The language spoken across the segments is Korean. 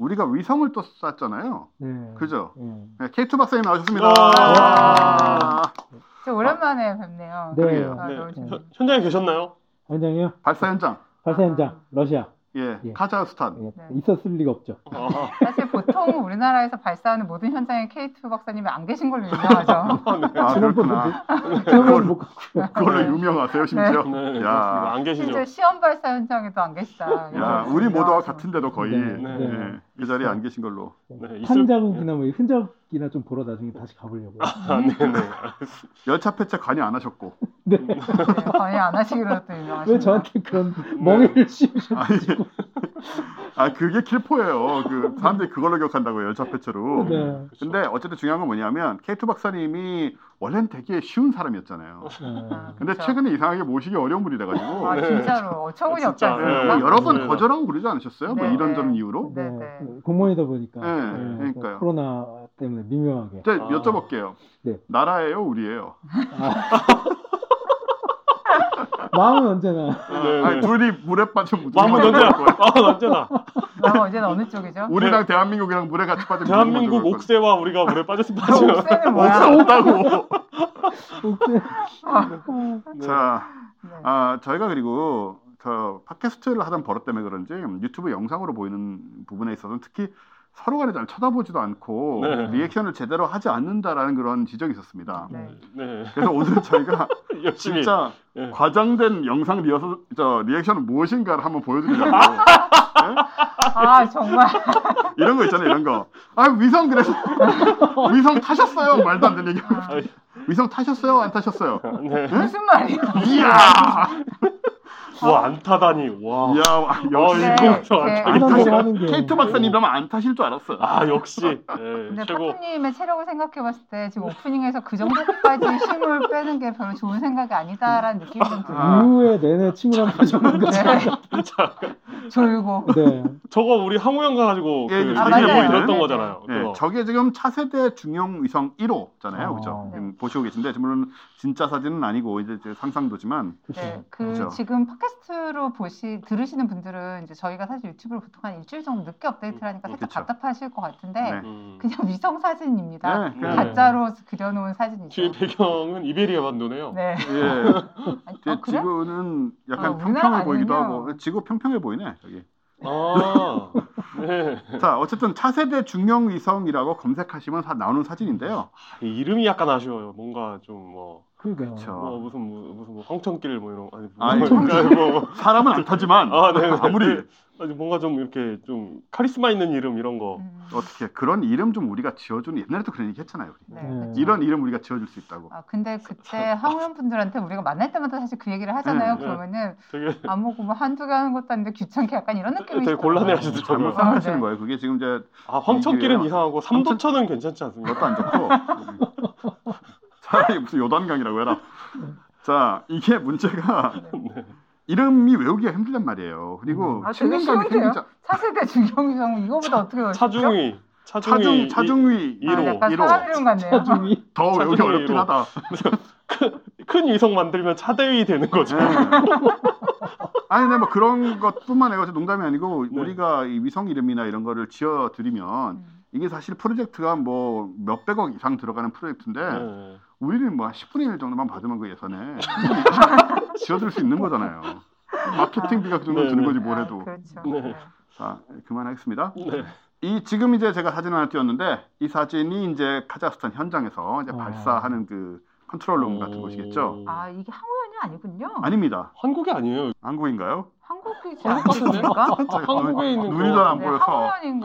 우리가 위성을 또 쐈잖아요. 네. 그죠? 네. 네, K2 박사님 나오셨습니다. 와. 저 오랜만에 뵙네요. 네. 아, 네. 너무 좋네요. 현- 현장에 계셨나요? 원장이요. 발사 현장. 발사 현장 러시아. 예, 예. 카자흐스탄. 예, 네. 있었을 리가 없죠. 아, 사실 보통 우리나라에서 발사하는 모든 현장에 K2 박사님이 안 계신 걸로 유명하죠. 아, 그렇구나. 지난번 못 갔고요. 그걸로 유명하세요, 심지어. 네, 야. 그렇습니다. 안 계시죠? 심지어 시험 발사 현장에도 안 계시다. 야, 우리 모두와. 같은데도 거의 네, 네. 예, 그 자리에 안 계신 걸로. 네, 한 자국이나 뭐 흔적이나 좀 보러 나중에 다시 가보려고요. 아, 네네. 열차 폐차 관여 안 하셨고. 네. 네, 거의 안 하시기로 또 유명하시죠. 왜 저한테 그런 멍해를 씌우셨지? 아 그게 킬포예요. 그 사람들이 그걸로 기억한다고 열차 폐차로. 네. 근데 어쨌든 중요한 건 뭐냐면 K2 박사님이 원래는 되게 쉬운 사람이었잖아요. 네. 근데 그쵸. 최근에 이상하게 모시기 어려운 분이 돼가지고 아 네. 진짜로 어처구니 없지 진짜, 않습니까? 네, 여러 번 맞습니다. 거절하고 그러지 않으셨어요? 뭐 네, 이런저런 네. 이유로? 네, 네, 네. 공무원이다 보니까 네, 네, 그러니까요. 코로나 때문에 미묘하게 저 아. 여쭤볼게요. 네. 나라예요, 우리예요? 마음은 언제나 네, 아니, 네. 둘이 물에 빠져 묻은 마음은 언제나, 마음은 언제나. 그럼 언제는 어느 쪽이죠? 우리랑 대한민국이랑 물에 같이 빠져 대한민국 옥새와 우리가 물에 빠졌을 빠지면. 옥새는 뭐야? 없다고. 옥새 네. 자, 네. 아, 저희가 그리고 저 팟캐스트를 하던 버릇 때문에 그런지 유튜브 영상으로 보이는 부분에 있어서는 특히 서로 간에 잘 쳐다보지도 않고 네. 리액션을 제대로 하지 않는다라는 그런 지적이 있었습니다. 네. 네. 그래서 오늘 저희가. 진짜 예. 과장된 영상 리허설 저 리액션은 무엇인가를 한번 보여드리려고 아 정말 이런 거 있잖아요 이런 거. 아 위성 그래서 위성 타셨어요 말도 안 되는 얘기. 위성 타셨어요 안 타셨어요? 네. 무슨 말이야? 이야, 와, 안 타다니. 와. 이야 아, 역시 네, 이거 저 네. 안 타다니. 하는 게 케이트 박사님이라면 안 타실 줄 알았어. 아, 역시. 네, 근데 최고. 파프님의 체력을 생각해봤을 때 지금 오프닝에서 그 정도까지 힘을 빼는 게 별로 좋은 생각이 아니다라는 느낌이 좀 들어요. 아. 이후에 내내 침울한 표정을 네. 진짜. 졸고. 네. 저거 우리 항우 형 가가지고 예, 그 아, 사진에 맞아요. 보여드렸던 네, 거잖아요. 네, 그거. 저게 지금 차세대 중형 위성 1호잖아요, 어. 그죠? 네. 지금 보시고 계신데 물론 진짜 사진은 아니고 이제 제 상상도지만. 네, 그 그렇죠. 지금 팟캐스트로 보시 들으시는 분들은 이제 저희가 사실 유튜브를 보통 한 일주일 정도 늦게 업데이트를 하니까 살짝 그렇죠. 답답하실 것 같은데 네. 음. 그냥 위성 사진입니다. 네, 그냥 가짜로 그려놓은 사진이죠. 뒤에 배경은 이베리아 반도네요. 네. 예, 아, 그래? 지구는 약간 아, 우리나라 평평해 보이기도. 하고 지구 평평해 보이네 여기. 아, 네. 자, 어쨌든 차세대 중형 위성이라고 검색하시면 사- 나오는 사진인데요. 이 이름이 약간 아쉬워요. 뭔가 좀 뭐, 그러니까 그쵸. 뭐 무슨 뭐, 무슨 뭐 황천길 뭐 이런 아니 뭐 아니, 뭔가 뭐 사람은 안 타지만 아, 네, 네. 아무리 아니 뭔가 좀 이렇게 좀 카리스마 있는 이름 이런 거. 음, 어떻게 그런 이름 좀 우리가 지어주는 옛날에도 그런 얘기 했잖아요. 우리. 네, 네. 이런 이름 우리가 지어줄 수 있다고. 아 근데 그때 항우연 분들한테 우리가 만날 때마다 사실 그 얘기를 하잖아요. 음, 네. 그러면은 되게 안 먹고 뭐 한두 개 하는 것도 아닌데 귀찮게 약간 이런 느낌이 되게 곤란해 하시더라고요. 잘못 아, 생각하시는 네. 거예요. 그게 지금 이제 아 황천길은 이상하고 삼도천은 괜찮지 않습니까? 그것도 안 좋고 차라리 무슨 요단강이라고 해라. 자, 이게 문제가 네. 이름이 외우기가 힘들단 말이에요. 그리고 아, 되게 책임감이 쉬운데요? 생기자. 차세대 중경성 이거보다 어떻게 어렵죠? 차중위 차중 차중위 차중위 아, 1호 약간 1호 사람 이름 같네요. 차중이 더 외우기 차중위 어렵긴 로. 하다. 큰 위성 만들면 차대위 되는 거죠. 네. 아니, 근데 뭐 그런 것뿐만 아니라 농담이 아니고 네. 우리가 이 위성 이름이나 이런 거를 지어 드리면 음. 이게 사실 프로젝트가 뭐 몇백억 이상 들어가는 프로젝트인데 네. 우리는 뭐한 10분의 1 정도만 받으면 그 예산에 지어줄 수 있는 거잖아요. 마케팅비가 그 정도 네, 드는 네. 거지 뭘 아, 해도. 그렇죠. 네. 네. 자, 그만하겠습니다. 네. 이 지금 이제 제가 사진 하나 띄웠는데 이 사진이 이제 카자흐스탄 현장에서 이제 어. 발사하는 그 control room 같은 곳이겠죠. 아 이게 항우연이 아니군요. 아닙니다. 한국이 아니에요. 한국인가요? 한국 같은데? 아, 한국에 있는 눈이 거. 잘안 네, 보여서.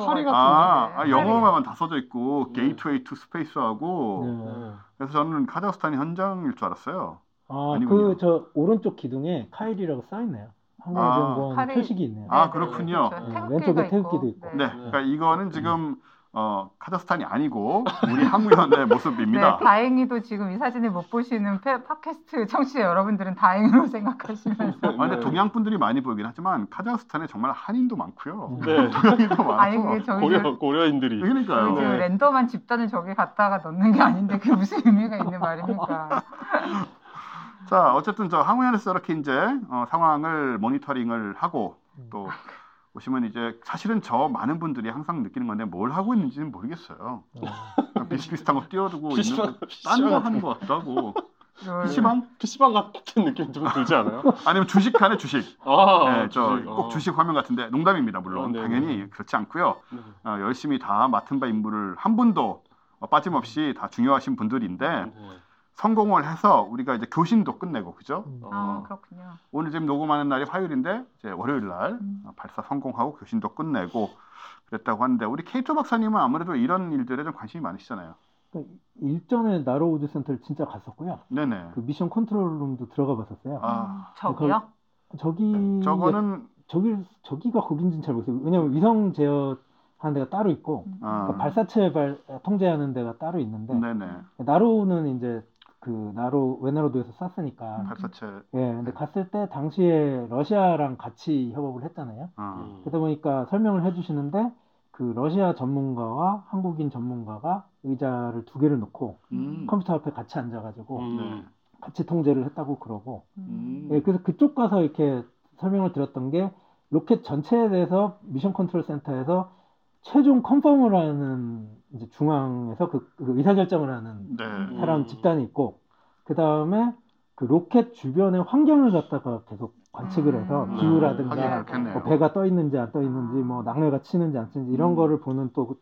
파리 같은데. 아, 아 네. 영어만 다 써져 있고 네. Gateway to Space하고 네. 그래서 저는 카자흐스탄이 현장일 줄 알았어요. 아. 그 저 오른쪽 기둥에 KARI라고 써 있네요. 아, 항공연구원 KARI. 표식이 있네요. 아, 네, 그렇군요. 그렇죠. 네, 왼쪽에. 태극기도 있고. 네, 그러니까 이거는 지금 어, 카자흐스탄이 아니고 우리 항우연의 모습입니다. 네, 다행히도 지금 이 사진을 못 보시는 페- 팟캐스트 청취자 여러분들은 다행으로 생각하시면서 아, 근데 네. 동양 분들이 많이 보이긴 하지만 카자흐스탄에 정말 한인도 많고요. 네. 동양인도 많고. 아니 고려 저- 고려인들이. 그러니까요. 그 네. 랜덤한 집단을 저기 갖다가 넣는 게 아닌데 그게 무슨 의미가 있는 말입니까? 자, 어쨌든 저 항우연에서 이렇게 이제 어, 상황을 모니터링을 하고 또 보시면 이제 사실은 저 많은 분들이 항상 느끼는 건데 뭘 하고 있는지는 모르겠어요. 어, 비슷비슷한 거 띄워두고 있는 PC방, 거, 딴거 PC방, 하는 것 같기도 하고 롤. PC방? PC방 같은 느낌 좀 들지 않아요? 아니면 주식하네 주식. 아, 네, 저 주식. 꼭 아. 주식 화면 같은데 농담입니다 물론 아, 네, 당연히 네. 그렇지 않고요. 네. 어, 열심히 다 맡은 바 임무를 한 분도 어, 빠짐없이 다 중요하신 분들인데 네. 성공을 해서 우리가 이제 교신도 끝내고 그죠? 음. 아 어, 그렇군요. 오늘 지금 녹음하는 날이 화요일인데 이제 월요일 날 음. 어, 발사 성공하고 교신도 끝내고 그랬다고 하는데 우리 K2 박사님은 아무래도 이런 일들에 좀 관심이 많으시잖아요. 그러니까 일전에 나로 우주 센터를 진짜 갔었고요. 네네. 그 mission control room도 들어가 봤었어요. 아, 음, 저기요? 저기 저거는 저기 저기가 거긴지는 잘 모르겠어요. 왜냐면 위성 제어 하는 데가 따로 있고 음. 아, 그러니까 발사체 발 통제하는 데가 따로 있는데 네네 나로는 이제 그 나로 외나로도에서 쐈으니까 음. 발사체. 예 근데 갔을 때 당시에 러시아랑 같이 협업을 했잖아요. 어. 음. 그러다 보니까 설명을 해주시는데 그 러시아 전문가와 한국인 전문가가 의자를 두 개를 놓고 음. 컴퓨터 앞에 같이 앉아가지고 음. 같이 통제를 했다고 그러고 음. 예, 그래서 그쪽 가서 이렇게 설명을 들었던 게 로켓 전체에 대해서 mission control center에서 최종 confirm을 하는 이제 중앙에서 그, 그 의사결정을 하는 네. 사람 음. 집단이 있고 그 다음에 그 로켓 주변의 환경을 갖다가 계속 관측을 해서 음. 기후라든가. 뭐 배가 떠 있는지 안 떠 있는지 뭐 낙뢰가 치는지 안 치는지 이런 음. 거를 보는 또 그,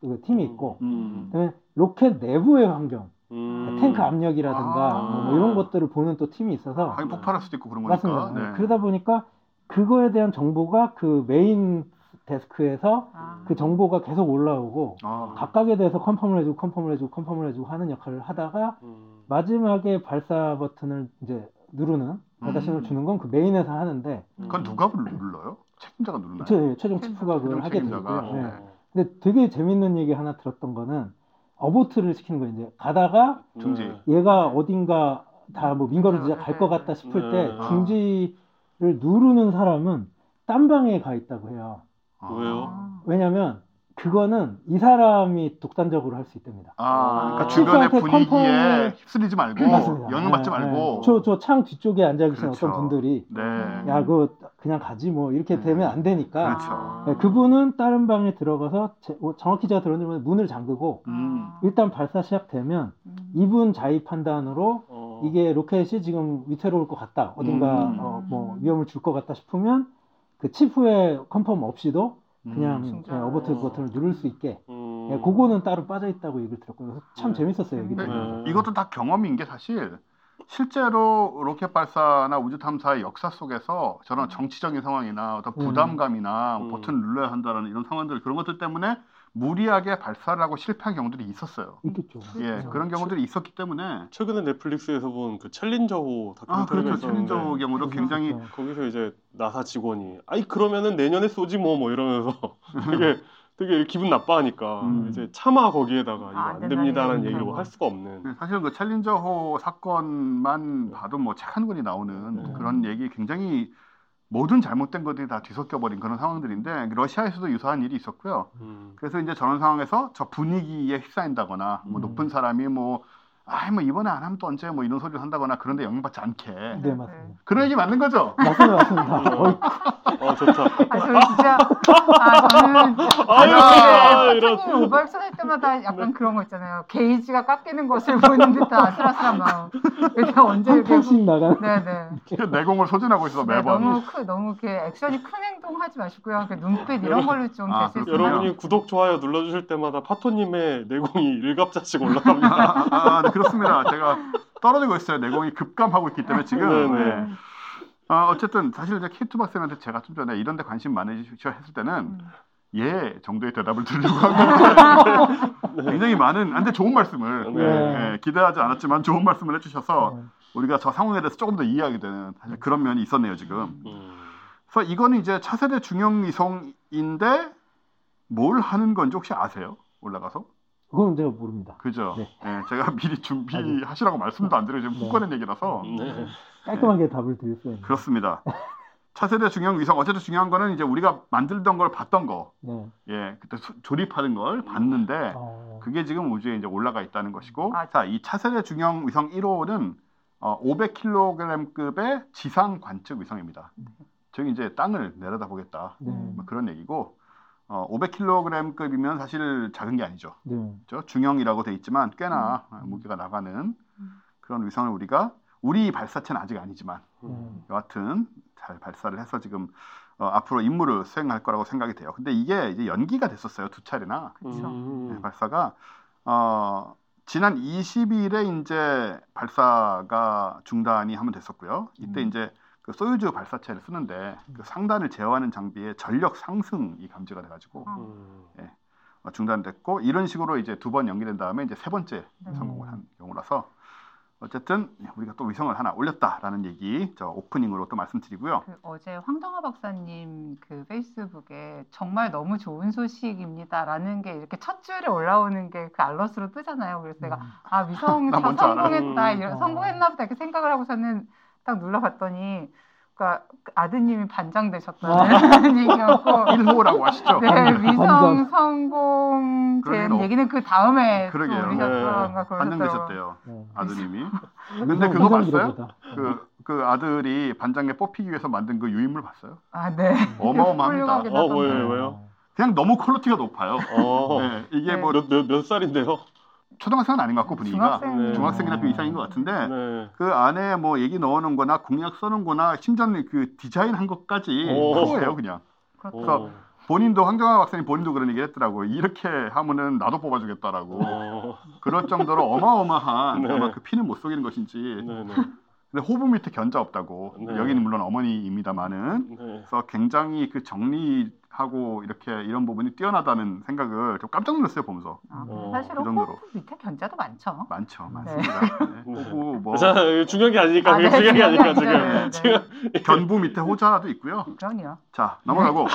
그 팀이 있고 음. 그다음에 로켓 내부의 환경 음. 탱크 압력이라든가 아. 뭐 이런 것들을 보는 또 팀이 있어서 하긴 폭발할 수도 있고 그런 거니까. 맞습니다. 네. 그러다 보니까 그거에 대한 정보가 그 메인 데스크에서 아. 그 정보가 계속 올라오고 아. 각각에 대해서 컨펌을 해주고 컨펌을 해주고 컨펌을 해주고 하는 역할을 하다가 음. 마지막에 발사 버튼을 이제 누르는 발사 신호를 음. 주는 건 그 메인에서 하는데 그건 누가 불- 눌러요? 책임자가 누르나요? 최, 최종 치프가 그걸 하게. 되고요. 네. 어. 근데 되게 재밌는 얘기 하나 들었던 거는 어보트를 시키는 거예요. 이제 가다가 중지. 네. 얘가 어딘가 다 뭐 민거루지자 갈것 같다 싶을 때 네. 중지를 누르는 사람은 딴 방에 가 있다고 해요. 아. 왜요? 아. 왜냐면 그거는 이 사람이 독단적으로 할 수 있답니다. 아, 그러니까 아. 주변의 분위기에 컨펌을- 휩쓸리지 말고 맞습니다. 영향받지 네, 말고. 네. 저, 저창 뒤쪽에 앉아 계신 그렇죠. 어떤 분들이 네. 야, 그거 그냥 가지 뭐 이렇게 음. 되면 안 되니까 그렇죠. 네, 그분은 다른 방에 들어가서 제- 뭐 정확히 제가 들었는데 문을 잠그고 음. 일단 발사 시작되면 음. 이분 자의 판단으로 어. 이게 로켓이 지금 위태로울 것 같다. 어딘가 음. 어, 뭐 위험을 줄 것 같다 싶으면 그 chief의 confirm 없이도 그냥 음. 예, abort 버튼을 누를 수 있게 음. 예, 그거는 따로 빠져 있다고 얘기를 들었고요. 참 네. 재밌었어요. 얘기 네. 들으면서. 이것도 다 경험인 게 사실 실제로 로켓 발사나 우주 탐사의 역사 속에서 저런 정치적인 상황이나 어떤 음. 부담감이나 뭐 음. 버튼 눌러야 한다라는 이런 상황들 그런 것들 때문에 무리하게 발사를 하고 실패한 경우들이 있었어요. 있겠죠. 예, 음. 그런 경우들이 있었기 때문에 최근에 넷플릭스에서 본 그 챌린저호 아 다큐멘터리가 그렇죠 있었는데 챌린저 경우도 굉장히 있었죠. 거기서 이제 나사 직원이 아이 그러면은 내년에 쏘지 뭐뭐 이러면서 되게 되게 기분 나빠하니까 음. 이제 차마 거기에다가 이거 아, 안안 됩니다라는 된다는 얘기를 할 수가 없는 네, 사실 그 챌린저호 사건만 봐도 뭐 책 한 권이 나오는 네. 그런 얘기 굉장히 모든 잘못된 것들이 다 뒤섞여 버린 그런 상황들인데 러시아에서도 유사한 일이 있었고요. 음. 그래서 이제 저런 상황에서 저 분위기에 휩싸인다거나 뭐 음. 높은 사람이 뭐 아이 뭐 이번에 안 하면 또 언제 뭐 이런 소리를 한다거나 그런데 영향받지 않게 네, 맞습니다. 그런 얘기 맞는 거죠? 맞습니다. 어 좋다. 아, 저 진짜, 아, 저는, 아유, 이런. 파토님 오버액 할 때마다 약간 그런 거 있잖아요. 게이지가 깎이는 것을 보는 듯한 아슬아슬한 마음. 이렇게 언제 한 이렇게. 나가는. 네네. 내공을 소진하고 있어 네, 매번. 너무 크, 너무 이렇게 액션이 큰 행동 하지 마시고요. 그 눈빛 이런 걸로 좀 아, 될수 그렇군요. 있으면. 여러분이 구독 좋아요 눌러주실 때마다 파토님의 내공이 일갑자씩 올라갑니다. 아, 아, 네, 그렇습니다. 제가 떨어지고 있어요. 내공이 급감하고 있기 때문에 지금. 네네. 네. 아, 어쨌든 사실 이제 케이트 박사님한테 제가 좀 전에 이런 데 관심 많으시죠 했을 때는 음. 예 정도의 대답을 드리려고 하고 굉장히 많은 근데 좋은 말씀을 네. 예, 예, 기대하지 않았지만 좋은 말씀을 해주셔서 네. 우리가 저 상황에 대해서 조금 더 이해하게 되는 사실 그런 면이 있었네요 지금. 음. 그래서 이거는 이제 차세대 중형 위성인데 뭘 하는 건지 혹시 아세요? 올라가서? 그건 제가 모릅니다. 그죠? 네. 예, 제가 미리 준비하시라고 말씀도 안 드려요. 지금 훅 네. 꺼낸 얘기라서. 네. 깔끔하게 답을 드릴 수 있는. 그렇습니다. 차세대 중형 위성 어쨌든 중요한 거는 이제 우리가 만들던 걸 봤던 거, 네. 예, 그때 수- 조립하는 걸 봤는데 어, 그게 지금 우주에 이제 올라가 있다는 것이고, 아. 자, 이 차세대 중형 위성 1호는 어, 500kg급의 지상 관측 위성입니다. 저기 이제 땅을 내려다 보겠다. 네. 뭐 그런 얘기고 어, 500kg급이면 사실 작은 게 아니죠. 네. 그렇죠? 중형이라고 돼 있지만 꽤나 무게가 나가는 그런 위성을 우리가 우리 발사체는 아직 아니지만 음. 여하튼 잘 발사를 해서 지금 어, 앞으로 임무를 수행할 거라고 생각이 돼요. 근데 이게 이제 연기가 됐었어요 두 차례나 그렇죠. 음. 네, 발사가 어, 지난 20일에 이제 발사가 중단이 하면 됐었고요. 이때 음. 이제 그 소유주 발사체를 쓰는데 그 상단을 제어하는 장비의 전력 상승이 감지가 돼가지고 음. 어, 중단됐고 이런 식으로 이제 두 번 연기된 다음에 이제 세 번째 네. 성공을 한 경우라서 어쨌든 우리가 또 위성을 하나 올렸다라는 얘기 저 오프닝으로 또 말씀드리고요. 그 어제 황정화 박사님 그 페이스북에 정말 너무 좋은 소식입니다라는 게 이렇게 첫 줄에 올라오는 게 그 알러스로 뜨잖아요. 그래서 내가 아 위성 나 다. 성공했다 음. 이런 어. 성공했나 보다 이렇게 생각을 하고서는 딱 눌러봤더니 그러니까 그 아드님이 반장 되셨다는 얘기였고 1호라고 아시죠? 네 위성. 성공된 그러게요. 얘기는 그 다음에 또 그러게요. 올리셨던가 반장. 되셨대요 네. 아드님이. 근데 그거 봤어요? 그, 그 아들이 반장에 뽑히기 위해서 만든 그 유인물 봤어요? 아 네. 어마어마합니다. 어. 왜요, 왜요? 그냥 너무 quality가 높아요. 어. 네, 이게 네. 뭐 몇, 몇, 몇 살인데요? 초등학생은 아닌 것 같고 분위기가 중학생 네. 중학생 이나 그 이상인 것 같은데 네. 그 안에 뭐 얘기 넣어놓은 거나 공약 써놓은 거나 심지어 그 디자인한 것까지 오. 프로예요 그냥 그렇죠. 어. 본인도 황정아 박사님 본인도 그런 얘기 했더라고요 이렇게 하면은 나도 뽑아주겠다라고 어. 그럴 정도로 어마어마한 네. 아마 그 피는 못 속이는 것인지 네, 네. 근데 호부 밑에 견자 없다고 네. 여기는 물론 어머니입니다만은 네. 그래서 굉장히 그 정리하고 이렇게 이런 부분이 뛰어나다는 생각을 좀 깜짝 놀랐어요 보면서 아, 어, 사실은 그 정도로. 호프 밑에 견자도 많죠. 많죠 네. 많습니다 네. 네. 호부 뭐 자, 중요한 게 아니니까, 아, 그게 네, 중요한 게 아니니까, 게 지금. 지금. 견부 밑에 호자도 있고요 그럼요. 자 넘어가고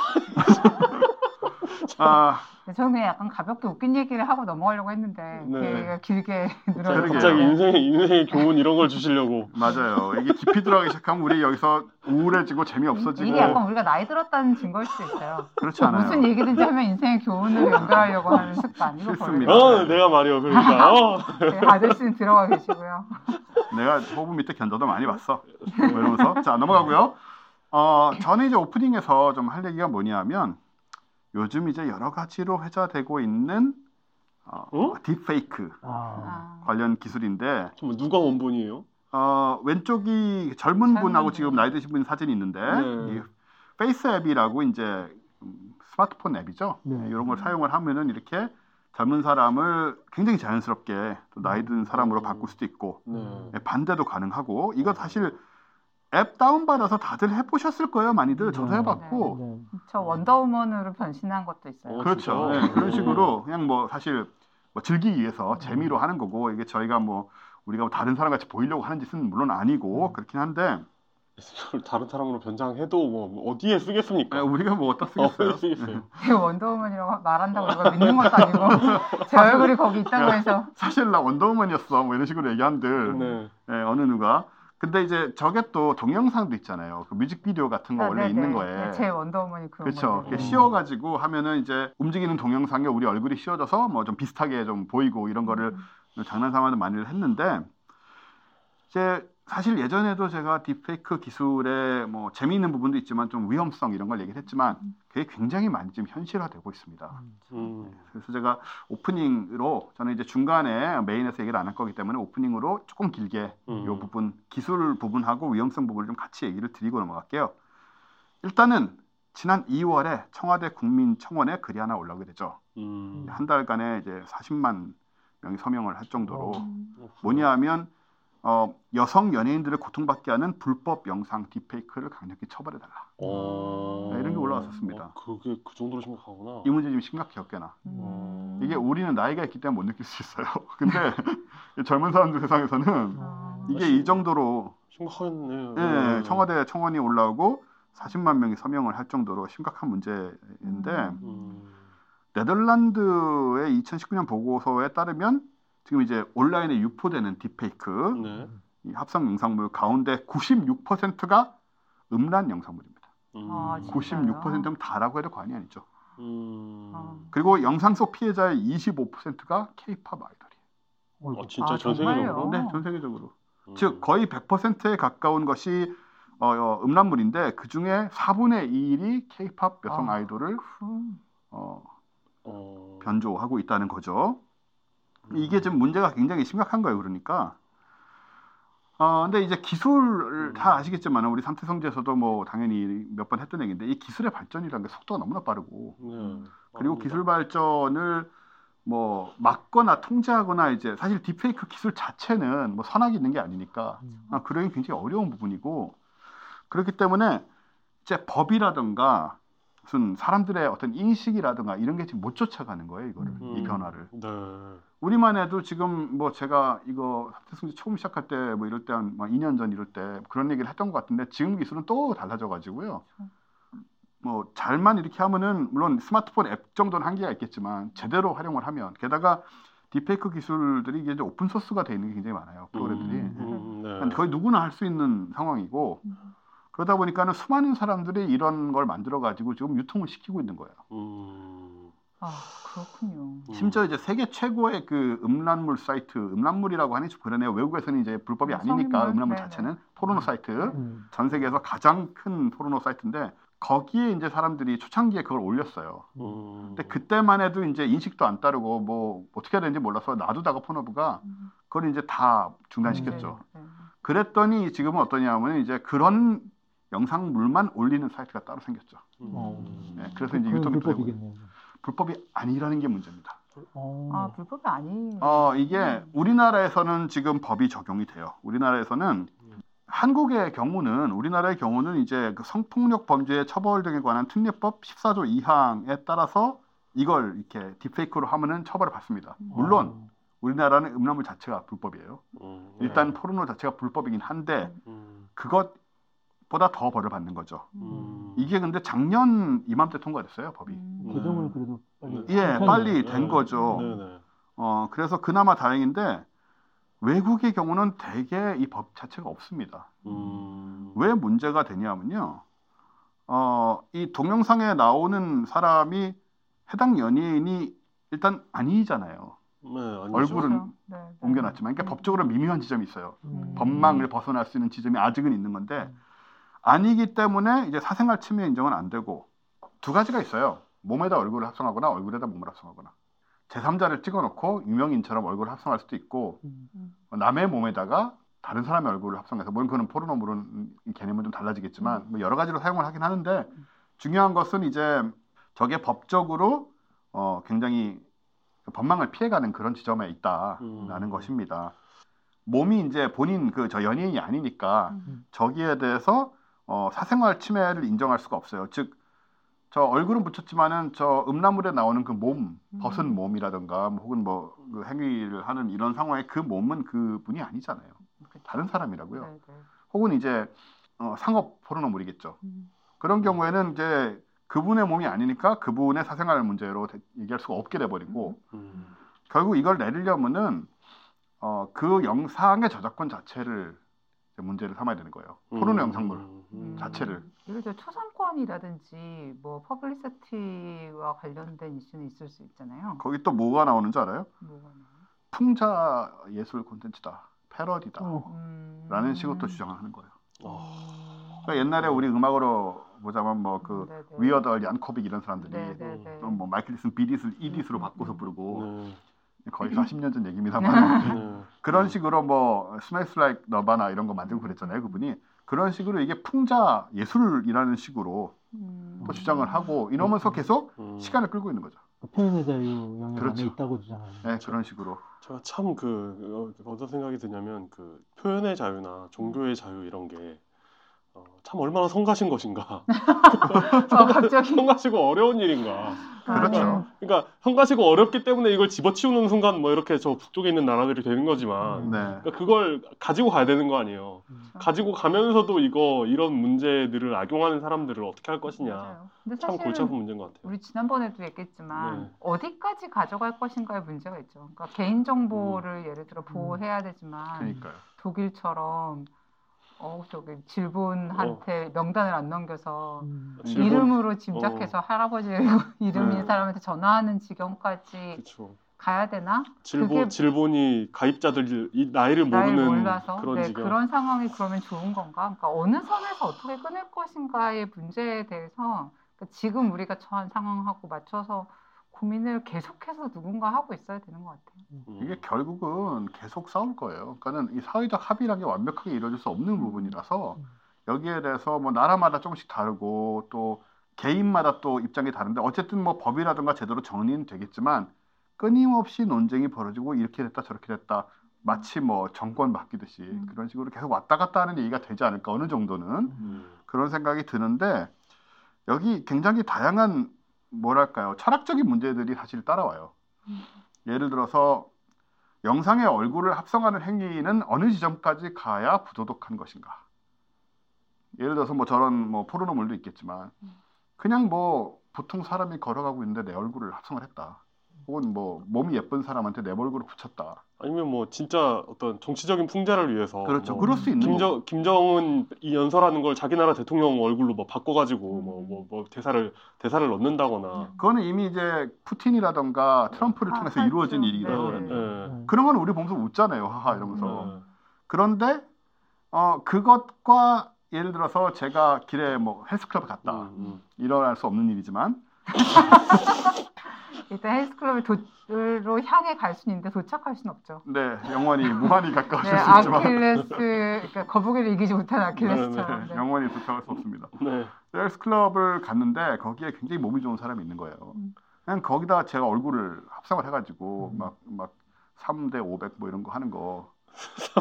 아 저는 그냥 약간 가볍게 웃긴 얘기를 하고 넘어가려고 했는데 네. 얘가 길게. 늘어서 갑자기 인생의, 인생의 교훈 이런 걸 주시려고. 맞아요 이게 깊이 들어가기 시작하면 우리 여기서 우울해지고 재미없어지고 이게 약간 우리가 나이 들었다는 증거일 수도 있어요. 그렇지 않아요 무슨 얘기든지 하면 인생의 교훈으로 연결하려고 하는 습관 이거 싫습니다. 어, 내가 말이요. 그러니까. 어. 네, 아저씨는 들어가 계시고요. 내가 호부 밑에 견자도 많이 봤어 뭐 이러면서 자 넘어가고요 어 저는 이제 오프닝에서 좀 할 얘기가 뭐냐면 요즘 이제 여러 가지로 회자되고 있는 어, 어? 딥페이크 아, 아, 관련 기술인데 잠깐만, 누가 원본이에요? 어, 왼쪽이 젊은 분하고 분. 지금 나이 드신 분 사진이 있는데 네. 이 FaceApp이라고 이제 음, 스마트폰 앱이죠. 네. 이런 걸 사용을 하면은 이렇게 젊은 사람을 굉장히 자연스럽게 또 나이 든 사람으로 음. 바꿀 수도 있고 네. 예, 반대도 가능하고 이거 사실 앱 다운받아서 다들 해보셨을 거예요 많이들 저도 네. 해봤고 네. 저 원더우먼으로 변신한 것도 있어요. 어, 그렇죠? 예, 그런 음. 식으로 그냥 뭐 사실 뭐 즐기기 위해서 재미로 하는 거고 이게 저희가 뭐 우리가 뭐 다른 사람 같이 보이려고 하는 짓은 물론 아니고 그렇긴 한데 이걸 다른 사람으로 변장해도 뭐 어디에 쓰겠습니까? 예, 우리가 뭐 어디다 어, 쓰겠어요 쓰겠어요. 제가 원더우먼이라고 말한다고 누가 믿는 것도 아니고 제 얼굴이 거기 있다고 해서 사실 나 원더우먼이었어 뭐 이런 식으로 얘기한들 네. 예, 어느 누가 근데 이제 저게 또 동영상도 있잖아요. 그 뮤직비디오 같은 거 아, 원래 네네. 있는 거에. 네, 제 원더우먼이 그런 그렇죠. 음. 씌워가지고 하면은 이제 움직이는 동영상에 우리 얼굴이 씌워져서 뭐 좀 비슷하게 좀 보이고 이런 거를 장난삼아도 많이 했는데 이제 사실 예전에도 제가 딥페이크 기술의 뭐 재미있는 부분도 있지만 좀 위험성 이런 걸 얘기를 했지만 그게 굉장히 많이 지금 현실화되고 있습니다. 음. 그래서 제가 오프닝으로 저는 이제 중간에 메인에서 얘기를 안 할 거기 때문에 오프닝으로 조금 길게 음. 이 부분 기술 부분하고 위험성 부분을 좀 같이 얘기를 드리고 넘어갈게요. 일단은 지난 2월에 청와대 국민청원에 글이 하나 올라오게 되죠. 음. 한 달간에 이제 40만 명이 서명을 할 정도로 음. 뭐냐하면 어, 여성 연예인들을 고통받게 하는 불법 영상 딥페이크를 강력히 처벌해 달라. 어. 네, 이런 게 올라왔었습니다. 어, 그게 그 정도로 심각하구나. 이 문제 지금 심각해요, 꽤나. 음. 이게 우리는 나이가 있기 때문에 못 느낄 수 있어요. 근데 젊은 사람들 세상에서는 아. 이게 이 정도로 심각하네요. 예, 청와대 청원이 올라오고 40만 명이 서명을 할 정도로 심각한 문제인데 음. 음. 네덜란드의 2019년 보고서에 따르면 지금 이제 온라인에 유포되는 딥페이크 네. 이 합성 영상물 가운데 96%가 음란 영상물입니다. 음. 아, 진짜요? 96%면 다라고 해도 과언이 아니죠. 음. 아. 그리고 영상 속 피해자의 25%가 케이팝 아이돌이에요. 어, 진짜 아, 전? 세계적으로? 네, 전 세계적으로. 음. 즉 거의 100%에 가까운 것이 어, 어, 음란물인데 그 중에 4분의 2일이 K-팝 여성 아. 아이돌을 음. 어, 어. 변조하고 있다는 거죠. 이게 지금 문제가 굉장히 심각한 거예요. 그러니까. 어, 근데 이제 기술을 다 아시겠지만 우리 삼태성지에서도 뭐 당연히 몇 번 했던 얘기인데 이 기술의 발전이라는 게 속도가 너무나 빠르고 네. 그리고. 기술 발전을 뭐 막거나 통제하거나 이제 사실 딥페이크 기술 자체는 뭐 선악이 있는 게 아니니까 음. 아, 그러기 굉장히 어려운 부분이고 그렇기 때문에 이제 법이라든가 무슨 사람들의 어떤 인식이라든가 이런 게 지금 못 쫓아가는 거예요 이거를 음. 이 변화를 네. 우리만 해도 지금 뭐 제가 이거 합태승지 처음 시작할 때 뭐 이럴 때 한 2년 전 이럴 때 그런 얘기를 했던 것 같은데 지금 기술은 또 달라져 가지고요. 뭐 잘만 이렇게 하면은 물론 스마트폰 앱 정도는 한계가 있겠지만 제대로 활용을 하면 게다가 딥페이크 기술들이 이제 open source가 돼 있는 게 굉장히 많아요 프로그램들이 음, 음, 네. 그러니까 거의 누구나 할 수 있는 상황이고 그러다 보니까는 수많은 사람들이 이런 걸 만들어 가지고 지금 유통을 시키고 있는 거예요. 음, 아 그렇군요. 음. 심지어 이제 세계 최고의 그 음란물 사이트, 음란물이라고 하니 좀 그러네요. 외국에서는 이제 불법이 아니니까 성인물? 음란물. 자체는 포르노 사이트, 음. 전 세계에서 가장 큰 포르노 사이트인데 거기에 이제 사람들이 초창기에 그걸 올렸어요. 음. 근데 그때만 해도 이제 인식도 안 따르고 뭐 어떻게 해야 되는지 몰라서 놔두다가 폰업가 음. 그걸 이제 다 중단시켰죠. 네, 네. 그랬더니 지금은 어떠냐면 이제 그런 영상물만 올리는 사이트가 따로 생겼죠. 음. 어. 네, 그래서 이제 유통이 되고 불법이겠네요. 불법이 아니라는 게 문제입니다. 어. 아 불법이 아니. 어, 이게 우리나라에서는 지금 법이 적용이 돼요. 우리나라에서는 한국의 경우는 우리나라의 경우는 이제 그 성폭력 범죄의 처벌 등에 관한 특례법 14조 2항에 따라서 이걸 이렇게 딥페이크로 하면은 처벌을 받습니다. 물론 어. 우리나라는 음란물 자체가 불법이에요. 음. 일단 포르노 자체가 불법이긴 한데 음. 그것 보다 더 벌을 받는 거죠. 음. 이게 근데 작년 이맘때 통과됐어요, 법이. 음. 개정을 그래도 빨리. 예, 한 빨리. 된 거죠. 네네. 어, 그래서 그나마 다행인데 외국의 경우는 대개 이 법 자체가 없습니다. 음. 왜 문제가 되냐면요. 어, 이 동영상에 나오는 사람이 해당 연예인이 일단 아니잖아요. 네, 아니죠. 얼굴은 그렇죠. 네, 네. 옮겨놨지만, 그러니까 음. 법적으로 미묘한 지점이 있어요. 음. 법망을 벗어날 수 있는 지점이 아직은 있는 건데 아니기 때문에 이제 사생활 침해 인정은 안 되고 두 가지가 있어요. 몸에다 얼굴을 합성하거나 얼굴에다 몸을 합성하거나 제3자를 찍어놓고 유명인처럼 얼굴을 합성할 수도 있고 음. 남의 몸에다가 다른 사람의 얼굴을 합성해서 물론 그는 포르노 물은 개념은 좀 달라지겠지만 뭐 여러 가지로 사용을 하긴 하는데 중요한 것은 이제 저게 법적으로 어 굉장히 법망을 피해가는 그런 지점에 있다라는 음. 것입니다. 몸이 이제 본인 그 저 연예인이 아니니까 음. 저기에 대해서 어 사생활 침해를 인정할 수가 없어요. 즉 저 얼굴은 붙였지만은 저 음란물에 나오는 그 몸, 벗은 음. 몸이라든가 뭐 혹은 뭐 그 행위를 하는 이런 상황에 그 몸은 그 분이 아니잖아요. 그렇죠. 다른 사람이라고요. 네, 네. 혹은 이제 어, 상업 포르노물이겠죠. 음. 그런 경우에는 이제 그분의 몸이 아니니까 그분의 사생활 문제로 대- 얘기할 수가 없게 돼버리고 음. 결국 이걸 내리려면은 어, 그 영상의 저작권 자체를 이제 문제를 삼아야 되는 거예요. 포르노 음. 영상물. 음. 자체를. 예를 들어 초상권이라든지 뭐 publicity와 관련된 이슈는 있을 수 있잖아요. 거기 또 뭐가 나오는 줄 알아요? 뭐가? 풍자 예술 콘텐츠다. 패러디다. 어. 음. 라는 식으로 또 주장을 하는 거예요. 어. 그러니까 옛날에 우리 음악으로 보자면 뭐 그. Weird Al Yankovic 이런 사람들이 네네네. 또뭐 마이클 리슨 비디스를 이디스로 음, 바꿔서 음. 부르고 네. 거의 40년 전 얘기입니다만 네. 그런 식으로 뭐 Smells Like Nirvana 이런 거 만들고 그랬잖아요 그분이 그런 식으로 이게 풍자 예술이라는 식으로 음. 또 주장을 하고 이러면서 계속 음. 시간을 끌고 있는 거죠. 그 표현의 자유 영역 그렇죠. 안에 있다고 주장하는. 네, 그런 식으로. 제가 참 그 어떤 생각이 드냐면 그 표현의 자유나 종교의 자유 이런 게 어, 참 얼마나 성가신 것인가. 어, 갑자기 성가시고 어려운 일인가. 그렇죠. 그러니까 성가시고 어렵기 때문에 이걸 집어치우는 순간 뭐 이렇게 저 북쪽에 있는 나라들이 되는 거지만 음. 네. 그러니까 그걸 가지고 가야 되는 거 아니에요. 음. 가지고 가면서도 이거 이런 문제들을 악용하는 사람들을 어떻게 할 것이냐. 참 골치 아픈 문제인 것 같아요. 우리 지난번에도 얘기했지만 네. 어디까지 가져갈 것인가의 문제가 있죠. 그러니까 개인 정보를 예를 들어 보호해야 되지만 그러니까요. 독일처럼 어 저기 질본한테 명단을 안 넘겨서 음. 어. 질본- 이름으로 짐작해서 할아버지 이름인 네. 사람한테 전화하는 지경까지 그렇죠. 가야 되나? 질본 그게- 질본이 가입자들 이 나이를 모르는 몰라서 그런 네, 지경. 그런 상황이 그러면 좋은 건가? 그러니까 어느 선에서 어떻게 끊을 것인가의 문제에 대해서 그러니까 지금 우리가 처한 상황하고 맞춰서 고민을 계속해서 누군가 하고 있어야 되는 것 같아요. 음. 이게 결국은 계속 싸울 거예요. 그러니까는 이 사회적 합의라는 게 완벽하게 이루어질 수 없는 부분이라서 음. 여기에 대해서 뭐 나라마다 조금씩 다르고 또 개인마다 또 입장이 다른데 어쨌든 뭐 법이라든가 제대로 정리는 되겠지만 끊임없이 논쟁이 벌어지고 이렇게 됐다 저렇게 됐다 마치 뭐 정권 바뀌듯이 음. 그런 식으로 계속 왔다 갔다 하는 얘기가 되지 않을까 어느 정도는 음. 그런 생각이 드는데 여기 굉장히 다양한 뭐랄까요 철학적인 문제들이 사실 따라와요. 음. 예를 들어서 영상의 얼굴을 합성하는 행위는 어느 지점까지 가야 부도덕한 것인가? 예를 들어서 뭐 저런 뭐 포르노물도 있겠지만 음. 그냥 뭐 보통 사람이 걸어가고 있는데 내 얼굴을 합성을 했다. 혹은 뭐 몸이 예쁜 사람한테 내 얼굴을 붙였다. 아니면 뭐 진짜 어떤 정치적인 풍자를 위해서 그렇죠. 뭐 그럴 수 있는 김정. 김정은 이 연설하는 걸 자기 나라 대통령 얼굴로 뭐 바꿔가지고 음. 뭐뭐뭐 대사를 대사를 넣는다거나 그거는 이미 이제 푸틴이라던가 트럼프를 아, 통해서 하죠. 이루어진 일이라 네. 그러거든요. 예. 음. 그런 건 우리 보면서 웃잖아요. 하하 이러면서. 예. 그런데 어 그것과 예를 들어서 제가 길에 뭐 헬스클럽에 갔다. 음, 일어날 수 없는 일이지만 일단 헬스클럽의 도로 향해 갈 수는 있는데 도착할 수는 없죠. 네 영원히 무한히 가까우실 네, 수 있지만 아킬레스, 그러니까 거북이를 이기지 못한 아킬레스처럼. 네, 네. 영원히 도착할 수 없습니다. 네. 헬스클럽을 갔는데 거기에 굉장히 몸이 좋은 사람이 있는 거예요. 음. 그냥 거기다 제가 얼굴을 합성을 해가지고 음. 막막 3대 500 뭐 이런 거 하는 거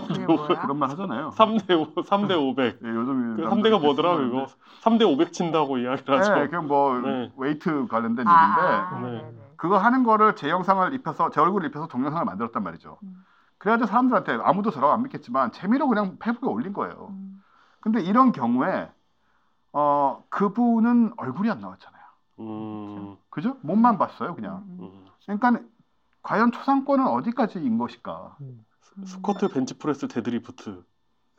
그게 뭐야? 그런 말 하잖아요. 3대 5, 3대 500. 예, 요즘 그 3대가 뭐더라 그거? 3대 500 친다고 이야기를 하죠. 네, 그냥 뭐 네. 웨이트 관련된 아, 일인데 네. 네. 네. 그거 하는 거를 제 영상을 입혀서 제 얼굴을 입혀서 동영상을 만들었단 말이죠. 음. 그래가지고 사람들한테 아무도 저라고 안 믿겠지만 재미로 그냥 페이스북에 올린 거예요. 음. 근데 이런 경우에 어 그분은 얼굴이 안 나왔잖아요. 음, 그죠? 몸만 봤어요, 그냥. 음. 음. 그러니까 과연 초상권은 어디까지인 것일까? 음. 스쿼트 벤치프레스 데드리프트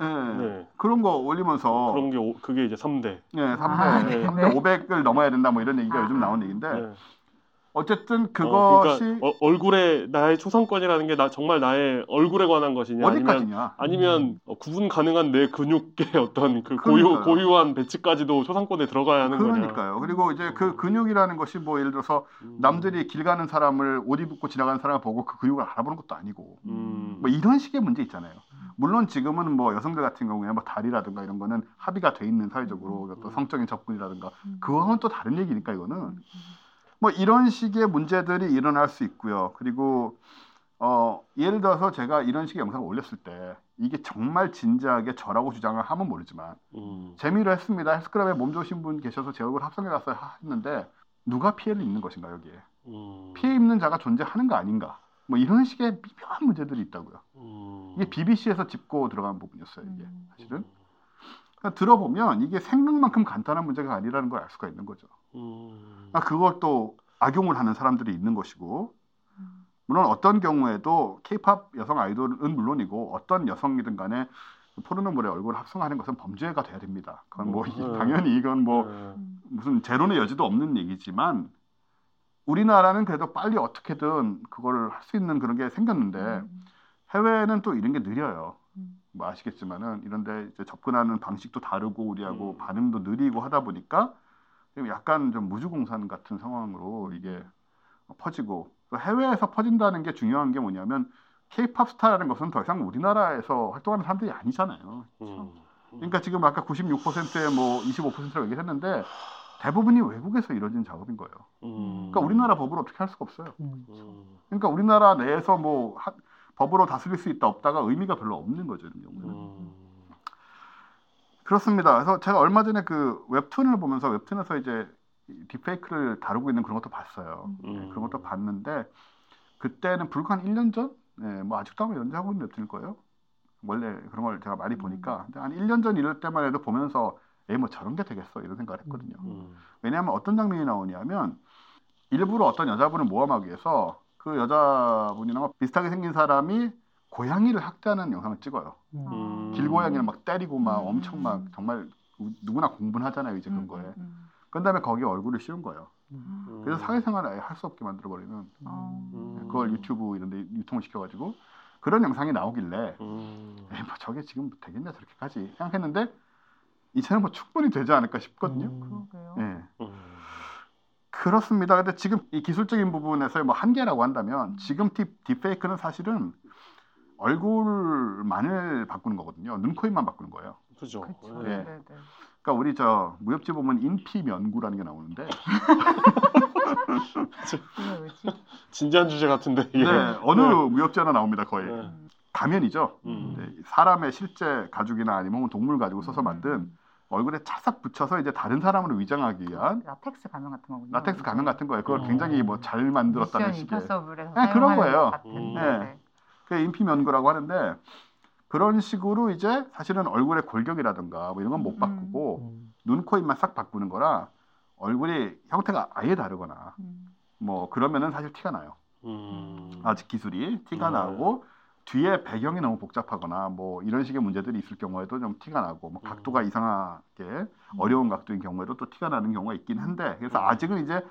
예. 네. 그런 거 올리면서 그런 게 오- 그게 이제 3대. 예, 3대, 아, 네. 3대 500을 넘어야 된다 뭐 이런 얘기가 아, 요즘 나오는 얘기인데 네. 어쨌든 어, 그것이 그러니까 어, 얼굴에 나의 초상권이라는 게 나 정말 나의 얼굴에 관한 것이냐 아니면 어디까지냐? 아니면 어, 구분 가능한 내 근육의 어떤 그 그러니까요. 고유 고유한 배치까지도 초상권에 들어가야 하는 거냐. 그러니까요. 그리고 이제 그 근육이라는 것이 뭐 예를 들어서 음. 남들이 길 가는 사람을 옷 입고 지나가는 사람을 보고 그 근육을 알아보는 것도 아니고 음. 뭐 이런 식의 문제 있잖아요. 물론 지금은 뭐 여성들 같은 경우에 뭐 다리라든가 이런 거는 합의가 돼 있는 사회적으로 또 음. 성적인 접근이라든가 음. 그거는 또 다른 얘기니까 이거는 음. 뭐 이런 식의 문제들이 일어날 수 있고요. 그리고 어 예를 들어서 제가 이런 식의 영상을 올렸을 때 이게 정말 진지하게 저라고 주장을 하면 모르지만 음. 재미로 했습니다. 헬스클럽에 몸 좋으신 분 계셔서 제 얼굴 합성해 갔어요 했는데 누가 피해를 입는 것인가 여기에 음. 피해 입는 자가 존재하는 거 아닌가 뭐 이런 식의 미묘한 문제들이 있다고요. 음. 이게 BBC에서 짚고 들어간 부분이었어요 이게 음. 사실은 그러니까 들어보면 이게 생각만큼 간단한 문제가 아니라는 걸 알 수가 있는 거죠. 음. 그러니까 그걸 또 악용을 하는 사람들이 있는 것이고 음. 물론 어떤 경우에도 케이팝 여성 아이돌은 물론이고 어떤 여성이든 간에 포르노물에 얼굴 합성하는 것은 범죄가 돼야 됩니다. 그건 뭐 음. 당연히 이건 뭐 네. 음. 무슨 제론의 여지도 없는 얘기지만 우리나라는 그래도 빨리 어떻게든 그걸 할수 있는 그런 게 생겼는데 음. 해외는 또 이런 게 느려요. 음. 뭐 아시겠지만은 이런데 이제 접근하는 방식도 다르고 우리하고 음. 반응도 느리고 하다 보니까 좀 약간 좀 무주공산 같은 상황으로 이게 퍼지고 또 해외에서 퍼진다는 게 중요한 게 뭐냐면 케이팝 스타라는 것은 더 이상 우리나라에서 활동하는 사람들이 아니잖아요. 음. 그러니까 지금 아까 96%에 뭐 25%라고 얘기했는데 대부분이 외국에서 이루어진 작업인 거예요. 음. 그러니까 우리나라 법으로 어떻게 할 수가 없어요. 음. 음. 그러니까 우리나라 내에서 뭐 하- 법으로 다스릴 수 있다 없다가 의미가 별로 없는 거죠. 이런 경우는. 음. 그렇습니다. 그래서 제가 얼마 전에 그 웹툰을 보면서 웹툰에서 이제 이 딥페이크를 다루고 있는 그런 것도 봤어요. 음. 네, 그런 것도 봤는데 그때는 불과 한 1년 전, 네, 뭐 아직도 아마 연재하고 있는 웹툰일 거예요. 원래 그런 걸 제가 많이 보니까 근데 한 1년 전 이럴 때만 해도 보면서 에이 뭐 저런 게 되겠어 이런 생각을 했거든요. 음. 왜냐하면 어떤 장면이 나오냐면 일부러 어떤 여자분을 모함하기 위해서 그 여자분이랑 비슷하게 생긴 사람이 고양이를 학대하는 영상을 찍어요. 음. 길고양이를 막 때리고 막 음. 엄청 막 정말 누구나 공분하잖아요 이제 그런 음. 거에. 음. 그 다음에 거기에 얼굴을 씌운 거예요. 음. 그래서 사회생활을 아예 할 수 없게 만들어버리는 어. 음. 그걸 유튜브 이런 데 유통을 시켜가지고 그런 영상이 나오길래 음. 에이 뭐 저게 지금 되겠냐 저렇게까지 생각했는데 이 채널 뭐 충분히 되지 않을까 싶거든요. 음. 그러게요. 예. 음. 그렇습니다. 근데 지금 이 기술적인 부분에서의 뭐 한계라고 한다면 지금 딥, 딥페이크는 사실은 얼굴만을 바꾸는 거거든요. 눈, 코, 입만 바꾸는 거예요. 그죠. 그렇죠. 예. 네. 네. 그러니까 우리 저 무협지 보면 인피면구라는 게 나오는데? 진지한 주제 같은데 이게. 네, 어느 무협지 하나 나옵니다 거의 네. 음. 가면이죠. 음. 네, 사람의 실제 가죽이나 아니면 동물 가지고 써서 만든 얼굴에 차삭 붙여서 이제 다른 사람을 위장하기 위한 라텍스 가면 같은 거군요. 라텍스 가면 같은 거예요. 그걸 음. 굉장히 뭐 잘 만들었다는 식의 네, 그런 거예요. 음. 네. 네. 그게 인피면구라고 하는데 그런 식으로 이제 사실은 얼굴의 골격이라든가 뭐 이런 건못 음. 바꾸고 음. 눈, 코, 입만 싹 바꾸는 거라 얼굴이 형태가 아예 다르거나 음. 뭐 그러면은 사실 티가 나요. 음. 아직 기술이 티가 음. 나고 뒤에 배경이 너무 복잡하거나 뭐 이런 식의 문제들이 있을 경우에도 좀 티가 나고 뭐 음. 각도가 이상하게 어려운 각도인 경우에도 또 티가 나는 경우가 있긴 한데 그래서 음. 아직은 이제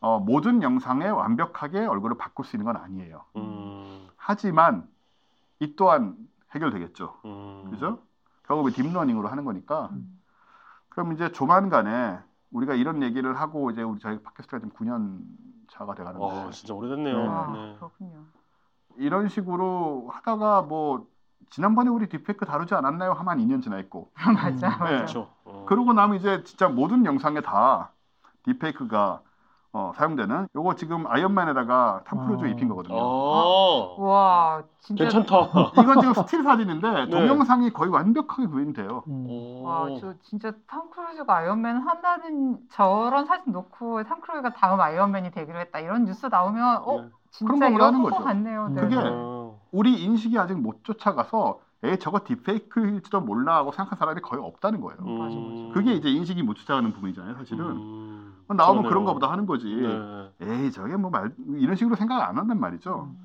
어, 모든 영상에 완벽하게 얼굴을 바꿀 수 있는 건 아니에요. 음. 하지만 이 또한 해결되겠죠. 음. 그죠? 결국은 딥러닝으로 하는 거니까. 음. 그럼 이제 조만간에 우리가 이런 얘기를 하고 이제 우리 저희 팟캐스트가 지금 9년 차가 돼가는데 와 진짜 오래됐네요. 네. 아, 네. 그렇군요. 이런 식으로 하다가 뭐 지난번에 우리 딥페이크 다루지 않았나요? 하면 한 2년 지나 있고 맞아, 음. 맞아. 네. 그렇죠. 어. 그러고 나면 이제 진짜 모든 영상에 다 딥페이크가 어, 사용되는 요거 지금 아이언맨에다가 탐 크루즈 아. 입힌 거거든요. 아. 와, 진짜. 괜찮다. 이건 지금 스틸 사진인데 네. 동영상이 거의 완벽하게 구현이 돼요. 음. 오. 와, 저 진짜 탐 크루즈가 아이언맨 한다는 저런 사진 놓고 탐 크루즈가 다음 아이언맨이 되기로 했다. 이런 뉴스 나오면 어, 네. 그런 진짜 거 이런 거. 같네요. 네. 그게 어. 우리 인식이 아직 못 쫓아가서 에 저거 딥페이크일지도 몰라 하고 생각한 사람이 거의 없다는 거예요. 음. 맞아, 맞아. 그게 이제 인식이 못 쫓아가는 부분이잖아요, 사실은. 음. 나오면 그러네요. 그런가 보다 하는 거지. 네. 에이, 저게 뭐 말, 이런 식으로 생각을 안 한단 말이죠. 음.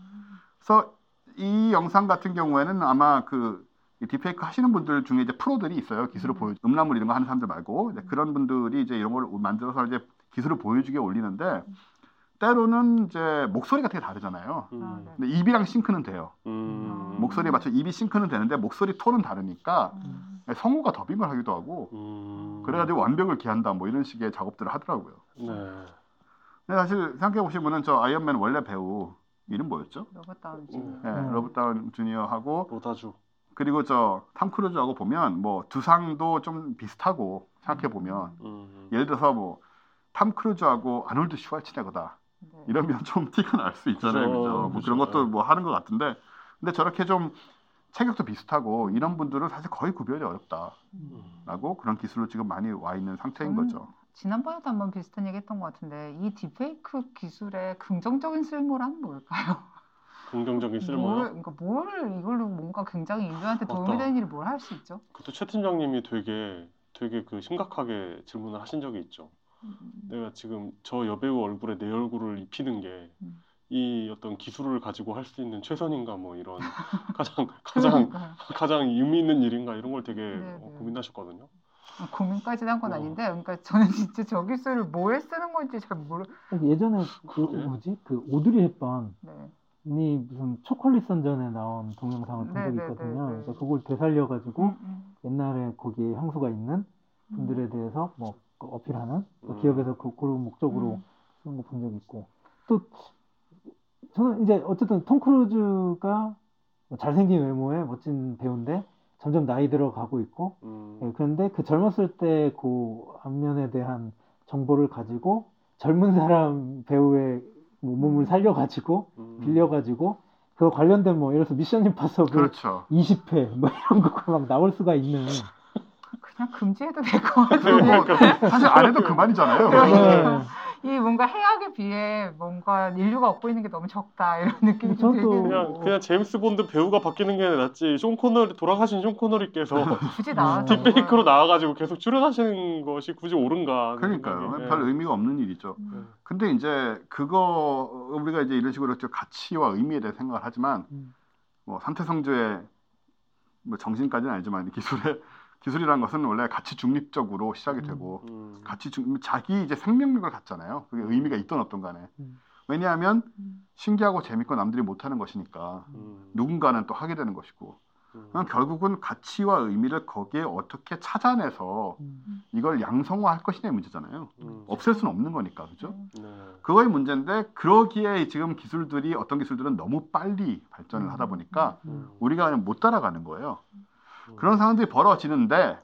그래서 이 영상 같은 경우에는 아마 그 딥페이크 하시는 분들 중에 이제 프로들이 있어요. 기술을 음. 보여, 음란물 이런 거 하는 사람들 말고. 이제 그런 분들이 이제 이런 걸 만들어서 이제 기술을 보여주게 올리는데, 때로는 이제 목소리 같은 게 다르잖아요. 음. 아, 네. 근데 입이랑 싱크는 돼요. 음. 목소리에 맞춰 입이 싱크는 되는데, 목소리 톤은 다르니까, 음. 성우가 더빙을 하기도 하고, 음. 그래가지고 완벽을 기한다, 뭐 이런 식의 작업들을 하더라고요. 네. 근데 사실 생각해 보시면은 저 아이언맨 원래 배우, 이름 뭐였죠? 로버트 다운 음. 네, 음. 로버트 다운 주니어하고 로다주. 그리고 저탐 크루즈하고 보면 뭐 두상도 좀 비슷하고 생각해 보면 음. 예를 들어서 뭐탐 크루즈하고 아놀드 슈왈츠네거다 네. 이러면 좀 티가 날 수 있잖아요, 그죠, 그죠? 뭐 그죠. 그런 것도 뭐 하는 것 같은데 근데 저렇게 좀 체격도 비슷하고 이런 분들은 사실 거의 구별이 어렵다라고 음. 그런 기술로 지금 많이 와 있는 상태인 거죠. 지난번에도 한번 비슷한 얘기 했던 것 같은데 이 딥페이크 기술의 긍정적인 쓸모란 뭘까요? 긍정적인 뭘, 쓸모요. 그러니까 뭘 이걸로 뭔가 굉장히 인류한테 도움이 맞다. 되는 일을 뭘 할 수 있죠? 그때 최 팀장님이 되게 되게 그 심각하게 질문을 하신 적이 있죠. 음. 내가 지금 저 여배우 얼굴에 내 얼굴을 입히는 게 음. 이 어떤 기술을 가지고 할 수 있는 최선인가 뭐 이런 가장 가장 그러니까요. 가장 의미 있는 일인가 이런 걸 되게 네, 어, 네. 고민하셨거든요. 고민까지는 한건 어. 아닌데, 그러니까 저는 진짜 저 기술을 뭐에 쓰는 건지 잘 모르. 예전에 그 그러게. 뭐지 그 오드리 헵번이 네. 무슨 초콜릿 선전에 나온 동영상을 본 네, 적이 네, 있거든요. 네, 네. 그래서 그걸 되살려 가지고 음, 음. 옛날에 거기에 향수가 있는 분들에 대해서 뭐 어필하는 또 음. 기업에서 그, 그런 목적으로 음. 쓰는 거 본 적이 있고 또 저는 이제 어쨌든 톰 크루즈가 뭐 잘생긴 외모에 멋진 배우인데 점점 나이 들어가고 있고 음. 예, 그런데 그 젊었을 때 그 안면에 대한 정보를 가지고 젊은 사람 배우의 뭐 몸을 살려가지고 음. 빌려가지고 그 관련된 뭐 예를 들어서 미션 임파서블 그렇죠. 20회 뭐 이런 거가 막 나올 수가 있는 그냥 금지해도 될것 그리고 같은데. 뭐 사실 안 해도 그만이잖아요. 그러니까. 네. 이 뭔가 해악에 비해 뭔가 인류가 얻고 있는 게 너무 적다 이런 느낌이 좀 들긴 그냥 그냥 제임스 본드 배우가 바뀌는 게 낫지. 숀 코너리 돌아가신 쇼 코너리께서 굳이 나와서 음. 딥페이크로 나와가지고 계속 출연하시는 것이 굳이 옳은가? 그러니까요. 예. 별 의미가 없는 일이죠. 음. 근데 이제 그거 우리가 이제 이런 식으로 좀 가치와 의미에 대해 생각을 하지만 음. 뭐 삼테성즈의 뭐 정신까지는 아니지만 이 기술의 기술이라는 것은 원래 가치 중립적으로 시작이 되고 음. 가치 중 자기 이제 생명력을 갖잖아요. 그게 의미가 있던 어떤 간에. 음. 왜냐하면 음. 신기하고 재밌고 남들이 못하는 것이니까 음. 누군가는 또 하게 되는 것이고 음. 결국은 가치와 의미를 거기에 어떻게 찾아내서 음. 이걸 양성화할 것이냐의 문제잖아요. 음. 없앨 수는 없는 거니까 그죠? 네. 그거의 문제인데 그러기에 지금 기술들이 어떤 기술들은 너무 빨리 발전을 하다 보니까 음. 우리가 그냥 못 따라가는 거예요. 음. 그런 상황들이 벌어지는데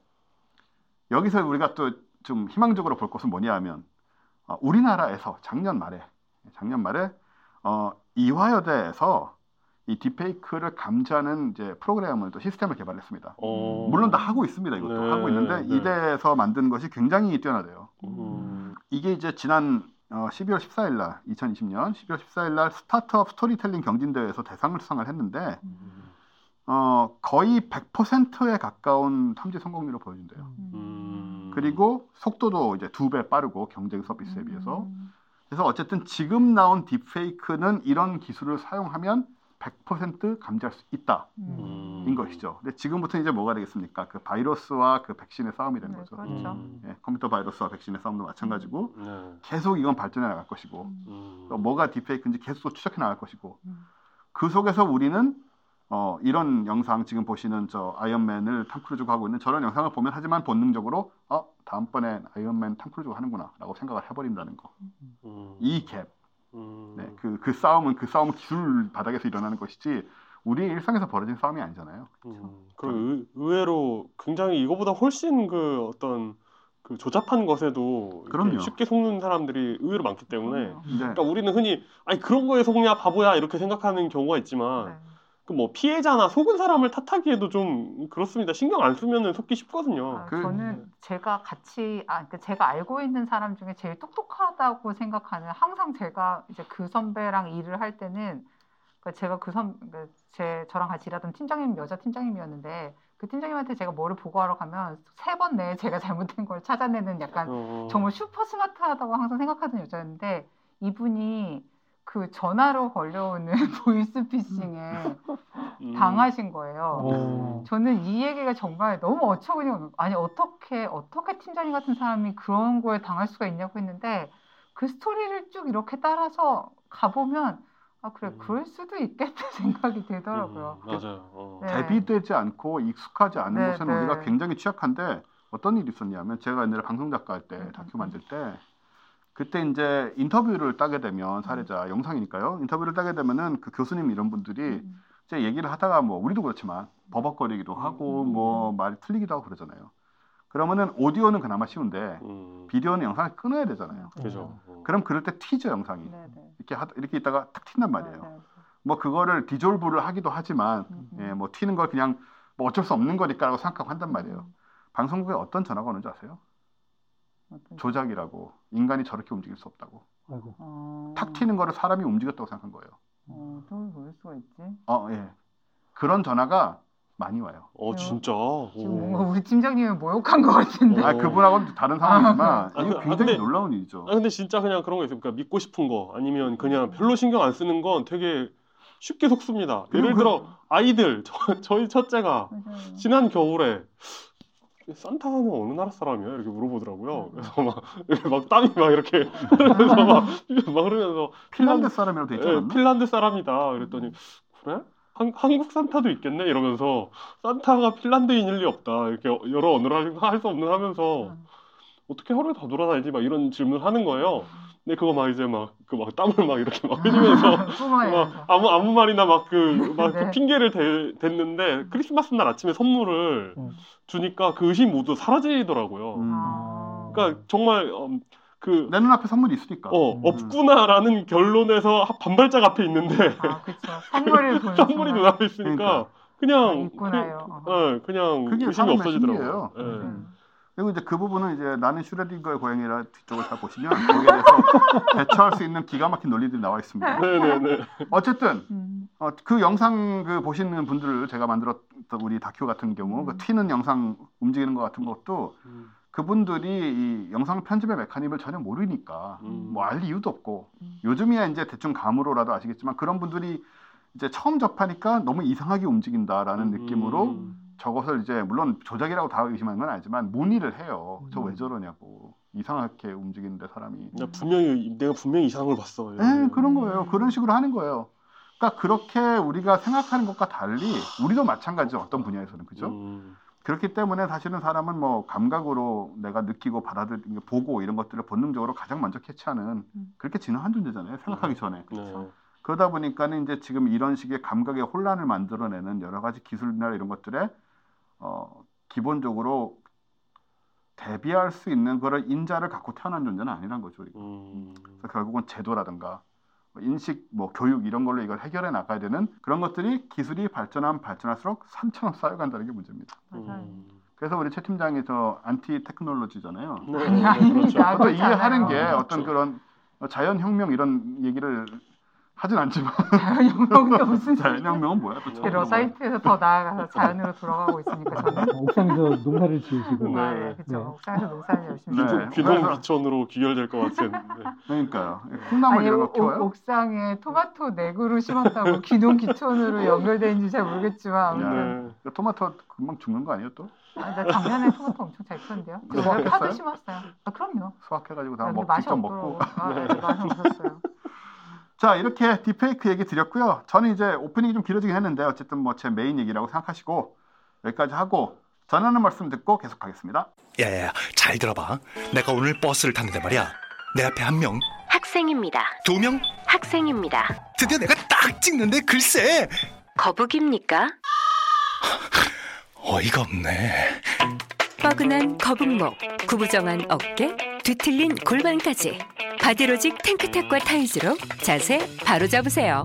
여기서 우리가 또 좀 희망적으로 볼 것은 뭐냐 하면 어, 우리나라에서 작년 말에 작년 말에 어, 이화여대에서 이 딥페이크를 감지하는 이제 프로그램을 또 시스템을 개발했습니다. 어. 물론 다 하고 있습니다. 이것도 네, 하고 있는데 네. 이대에서 만든 것이 굉장히 뛰어나대요. 음. 이게 이제 지난 어, 12월 14일 날 2020년 12월 14일 날 스타트업 스토리텔링 경진대회에서 대상을 수상을 했는데 음. 어, 거의 100%에 가까운 탐지 성공률을 보여준대요. 음. 그리고 속도도 이제 두 배 빠르고 경쟁 서비스에 비해서. 음. 그래서 어쨌든 지금 나온 딥페이크는 이런 기술을 사용하면 100% 감지할 수 있다. 음. 인 것이죠. 근데 지금부터 이제 뭐가 되겠습니까? 그 바이러스와 그 백신의 싸움이 되는 네, 거죠. 그렇죠. 음. 예, 컴퓨터 바이러스와 백신의 싸움도 마찬가지고 네. 계속 이건 발전해 나갈 것이고 음. 또 뭐가 딥페이크인지 계속 또 추적해 나갈 것이고 음. 그 속에서 우리는 어, 이런 영상 지금 보시는 저 아이언맨을 탐 크루즈가 하고 있는 저런 영상을 보면 하지만 본능적으로 어 다음번에 아이언맨 탐 크루즈가 하는구나라고 생각을 해버린다는 거. 음. 이 갭. 음. 네, 그, 그 싸움은 그 싸움은 기술 바닥에서 일어나는 것이지 우리의 일상에서 벌어진 싸움이 아니잖아요. 음, 그리고 의, 의외로 굉장히 이거보다 훨씬 그 어떤 그 조잡한 것에도. 쉽게 속는 사람들이 의외로 많기 때문에. 네. 그러니까 우리는 흔히 아니 그런 거에 속냐 바보야 이렇게 생각하는 경우가 있지만 네. 그뭐 피해자나 속은 사람을 탓하기에도 좀 그렇습니다. 신경 안 쓰면은 속기 쉽거든요. 아, 그- 저는 제가 같이 아 그러니까 제가 알고 있는 사람 중에 제일 똑똑하다고 생각하는 항상 제가 이제 그 선배랑 일을 할 때는 그러니까 제가 그선제 저랑 같이 일하던 팀장님 여자 팀장님이었는데 그 팀장님한테 제가 뭐를 보고하러 가면 세 번 내에 제가 잘못된 걸 찾아내는 약간 어, 정말 슈퍼 스마트하다고 항상 생각하던 여자였는데 이분이 그 전화로 걸려오는 보이스피싱에 음. 당하신 거예요. 어. 저는 이 얘기가 정말 너무 어처구니 없는 아니 어떻게 어떻게 팀장님 같은 사람이 그런 거에 당할 수가 있냐고 했는데 그 스토리를 쭉 이렇게 따라서 가보면 아 그래 음. 그럴 수도 있겠다 생각이 들더라고요. 음, 맞아요. 어. 네. 대비되지 않고 익숙하지 않은 네, 곳에는 네. 우리가 굉장히 취약한데 어떤 일이 있었냐면 제가 옛날에 방송 작가 할때 음, 다큐 음. 만들 때 그때 이제 인터뷰를 따게 되면 사례자 영상이니까요. 인터뷰를 따게 되면은 그 교수님 이런 분들이 음. 이제 얘기를 하다가 뭐 우리도 그렇지만 버벅거리기도 하고 음. 뭐 말이 틀리기도 하고 그러잖아요. 그러면은 오디오는 그나마 쉬운데 음, 비디오는 영상을 끊어야 되잖아요. 그죠. 어. 그럼 그럴 때 튀죠 영상이 네네. 이렇게 하, 이렇게 있다가 탁 튄단 말이에요. 네, 네. 뭐 그거를 디졸브를 하기도 하지만 음, 음. 예, 뭐 튀는 걸 그냥 뭐 어쩔 수 없는 거니까라고 생각하고 한단 말이에요. 음. 방송국에 어떤 전화가 오는지 아세요? 조작이라고 인간이 저렇게 움직일 수 없다고 아이고. 어, 탁 튀는 거를 사람이 움직였다고 생각한 거예요. 어, 또 그럴 수가 있지. 어, 예. 그런 전화가 많이 와요. 어 진짜. 지금 오. 뭔가 우리 팀장님을 모욕한 것 같은데. 어. 아, 그분하고는 다른 상황이지만 아, 이거 그- 아, 굉장히 근데- 놀라운 일이죠. 아 근데 진짜 그냥 그런 거 있어요. 그러니까 믿고 싶은 거 아니면 그냥 별로 신경 안 쓰는 건 되게 쉽게 속습니다. 예를 그- 들어 아이들 저, 저희 첫째가 맞아요. 지난 겨울에 산타는 어느 나라 사람이야? 이렇게 물어보더라고요. 그래서 막, 막 땀이 막 이렇게 흐르면서 막, 막 흐르면서 핀란드 사람이라고 돼 있지 예? 핀란드 사람이다. 그랬더니 그래? 한, 한국 산타도 있겠네 이러면서 산타가 핀란드인일 리 없다. 이렇게 여러 언어를 할 수 없는 하면서 음. 어떻게 하루에 다 돌아다니지? 막 이런 질문을 하는 거예요. 근데 그거 막 이제 막 그 막 땀을 막 이렇게 막 흘리면서 뿜어내면서. 막 아무 아무 말이나 막 그막그 네. 핑계를 대, 댔는데 크리스마스 날 아침에 선물을 음. 주니까 그 의심 모두 사라지더라고요. 음. 아. 그러니까 정말 음, 그내 눈앞에 선물이 있으니까. 어, 음. 없구나라는 결론에서 한 반발짝 앞에 있는데 아, 그쵸. 선물을 보는 선물이. 눈앞에 있으니까 그러니까. 그냥 아, 있구나요. 그, 어, 그냥 그게 의심이 없어지더라고요. 예. 음. 그리고 이제 그 부분은 이제 나는 슈레딩거의 고양이라 뒤쪽을 잘 보시면 거기에 대해서 대처할 수 있는 기가 막힌 논리들이 나와 있습니다. 네네네. 어쨌든 음. 어, 그 영상 그 보시는 분들을 제가 만들었던 우리 다큐 같은 경우 음. 그 튀는 영상 움직이는 것 같은 것도 음, 그분들이 이 영상 편집의 메커니즘을 전혀 모르니까 음. 뭐알 이유도 없고 음. 요즘이야 이제 대충 감으로라도 아시겠지만 그런 분들이 이제 처음 접하니까 너무 이상하게 움직인다라는 음. 느낌으로 음. 저것을 이제 물론 조작이라고 다 의심하는 건 아니지만 문의를 해요. 저 음. 왜 저러냐고 이상하게 움직이는데 사람이. 나 분명히 내가 분명히 이상한 걸 봤어. 예, 그런 거예요. 그런 식으로 하는 거예요. 그러니까 그렇게 우리가 생각하는 것과 달리 우리도 마찬가지죠. 어떤 분야에서는 그죠? 음, 그렇기 때문에 사실은 사람은 뭐 감각으로 내가 느끼고 받아들이고 보고 이런 것들을 본능적으로 가장 먼저 캐치하는 음. 그렇게 진화한 존재잖아요. 생각하기 전에. 네. 그러다 보니까는 이제 지금 이런 식의 감각의 혼란을 만들어내는 여러 가지 기술이나 이런 것들에 어, 기본적으로 대비할 수 있는 그런 인자를 갖고 태어난 존재는 아니란 거죠. 우리가. 음, 그래서 결국은 제도라든가 뭐 인식, 뭐 교육 이런 걸로 이걸 해결해 나가야 되는 그런 것들이 기술이 발전하면 발전할수록 산처럼 쌓여간다는 게 문제입니다. 음. 그래서 우리 최 팀장이 저 안티 테크놀로지잖아요. 네, 아니, 네, 아닙니다. 그것도 그렇지 이해하는. 게 어떤 그렇죠. 그런 자연혁명 이런 얘기를 하진 않지만 자연혁명도 무슨 자연혁명은 뭐야? 들어봐요. 사이트에서 더 나아가서 자연으로 돌아가고 있으니까 저는 옥상에서 농사를 지으시고 네. 아, 네, 그렇죠. 네. 옥상에서 농사를 열심히 네. 귀동 귀천으로 귀결될 것 같은. 네. 그러니까요. 콩나물 아니 이런 오- 거 키워요? 옥- 옥상에 토마토 네 그루 심었다고 기둥 기촌으로 연결되는지 잘 모르겠지만 야. 아무튼 네. 토마토 금방 죽는 거 아니에요 또? 아니, 나 작년에 토마토 엄청 잘 올해 파도? 심었어요. 아, 그럼요. 수확해가지고 다 먹, 직접. 먹고. 아, 네, 맛이 없었어요. 자 이렇게 딥페이크 얘기 드렸고요. 저는 이제 오프닝이 좀 길어지긴 했는데 어쨌든 뭐 제 메인 얘기라고 생각하시고 여기까지 하고 전하는 말씀 듣고 계속하겠습니다. 야야야 잘 들어봐 내가 오늘 버스를 탔는데 말이야 내 앞에 한 명 학생입니다. 두 명 학생입니다. 드디어 내가 딱 찍는데 글쎄 거북입니까? 어이가 없네 뻐근한 거북목, 구부정한 어깨, 뒤틀린 골반까지 바디로직 탱크탑과 타이즈로 자세 바로 잡으세요.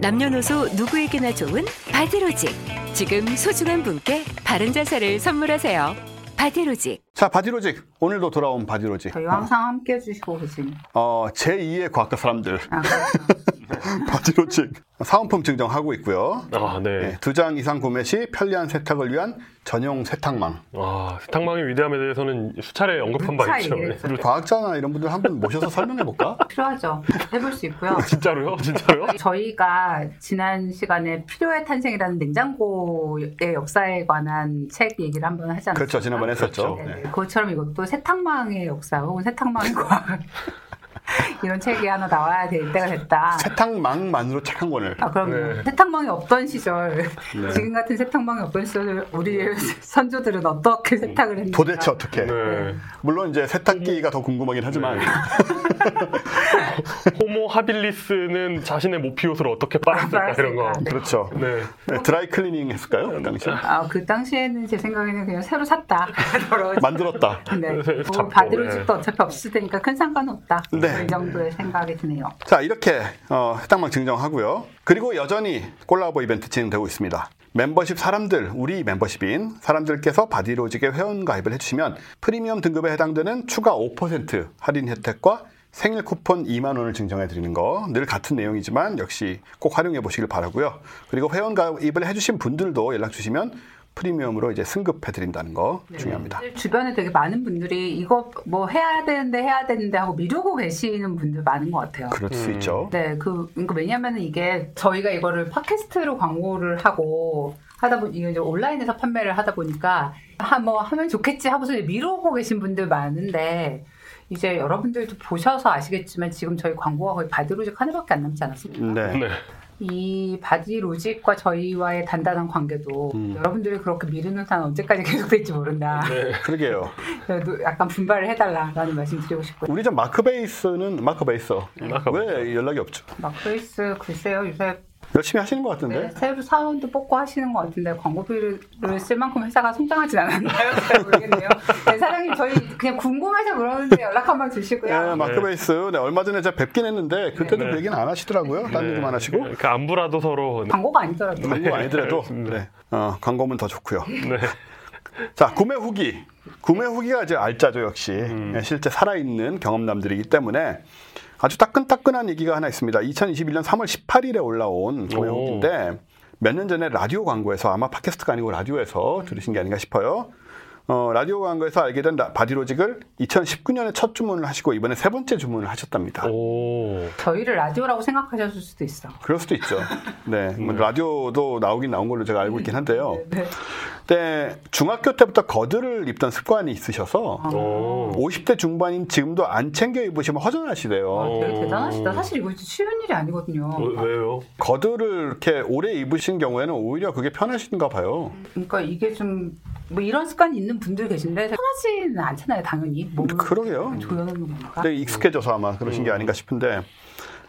남녀노소 누구에게나 좋은 바디로직. 지금 소중한 분께 바른 자세를 선물하세요. 바디로직. 자 바디로직 오늘도 돌아온 바디로직. 저희 항상 함께 해주시고 계신. 어, 제2의 과학과 사람들 아, 그렇죠. 바디로직 사은품 증정하고 있고요. 아, 네. 두장 이상 구매 시 편리한 세탁을 위한 전용 세탁망. 아, 세탁망의 위대함에 대해서는 수차례 언급한 바 수차 있죠. 얘기했어요. 과학자나 이런 분들 한 분 모셔서 설명해 볼까? 필요하죠. 해볼 수 있고요. 진짜로요? 진짜로요? 저희가 지난 시간에 필요의 탄생이라는 냉장고의 역사에 관한 책 얘기를 한 번 하지 않았어요? 그렇죠. 지난번에 했었죠. 그렇죠. 네. 그것처럼 이것도 세탁망의 역사 혹은 세탁망의 과학 이런 책이 하나 나와야 될 때가 됐다. 세탁망만으로 책 한 권을. 아, 그럼요. 네. 세탁망이 없던 시절, 네. 지금 같은 세탁망이 없던 시절, 우리 선조들은 어떻게 세탁을 했는가. 도대체 어떻게? 네. 물론 이제 세탁기가 더 궁금하긴 하지만 호모 하빌리스는 자신의 모피옷을 어떻게 빨았을까 이런 거. 빨았을까. 그렇죠. 네. 네, 드라이 클리닝 했을까요? 그 당시 아, 그 당시에는 제 생각에는 그냥 새로 샀다. 만들었다. 네. 뭐 바디로직도 어차피 없을 테니까 큰 상관없다. 네. 이 정도의 생각이 드네요. 자 이렇게 어, 해당망 증정하고요. 그리고 여전히 콜라보 이벤트 진행되고 있습니다. 멤버십 사람들, 우리 멤버십인 사람들께서 바디로직에 회원 가입을 해주시면 프리미엄 등급에 해당되는 추가 5% 할인 혜택과 생일 쿠폰 2만 원을 증정해 드리는 거 늘 같은 내용이지만 역시 꼭 활용해 보시길 바라고요. 그리고 회원 가입을 해주신 분들도 연락 주시면 프리미엄으로 이제 승급해 드린다는 거 중요합니다. 주변에 되게 많은 분들이 이거 뭐 해야 되는데 해야 되는데 하고 미루고 계시는 분들 많은 것 같아요. 그럴 수 음. 있죠. 네, 그, 그러니까 왜냐면은 이게 저희가 이거를 팟캐스트로 광고를 하고 하다 보니 이게 이제 온라인에서 판매를 하다 보니까 한뭐 하면 좋겠지 하고서 이제 미루고 계신 분들 많은데 이제 여러분들도 보셔서 아시겠지만 지금 저희 광고가 거의 바디로직 하나밖에 안 남지 않았습니까? 네. 네. 이 바디 로직과 저희와의 단단한 관계도 음. 여러분들이 그렇게 미루는 한 언제까지 계속될지 모른다. 네. 그러게요. 그래도 약간 분발을 해달라라는 말씀 드리고 싶고요. 우리 저 마크 베이스는 마크 베이스 마크 왜 연락이 없죠? 막베이스 글쎄요 요새 열심히 하시는 것 같은데. 네, 새로 사원도 뽑고 하시는 것 같은데 광고비를 쓸 만큼 회사가 성장하진 않았나요? 잘 모르겠네요. 네, 사장님 저희 그냥 궁금해서 그러는데 연락 한번 주시고요. 네, 마크 네. 베이스. 네, 얼마 전에 제가 뵙긴 했는데 그때도 네. 얘기는 안 하시더라고요. 딴 네. 얘기만 하시고. 그 안부라도 서로. 광고가 아니더라고요. 광고 아니더라도 네. 네. 어, 광고면 더 좋고요. 네. 자 구매 후기. 구매 후기가 이제 알짜죠 역시 음. 네, 실제 살아있는 경험남들이기 때문에 아주 따끈따끈한 얘기가 하나 있습니다. 2021년 3월 18일에 올라온. 후기인데 몇 년 전에 라디오 광고에서 아마 팟캐스트가 아니고 라디오에서 들으신 게 아닌가 싶어요. 어, 라디오 광고에서 알게 된 라- 바디로직을 2019년에 첫 주문을 하시고 이번에 세 번째 주문을 하셨답니다. 오. 저희를 라디오라고 생각하셨을 수도 있어. 그럴 수도 있죠. 네, 뭐 라디오도 나오긴 나온 걸로 제가 알고 있긴 한데요. 네. 네, 중학교 때부터 거드를 입던 습관이 있으셔서 아. 오. 50대 중반인 지금도 안 챙겨 입으시면 허전하시대요. 아, 되게 어. 대단하시다. 사실 이거 쉬운 일이 아니거든요. 왜- 왜요? 거드를 이렇게 오래 입으신 경우에는 오히려 그게 편하신가 봐요. 그러니까 이게 좀 뭐 이런 습관이 있는 분들 계신데 편하지는 않잖아요, 당연히. 몸을 그러게요. 조여놓는 익숙해져서 아마 그러신 게 아닌가 싶은데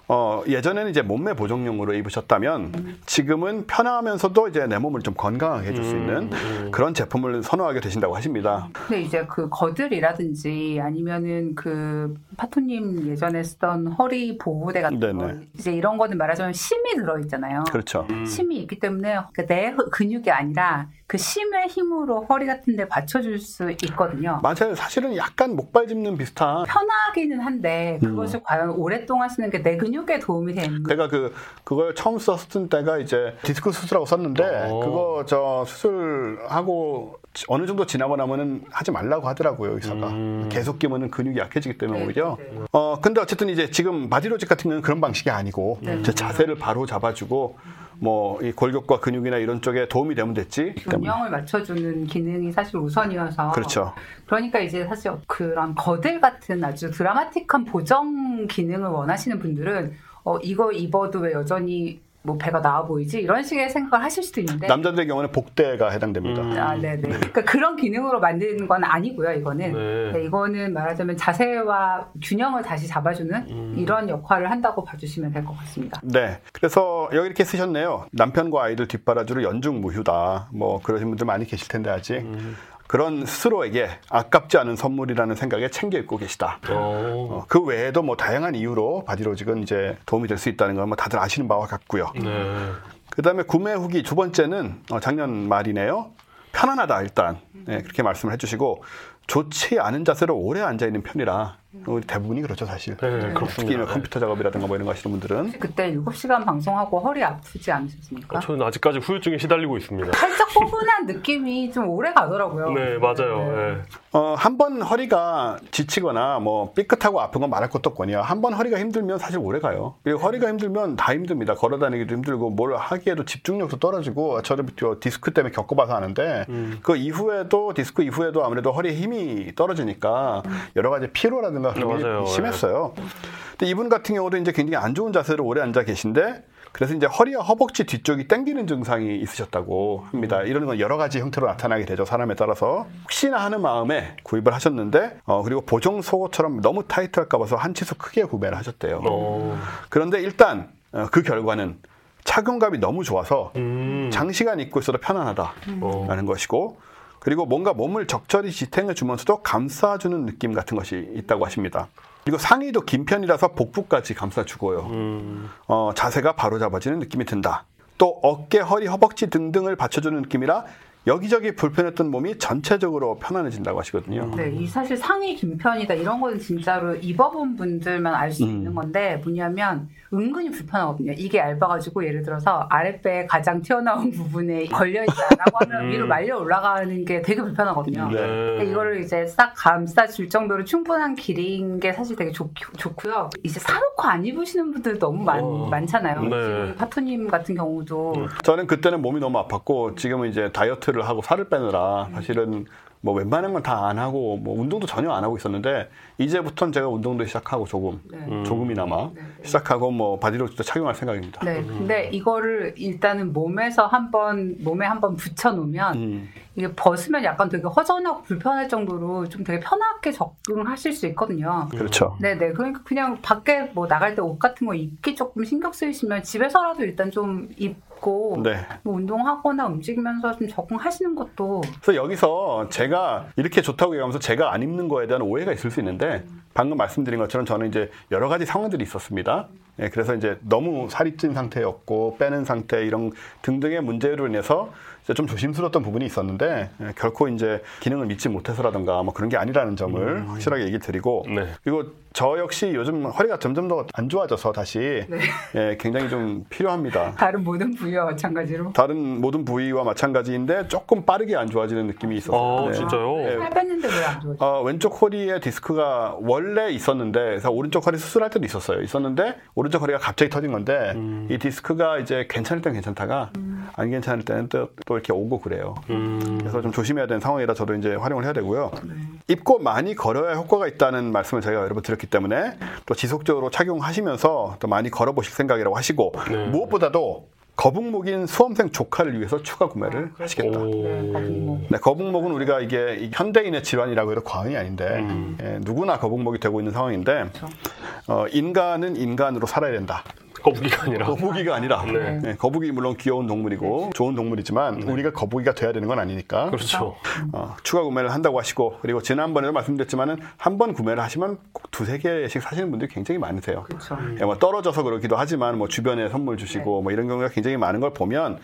어, 예전에는 이제 몸매 보정용으로 입으셨다면 지금은 편하면서도 이제 내 몸을 좀 건강하게 해줄 수 있는 그런 제품을 선호하게 되신다고 하십니다. 근데 이제 그 거들이라든지 아니면은 그 파토님 예전에 쓰던 허리 보호대 같은 네네. 거 이제 이런 거는 말하자면 심이 들어있잖아요. 그렇죠. 심이 있기 때문에 그내 근육이 아니라 그 심의 힘으로 허리 같은 데 받쳐줄 수 있거든요. 맞아요. 사실은 약간 목발 짚는 비슷한 편하기는 한데 그것을 음. 과연 오랫동안 쓰는 게 내 근육에 도움이 되는 제가 그 그걸 처음 썼을 때가 이제 디스크 수술하고 썼는데 어. 그거 저 수술하고 지- 어느 정도 지나고 나면은 하지 말라고 하더라고요 의사가 음. 계속 끼면은 근육이 약해지기 때문에 네, 오히려 네. 어 근데 어쨌든 이제 지금 바디로직 같은 경우는 그런 방식이 아니고 네. 자세를 바로 잡아주고 뭐 이 골격과 근육이나 이런 쪽에 도움이 되면 됐지. 균형을 맞춰주는 기능이 사실 우선이어서. 그렇죠. 그러니까 이제 사실 그런 거들 같은 아주 드라마틱한 보정 기능을 원하시는 분들은 어 이거 입어도 왜 여전히 뭐 배가 나와 보이지 이런 식의 생각을 하실 수도 있는데 남자들의 경우는 복대가 해당됩니다 음. 아 네네 그러니까 그런 기능으로 만드는 건 아니고요 이거는 네. 네, 이거는 말하자면 자세와 균형을 다시 잡아주는 음. 이런 역할을 한다고 봐주시면 될 것 같습니다. 네. 그래서 여기 이렇게 쓰셨네요. 남편과 아이들 뒷바라지로 연중 무휴다. 뭐 그러신 분들 많이 계실 텐데 아직 음. 그런 스스로에게 아깝지 않은 선물이라는 생각에 챙겨 입고 계시다. 어. 어, 그 외에도 뭐 다양한 이유로 바디로직은 이제 도움이 될 수 있다는 건 뭐 다들 아시는 바와 같고요. 네. 그다음에 구매 후기 두 번째는 어, 작년 말이네요. 편안하다 일단 네, 그렇게 말씀을 해주시고 좋지 않은 자세로 오래 앉아 있는 편이라 우리 대부분이 그렇죠 사실. 네, 특히 그렇습니다. 컴퓨터 작업이라든가 뭐 이런 거 하시는 분들은 그때 7시간 방송하고 허리 아프지 않으셨습니까? 어, 저는 아직까지 후유증에 시달리고 있습니다. 살짝 포근한 느낌이 좀 오래 가더라고요. 네, 맞아요. 네. 어, 한 번 허리가 지치거나 뭐 삐끗하고 아픈 건 말할 것도 없거니요. 한번 허리가 힘들면 사실 오래 가요. 그리고 허리가 힘들면 다 힘듭니다. 걸어 다니기도 힘들고 뭘 하기에도 집중력도 떨어지고 저도 저 디스크 때문에 겪어봐서 아는데 음. 그 이후에도 디스크 이후에도 아무래도 허리에 힘이 떨어지니까 여러 가지 피로라든가 게 맞아요. 심했어요. 근데 이분 같은 경우도 이제 굉장히 안 좋은 자세로 오래 앉아 계신데 그래서 이제 허리와 허벅지 뒤쪽이 당기는 증상이 있으셨다고 합니다. 이런 건 여러 가지 형태로 나타나게 되죠. 사람에 따라서 혹시나 하는 마음에 구입을 하셨는데 어, 그리고 보정 속옷처럼 너무 타이트할까 봐서 한 치수 크게 구매를 하셨대요. 어. 그런데 일단 어, 그 결과는 착용감이 너무 좋아서 음. 장시간 입고 있어도 편안하다라는 어. 것이고 그리고 뭔가 몸을 적절히 지탱해 주면서도 감싸주는 느낌 같은 것이 있다고 하십니다. 그리고 상의도 긴 편이라서 복부까지 감싸주고요. 음. 어, 자세가 바로 잡아지는 느낌이 든다. 또 어깨, 허리, 허벅지 등등을 받쳐주는 느낌이라 여기저기 불편했던 몸이 전체적으로 편안해진다고 하시거든요. 네, 이 사실 상의 긴 편이다 이런 거는 진짜로 입어본 분들만 알수 음. 있는 건데 뭐냐면 은근히 불편하거든요. 이게 얇아가지고 예를 들어서 아랫배 가장 튀어나온 부분에 걸려있다라고 하면 음. 위로 말려 올라가는 게 되게 불편하거든요. 네. 근데 이거를 이제 싹 감싸줄 정도로 충분한 길이인 게 사실 되게 좋, 좋고요. 이제 사놓고 안 입으시는 분들 너무 많, 어. 많잖아요. 네. 지금 파토님 같은 경우도 음. 저는 그때는 몸이 너무 아팠고 지금은 이제 다이어트를 하고 살을 빼느라 사실은 뭐 웬만한 건 다 안 하고 뭐 운동도 전혀 안 하고 있었는데 이제부터는 제가 운동도 시작하고 조금 네. 음. 조금이나마 네, 네. 시작하고 뭐 바디로직도 착용할 생각입니다. 네, 근데 이거를 일단은 몸에서 한번 몸에 한번 붙여 놓으면 음. 이게 벗으면 약간 되게 허전하고 불편할 정도로 좀 되게 편하게 적응하실 수 있거든요. 그렇죠. 네네. 그러니까 그냥 밖에 뭐 나갈 때 옷 같은 거 입기 조금 신경 쓰이시면 집에서라도 일단 좀 입고 네. 뭐 운동하거나 움직이면서 좀 적응하시는 것도 그래서 여기서 제가 이렇게 좋다고 얘기하면서 제가 안 입는 거에 대한 오해가 있을 수 있는데 방금 말씀드린 것처럼 저는 이제 여러 가지 상황들이 있었습니다. 예, 그래서 이제 너무 살이 찐 상태였고 빼는 상태 이런 등등의 문제로 인해서 좀 조심스러웠던 부분이 있었는데 예, 결코 이제 기능을 믿지 못해서라든가 뭐 그런 게 아니라는 점을 확실하게 얘기 드리고 네. 그리고 저 역시 요즘 허리가 점점 더 안 좋아져서 다시 네. 예, 굉장히 좀 필요합니다. 다른 모든 부위와 마찬가지로. 다른 모든 부위와 마찬가지인데 조금 빠르게 안 좋아지는 느낌이 있었어요. 아, 진짜요? 예, 살 뺐는데 왜 안 좋아져? 어, 왼쪽 허리에 디스크가 원래 있었는데 그래서 오른쪽 허리 수술할 때도 있었어요. 있었는데 오른쪽 허리가 갑자기 터진 건데 음. 이 디스크가 이제 괜찮을 땐 괜찮다가 안 괜찮을 때는 또, 또 이렇게 오고 그래요. 음. 그래서 좀 조심해야 되는 상황이라 저도 이제 활용을 해야 되고요. 입고 많이 걸어야 효과가 있다는 말씀을 저희가 여러 번 드렸기 때문에 또 지속적으로 착용하시면서 또 많이 걸어보실 생각이라고 하시고 네. 무엇보다도 거북목인 수험생 조카를 위해서 추가 구매를 하시겠다. 오. 네, 거북목. 네, 거북목은 우리가 이게 이 현대인의 질환이라고 해도 과언이 아닌데 음. 예, 누구나 거북목이 되고 있는 상황인데 어, 인간은 인간으로 살아야 된다. 거북이가 아니라. 거북이가 아니라 네. 예, 거북이 물론 귀여운 동물이고 좋은 동물이지만 우리가 거북이가 돼야 되는 건 아니니까 그렇죠. 어, 추가 구매를 한다고 하시고 그리고 지난번에도 말씀드렸지만은 한 번 구매를 하시면 꼭 두세 개씩 사시는 분들이 굉장히 많으세요. 그렇죠. 예, 뭐 떨어져서 그러기도 하지만 뭐 주변에 선물 주시고 뭐 이런 경우가 굉장히 많은 걸 보면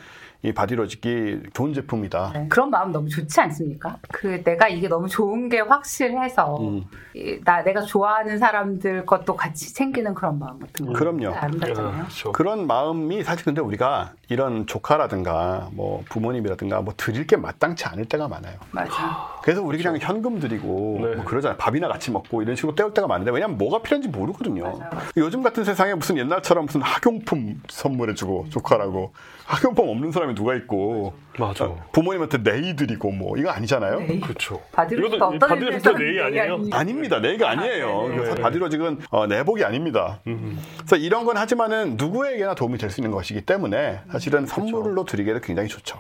이 바디로직이 좋은 제품이다. 네, 그런 마음 너무 좋지 않습니까? 그 내가 이게 너무 좋은 게 확실해서 음. 이, 나 내가 좋아하는 사람들 것도 같이 챙기는 그런 마음 같은 거. 그럼요. 아름답잖아요. 그렇죠. 그런 마음이 사실 근데 우리가 이런 조카라든가 뭐 부모님이라든가 뭐 드릴 게 마땅치 않을 때가 많아요. 맞아. 그래서 우리 그냥 현금 드리고 네. 뭐 그러잖아요. 밥이나 같이 먹고 이런 식으로 때울 때가 많은데 왜냐면 뭐가 필요한지 모르거든요. 맞아요. 요즘 같은 세상에 무슨 옛날처럼 무슨 학용품 선물해주고 조카라고 학용품 없는 사람이 누가 있고 맞아. 어, 부모님한테 네이 드리고 뭐 이거 아니잖아요. 네. 그렇죠. 어떤 바디로직도 네이 아니에요? 아닙니다. 내가 아니에요. 아, 네, 그래서 네. 바디로직은 어, 내복이 아닙니다. 음. 그래서 이런 건 하지만은 누구에게나 도움이 될 수 있는 것이기 때문에 사실은 선물로 드리기에도 굉장히 좋죠.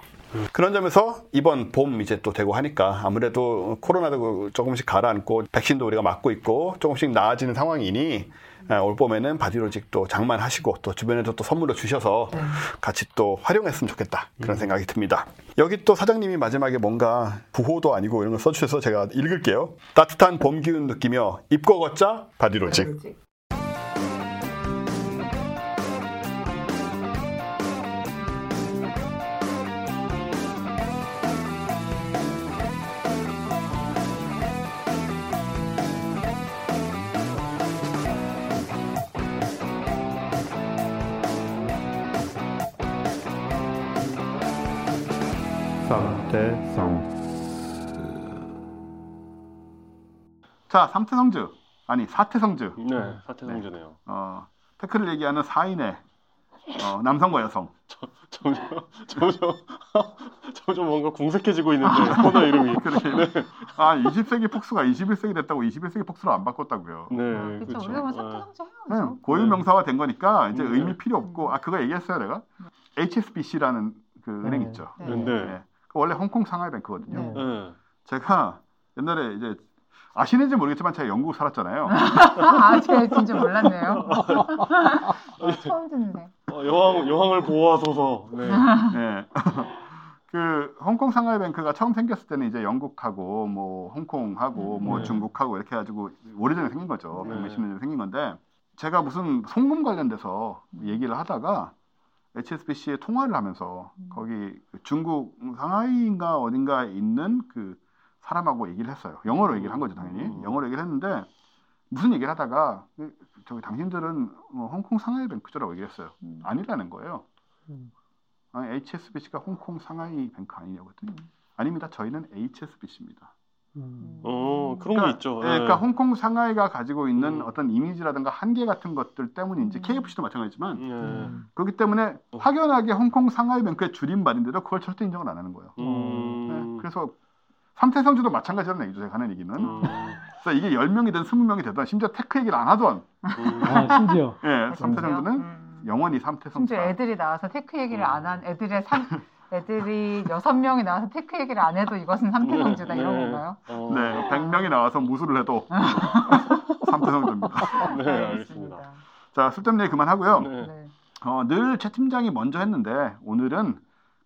그런 점에서 이번 봄 이제 또 되고 하니까 아무래도 코로나도 조금씩 가라앉고 백신도 우리가 맞고 있고 조금씩 나아지는 상황이니 아, 올 봄에는 바디로직도 장만하시고 또 주변에도 또 선물로 주셔서 네. 같이 또 활용했으면 좋겠다 그런 생각이 듭니다. 여기 또 사장님이 마지막에 뭔가 부호도 아니고 이런 걸 써주셔서 제가 읽을게요. 따뜻한 봄 기운 느끼며 입고 걷자 바디로직. 바디로직. 자, 삼태성주 아니 사태성주 네, 사태 성주네요. 어, 태클을 얘기하는 4인의 어, 남성과 여성 점점, 점점, 점점 뭔가 궁색해지고 있는데, 코너 이름이. 그렇게 아 20세기 폭수가 21세기 됐다고 21세기 폭수로 안 바꿨다고요. 네, 그렇죠. 그렇죠. 우리가 뭐 네. 사태성주 네, 해야죠. 고유 명사화 된 거니까 이제 네. 의미 필요 없고 아 그거 얘기했어요 내가 HSBC라는 그 네. 은행 있죠. 네. 근데, 네. 그 원래 홍콩 상하이뱅크거든요. 네. 네. 제가 옛날에 이제 아시는지 모르겠지만 제가 영국 살았잖아요. 아, 제가 진짜 몰랐네요. 아, 처음 듣네. 어, 여왕, 여왕을 보호하소서. 네. 네. 그 홍콩 상하이 뱅크가 처음 생겼을 때는 이제 영국하고 뭐 홍콩하고 뭐 네. 중국하고 이렇게 해가지고 오래전에 생긴 거죠. 네. 백 몇십 년 전에 생긴 건데 제가 무슨 송금 관련돼서 얘기를 하다가 HSBC에 통화를 하면서 거기 그 중국 상하이인가 어딘가 있는 그 사람하고 얘기를 했어요. 영어로 얘기를 한 거죠, 당연히. 음. 영어로 얘기를 했는데 무슨 얘기를 하다가 그, 저기 당신들은 뭐 홍콩 상하이 뱅크죠라고 얘기했어요. 음. 아니라는 거예요. 음. 아니, HSBC가 홍콩 상하이 뱅크 아니냐고 했더니 아닙니다. 저희는 HSBC입니다. 음. 어, 그런 게 있죠. 예, 네. 그러니까 홍콩 상하이가 가지고 있는 음. 어떤 이미지라든가 한계 같은 것들 때문인지 음. KFC도 마찬가지지만 네. 음. 그렇기 때문에 어. 확연하게 홍콩 상하이 뱅크의 줄임말인데도 그걸 절대 인정을 안 하는 거예요. 음. 네, 그래서 삼테성즈도 마찬가지라는 얘기죠. 제가 하는 얘기는. 음. 그래서 이게 10명이든 20명이 되든 심지어 테크 얘기를 안 하던 음. 아, 심지어. 예, 심지어? 삼태성주는 음. 영원히 심지어 삼테성즈다. 애들이 나와서 테크 얘기를 음. 안한 애들의 삼 애들이 여섯 명이 나와서 테크 얘기를 안 해도 이것은 삼테성즈다 네, 이런 네. 건가요? 어. 네, 100명이 나와서 무술을 해도 삼테성즈입니다. 네, 알겠습니다. 자, 쓸데없는 얘기 그만하고요. 네. 네. 어, 늘 최 팀장이 먼저 했는데 오늘은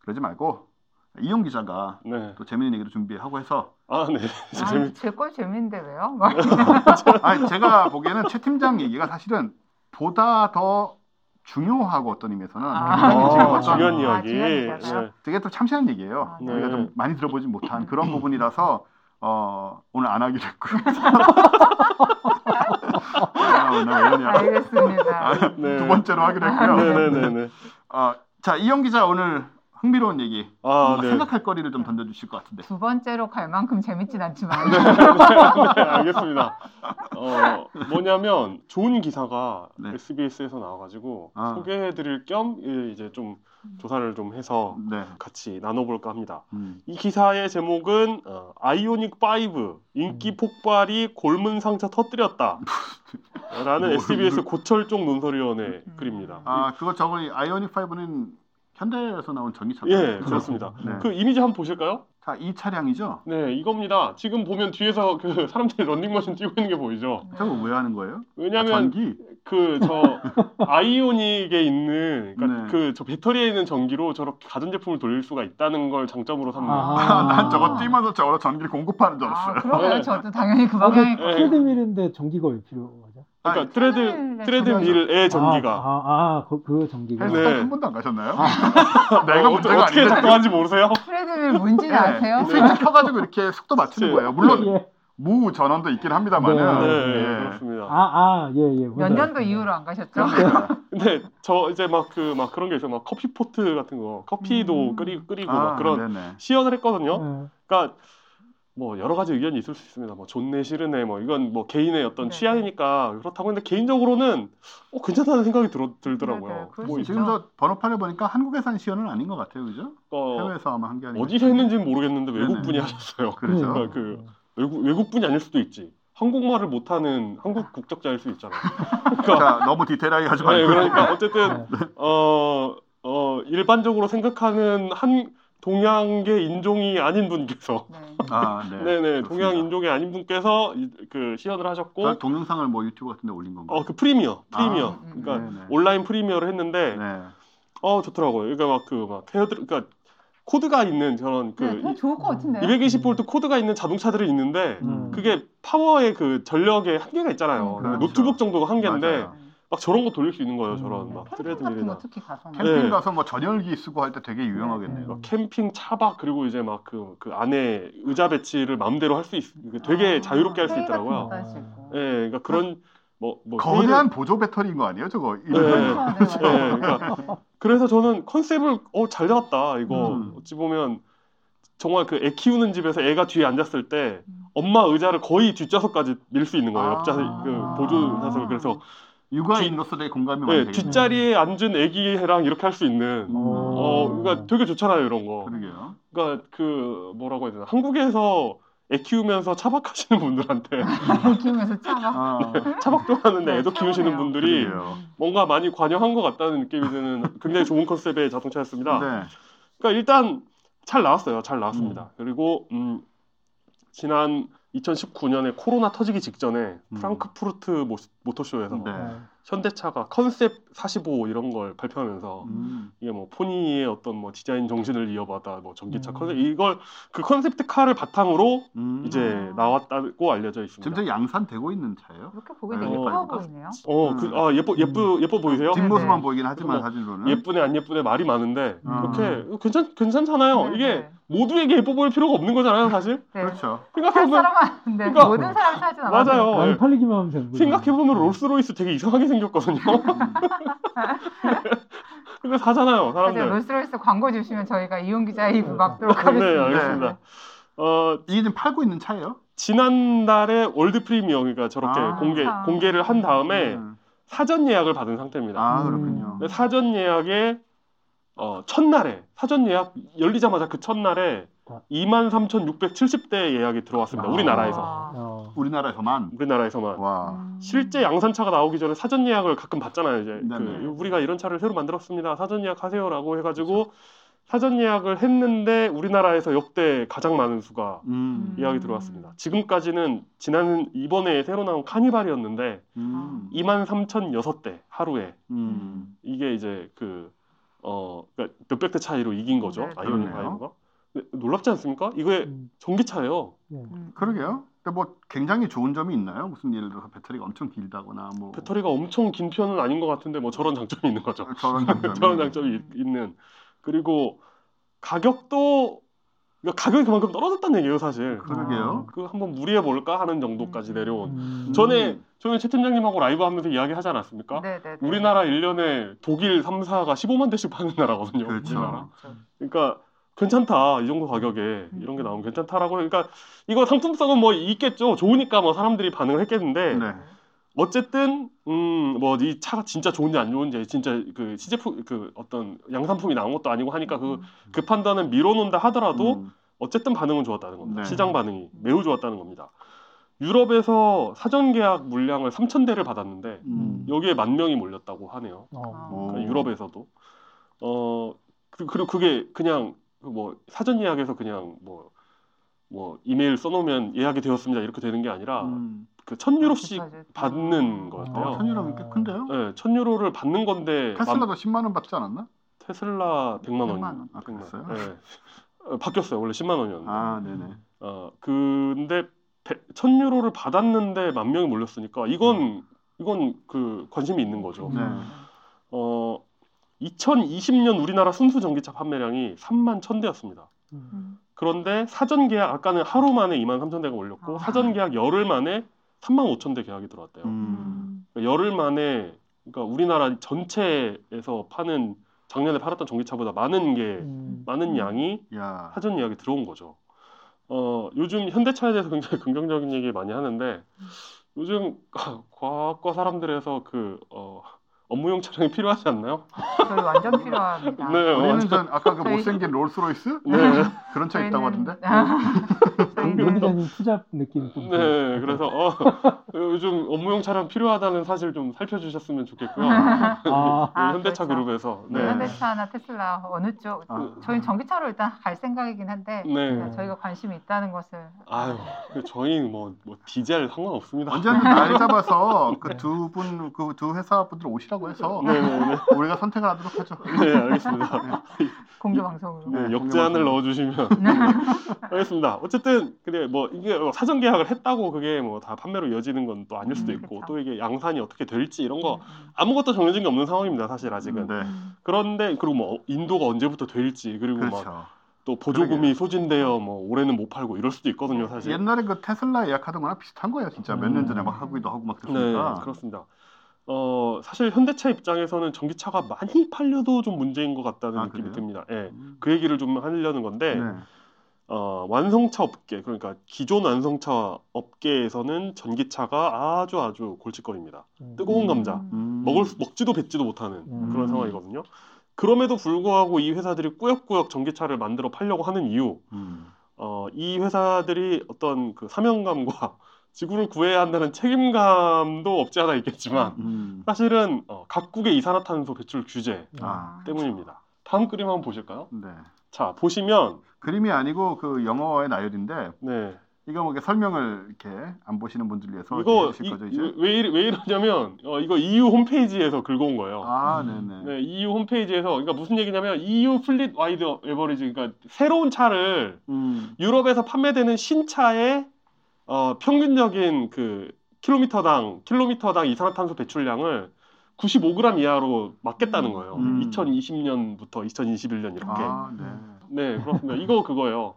그러지 말고 이용 기자가 네. 또 재밌는 얘기를 준비하고 해서 아, 네. 재밌, 아, 제걸 재밌는데 왜요? 막 아니, 제가 보기에는 최 팀장 얘기가 사실은 보다 더 중요하고 어떤 의미에서는 아. 굉장히 지금 어, 어떤 중요한 아, 이야기. 얘기하죠. 네. 되게 또 참신한 얘기예요. 아, 네. 우리가 좀 많이 들어보지 못한 그런 부분이라서 어, 오늘 안 하기로 했고요. 아. 알겠습니다. 네. 두 번째로 하기로 했고요. 네네네네. 어, 자 이영 기자 오늘 흥미로운 얘기 아, 네. 생각할 거리를 좀 던져주실 것 같은데. 두 번째로 갈 만큼 재밌진 않지만 네, 알겠습니다. 어, 뭐냐면 좋은 기사가 네. SBS에서 나와가지고 아. 소개해드릴 겸 예, 이제 좀 조사를 좀 해서 네. 같이 나눠볼까 합니다. 음. 이 기사의 제목은 어, 아이오닉 5 인기 폭발이 골문 상처 터뜨렸다. 라는 뭐, SBS 고철종 논설위원회 음. 글입니다. 아 그거 저번에 아이오닉 5는 현대에서 나온 전기차. 예, 그렇습니다. 네. 그 이미지 한번 보실까요? 자, 이 차량이죠. 네, 이겁니다. 지금 보면 뒤에서 그 사람들이 런닝머신 뛰고 있는 게 보이죠? 저거 왜 하는 거예요? 아, 왜냐면 전기. 그 저 아이오닉에 있는 그러니까 네. 그저 배터리에 있는 전기로 저렇게 가전제품을 돌릴 수가 있다는 걸 장점으로 삼는 아, 난 저거 뛰면서 저거 전기를 공급하는 줄 아, 알았어요. 그러면 네. 저도 당연히 그 방향일 네. 거예요. 트레드밀인데 전기가 왜 필요하죠? 그러니까 아니, 트레드 트레드 밀의 트레드밀의 전기가 아, 아, 아, 그, 그 전기가. 헬스장 네. 한 번도 안 가셨나요? 아. 내가 어, 문제가 어떻게 아닌데. 작동하는지 모르세요? 트레드밀 뭔지는 네. 아세요? 스위치 켜가지고 이렇게 속도 맞추는 네. 거예요. 물론 예. 무 전원도 있긴 합니다만은. 네. 네, 예. 그렇습니다. 아, 아, 예, 예. 몇 년도. 이후로 안 가셨죠? 근데 저 이제 막그 막 그런 게 있어요. 막 커피 포트 같은 거, 커피도 음. 끓이 끓이고 아, 막 그런 네네. 시연을 했거든요. 예. 그러니까 뭐 여러 가지 의견이 있을 수 있습니다. 뭐 좋네 싫으네 뭐 이건 뭐 개인의 어떤 네. 취향이니까 그렇다고 했는데 개인적으로는 어, 괜찮다는 생각이 들어, 네, 네, 들더라고요. 그럴 뭐. 지금 저 번호판을 보니까 한국에서 한 시연은 아닌 것 같아요, 그죠? 어, 해외에서 아마 한 게 아니고. 어디서 했는지는 모르겠는데. 외국 분이 하셨어요. 그렇죠. 그러니까 그 외국 외국 분이 아닐 수도 있지. 한국말을 못하는 한국 국적자일 수 있잖아요. 그러니까 자, 너무 디테일하게 하지 말고. 네, 그러니까 어쨌든 네. 어, 어, 일반적으로 생각하는 한 동양계 인종이 아닌 분께서 네. 아, 네. 네네 그렇습니다. 동양 인종이 아닌 분께서 이- 그 시연을 하셨고 그 동영상을 뭐 유튜브 같은 데 올린 건가요? 어그 프리미어 프리미어 아, 음, 그러니까 네네. 온라인 프리미어를 했는데 네. 어 좋더라고요. 그러니까 막 그막 헤어드 그러니까 코드가 있는 저런 그 네, 좋을 것 같은데요? 220V 코드가 있는 자동차들이 있는데 음. 그게 파워의 그 전력의 한계가 있잖아요. 음, 그렇죠. 노트북 정도가 한계인데 맞아요. 막 저런 거 돌릴 수 있는 거예요. 음. 저런 막 트레드 밀이나 거 특히 가서 캠핑 네. 가서 뭐 전열기 쓰고 할 때 되게 유용하겠네요. 막 캠핑 차박 그리고 이제 막 그 그 안에 의자 배치를 마음대로 할 수 있, 되게 아, 자유롭게 할 수 있더라고요. 예, 그러니까 그런 뭐, 뭐 거대한 회의를- 보조 배터리인 거 아니에요, 저거? 네. 그렇죠. 네, 네, 맞아요. 그러니까 그래서 저는 컨셉을 어 잘 잡았다 이거 음. 어찌 보면 정말 그 애 키우는 집에서 애가 뒤에 앉았을 때 음. 엄마 의자를 거의 뒷좌석까지 밀 수 있는 거예요 아. 옆좌석 그 보조 좌석을 그래서 육아인으로서 되게 공감이 많이 네, 되겠네요. 뒷자리에 앉은 애기랑 이렇게 할 수 있는 음. 어 그러니까 되게 좋잖아요 이런 거 그러게요. 그러니까 그 뭐라고 해야 되나 한국에서 애 키우면서 차박하시는 분들한테 애 키우면서 차가. 아, 차박도 하는데 네, 애도 키우시는. 분들이 그러게요. 뭔가 많이 관여한 것 같다는 느낌이 드는 굉장히 좋은 컨셉의 자동차였습니다. 네. 그러니까 일단 잘 나왔어요. 잘 나왔습니다. 그리고 음, 지난 2019년에 코로나 터지기 직전에 음. 프랑크푸르트 모, 모터쇼에서 네. 현대차가 컨셉 45 이런 걸 발표하면서 음. 이게 뭐 포니의 어떤 뭐 디자인 정신을 이어받아 뭐 전기차 음. 컨셉 이걸 그 컨셉트 카를 바탕으로 음. 이제 나왔다고 알려져 있습니다. 지금 양산되고 있는 차예요. 이렇게 보기 되게 어. 예뻐 보이네요. 어, 그, 아, 예뻐, 예쁘, 예뻐 보이세요? 뒷모습만 네. 보이긴 하지만 뭐 사진으로는. 예쁘네, 안 예쁘네 말이 많은데, 음. 이렇게, 괜찮, 괜찮잖아요. 네, 이게 네. 모두에게 예뻐 보일 필요가 없는 거잖아요, 사실. 네. 그렇죠. 살 생각해보면, 사람은 아는데 그러니까- 모든 사람이 사진 않아요. 맞아요. 많이 예. 팔리기만 하면 되는. 생각해보면 롤스로이스 되게 이상하게 생겼거든요. 근데 사잖아요. 사람들. 롤스로이스 광고 주시면 저희가 이용 기자 입 막도록 네, 하겠습니다. 알겠습니다. 어, 이게 지금 팔고 있는 차예요? 지난달에 world premiere, 그러니까 저렇게 아. 공개, 아. 공개를 한 다음에 음. 사전 예약을 받은 상태입니다. 아, 음. 그렇군요. 사전 예약에 어, 첫날에 사전 예약 열리자마자 그 첫날에 아. 23,670대 예약이 들어왔습니다. 아. 우리나라에서. 와. 어. 우리나라에서만. 우리나라에서만. 와. 음. 실제 양산차가 나오기 전에 사전 예약을 가끔 받잖아요. 이제 네네. 그 우리가 이런 차를 새로 만들었습니다. 사전 예약하세요라고 해가지고 사전 예약을 했는데 우리나라에서 역대 가장 많은 수가 음. 예약이 들어왔습니다. 지금까지는 지난 이번에 새로 나온 카니발이었는데 음. 23,006대 하루에 음. 이게 이제 그, 어, 그러니까 몇백 대 차이로 이긴 거죠. 네, 아이오닉 그러네요. 5가. 놀랍지 않습니까? 이게 음. 전기차예요. 네. 음. 그러게요. 근데 뭐 굉장히 좋은 점이 있나요? 무슨 예를 들어서 배터리가 엄청 길다거나 뭐 배터리가 엄청 긴 편은 아닌 것 같은데 뭐 저런 장점이 있는 거죠. 저런 장점이 저런 장점이 있- 있는. 그리고 가격도 그러니까 가격이 그만큼 떨어졌다는 얘기예요, 사실. 그러게요. 그 한번 무리해 볼까 하는 정도까지 내려온. 음. 전에 전에 최 팀장님하고 라이브 하면서 이야기 하지 않았습니까? 네네. 우리나라 1년에 독일 3사가 15만 대씩 파는 나라거든요. 그렇죠. 우리나라. 그러니까 괜찮다 이 정도 가격에 이런 게 나오면 괜찮다라고 그러니까 이거 상품성은 뭐 있겠죠 좋으니까 뭐 사람들이 반응을 했겠는데 네. 어쨌든 음 뭐 이 차가 진짜 좋은지 안 좋은지 진짜 그 시제품 그 어떤 양산품이 나온 것도 아니고 하니까 그 그 판단은 미뤄놓는다 하더라도 음. 어쨌든 반응은 좋았다는 겁니다 네. 시장 반응이 매우 좋았다는 겁니다 유럽에서 사전 계약 물량을 3천 대를 받았는데 음. 여기에 만 명이 몰렸다고 하네요 어. 오. 그러니까 유럽에서도 어 그- 그리고 그게 그냥 그뭐 사전 예약에서 그냥 뭐뭐 이메일 써놓으면 예약이 되었습니다 이렇게 되는 게 아니라 음. 그 천 유로씩 아, 그쵸, 그쵸. 받는 아, 거였대요. 천유라면 꽤 큰데요? 네, 천 유로를 받는 건데 테슬라도 만- 10만 원 받지 않았나? 테슬라 100만 원. 100만 원. 아, 그랬어요? 네. 어, 바뀌었어요. 원래 10만 원이었는데. 아, 네네. 어 근데 백- 천 유로를 받았는데 만 명이 몰렸으니까 이건 이건 그 관심이 있는 거죠. 네. 어 2020년 우리나라 순수 전기차 판매량이 3만 1000대였습니다. 음. 그런데 사전 계약 아까는 하루 만에 2만 3천 대가 올렸고 아. 사전 계약 열흘 만에 3만 5천 대 계약이 들어왔대요. 음. 그러니까 열흘 만에 그러니까 우리나라 전체에서 파는 작년에 팔았던 전기차보다 많은 게 음. 많은 양이 야. 사전 예약이 들어온 거죠. 어 요즘 현대차에 대해서 굉장히 긍정적인 얘기 많이 하는데 요즘 과학과 사람들에서 그 어, 업무용 차량이 필요하지 않나요? 저희 완전 필요합니다. 네, 우리는 완전- 전 아까 그 못생긴 롤스로이스 네. 그런 차 있다고 하던데. 기자님 투잡 느낌 좀. 네, 그래서 어, 요즘 업무용 차량 필요하다는 사실 좀 살펴주셨으면 좋겠고요. 아, 아, 현대차 그렇죠. 그룹에서 네. 네, 현대차나 테슬라 어느 쪽? 아. 저희는 전기차로 일단 갈 생각이긴 한데 네. 저희가 관심이 있다는 것을 아유, 그 저희는 뭐, 뭐 디젤 상관없습니다. 언제든 날 잡아서 그 두 분 그 두 회사 분들 오시라고 해서 네, 네, 네. 우리가 선택을 하도록 하죠. 네, 알겠습니다. 공개 방송으로. 네, 네, 역제안을. 넣어주시면 알겠습니다. 어쨌든 근데 뭐 이게 뭐 사전 계약을 했다고 그게 뭐 다 판매로 이어지는 건 또 아닐 수도 음, 있고 그쵸. 또 이게 양산이 어떻게 될지 이런 거 음, 아무것도 정해진 게 없는 상황입니다. 사실 아직은. 네. 음. 그런데 그리고 뭐 인도가 언제부터 될지 그리고 막 그렇죠. 또 보조금이 그러게요. 소진되어 뭐 올해는 못 팔고 이럴 수도 있거든요, 사실. 옛날에 그 테슬라 예약하던 거랑 비슷한 거예요, 진짜. 몇 년 전에 막 하기도 하고 막 네, 그랬으니까. 그렇습니다. 어, 사실 현대차 입장에서는 전기차가 많이 팔려도 좀 문제인 것 같다는 아, 느낌이 그래요? 듭니다. 예. 음. 그 얘기를 좀 하려는 건데, 네. 어, 완성차 업계, 그러니까 기존 완성차 업계에서는 전기차가 아주 아주 골칫거리입니다. 음. 뜨거운 감자, 음. 먹을 수, 먹지도 뱉지도 못하는 음. 그런 상황이거든요. 그럼에도 불구하고 이 회사들이 꾸역꾸역 전기차를 만들어 팔려고 하는 이유, 음. 어, 이 회사들이 어떤 그 사명감과 지구를 구해야 한다는 책임감도 없지 않아 있겠지만 음. 사실은 어, 각국의 이산화탄소 배출 규제 아, 때문입니다. 다음 그림 한번 보실까요? 네. 자 보시면 그림이 아니고 그 영어의 나열인데 네 이거 뭐 이렇게 설명을 이렇게 안 보시는 분들 위해서 이거 이- 거죠 이제? 왜, 이러- 왜 이러냐면 어, 이거 EU 홈페이지에서 긁어온 거예요. 아, 네네. 네, EU 홈페이지에서 그러니까 무슨 얘기냐면 EU fleet-wide average 그러니까 새로운 차를 음. 유럽에서 판매되는 신차의 어, 평균적인 그 킬로미터당 킬로미터당 이산화탄소 배출량을 95g 이하로 막겠다는 거예요. 음. 2020년부터 2021년 이렇게. 아, 네. 네, 그렇습니다. 이거 그거예요.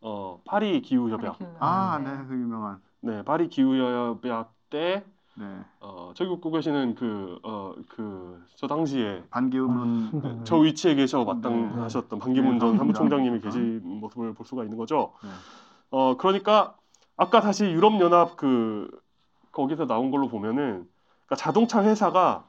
어, 파리 기후 협약. 아, 네, 그 유명한. 네, 파리 기후 협약 때 네. 어, 저기 웃고 계시는 그 어, 그 저 당시에 반기문 음. 저 위치에 계셔 마땅하셨던 반기문 네, 전 반기문 사무총장님이 전. 계신 모습을 볼 수가 있는 거죠. 네. 어 그러니까 아까 다시 유럽 연합 그 거기서 나온 걸로 보면은 그러니까 자동차 회사가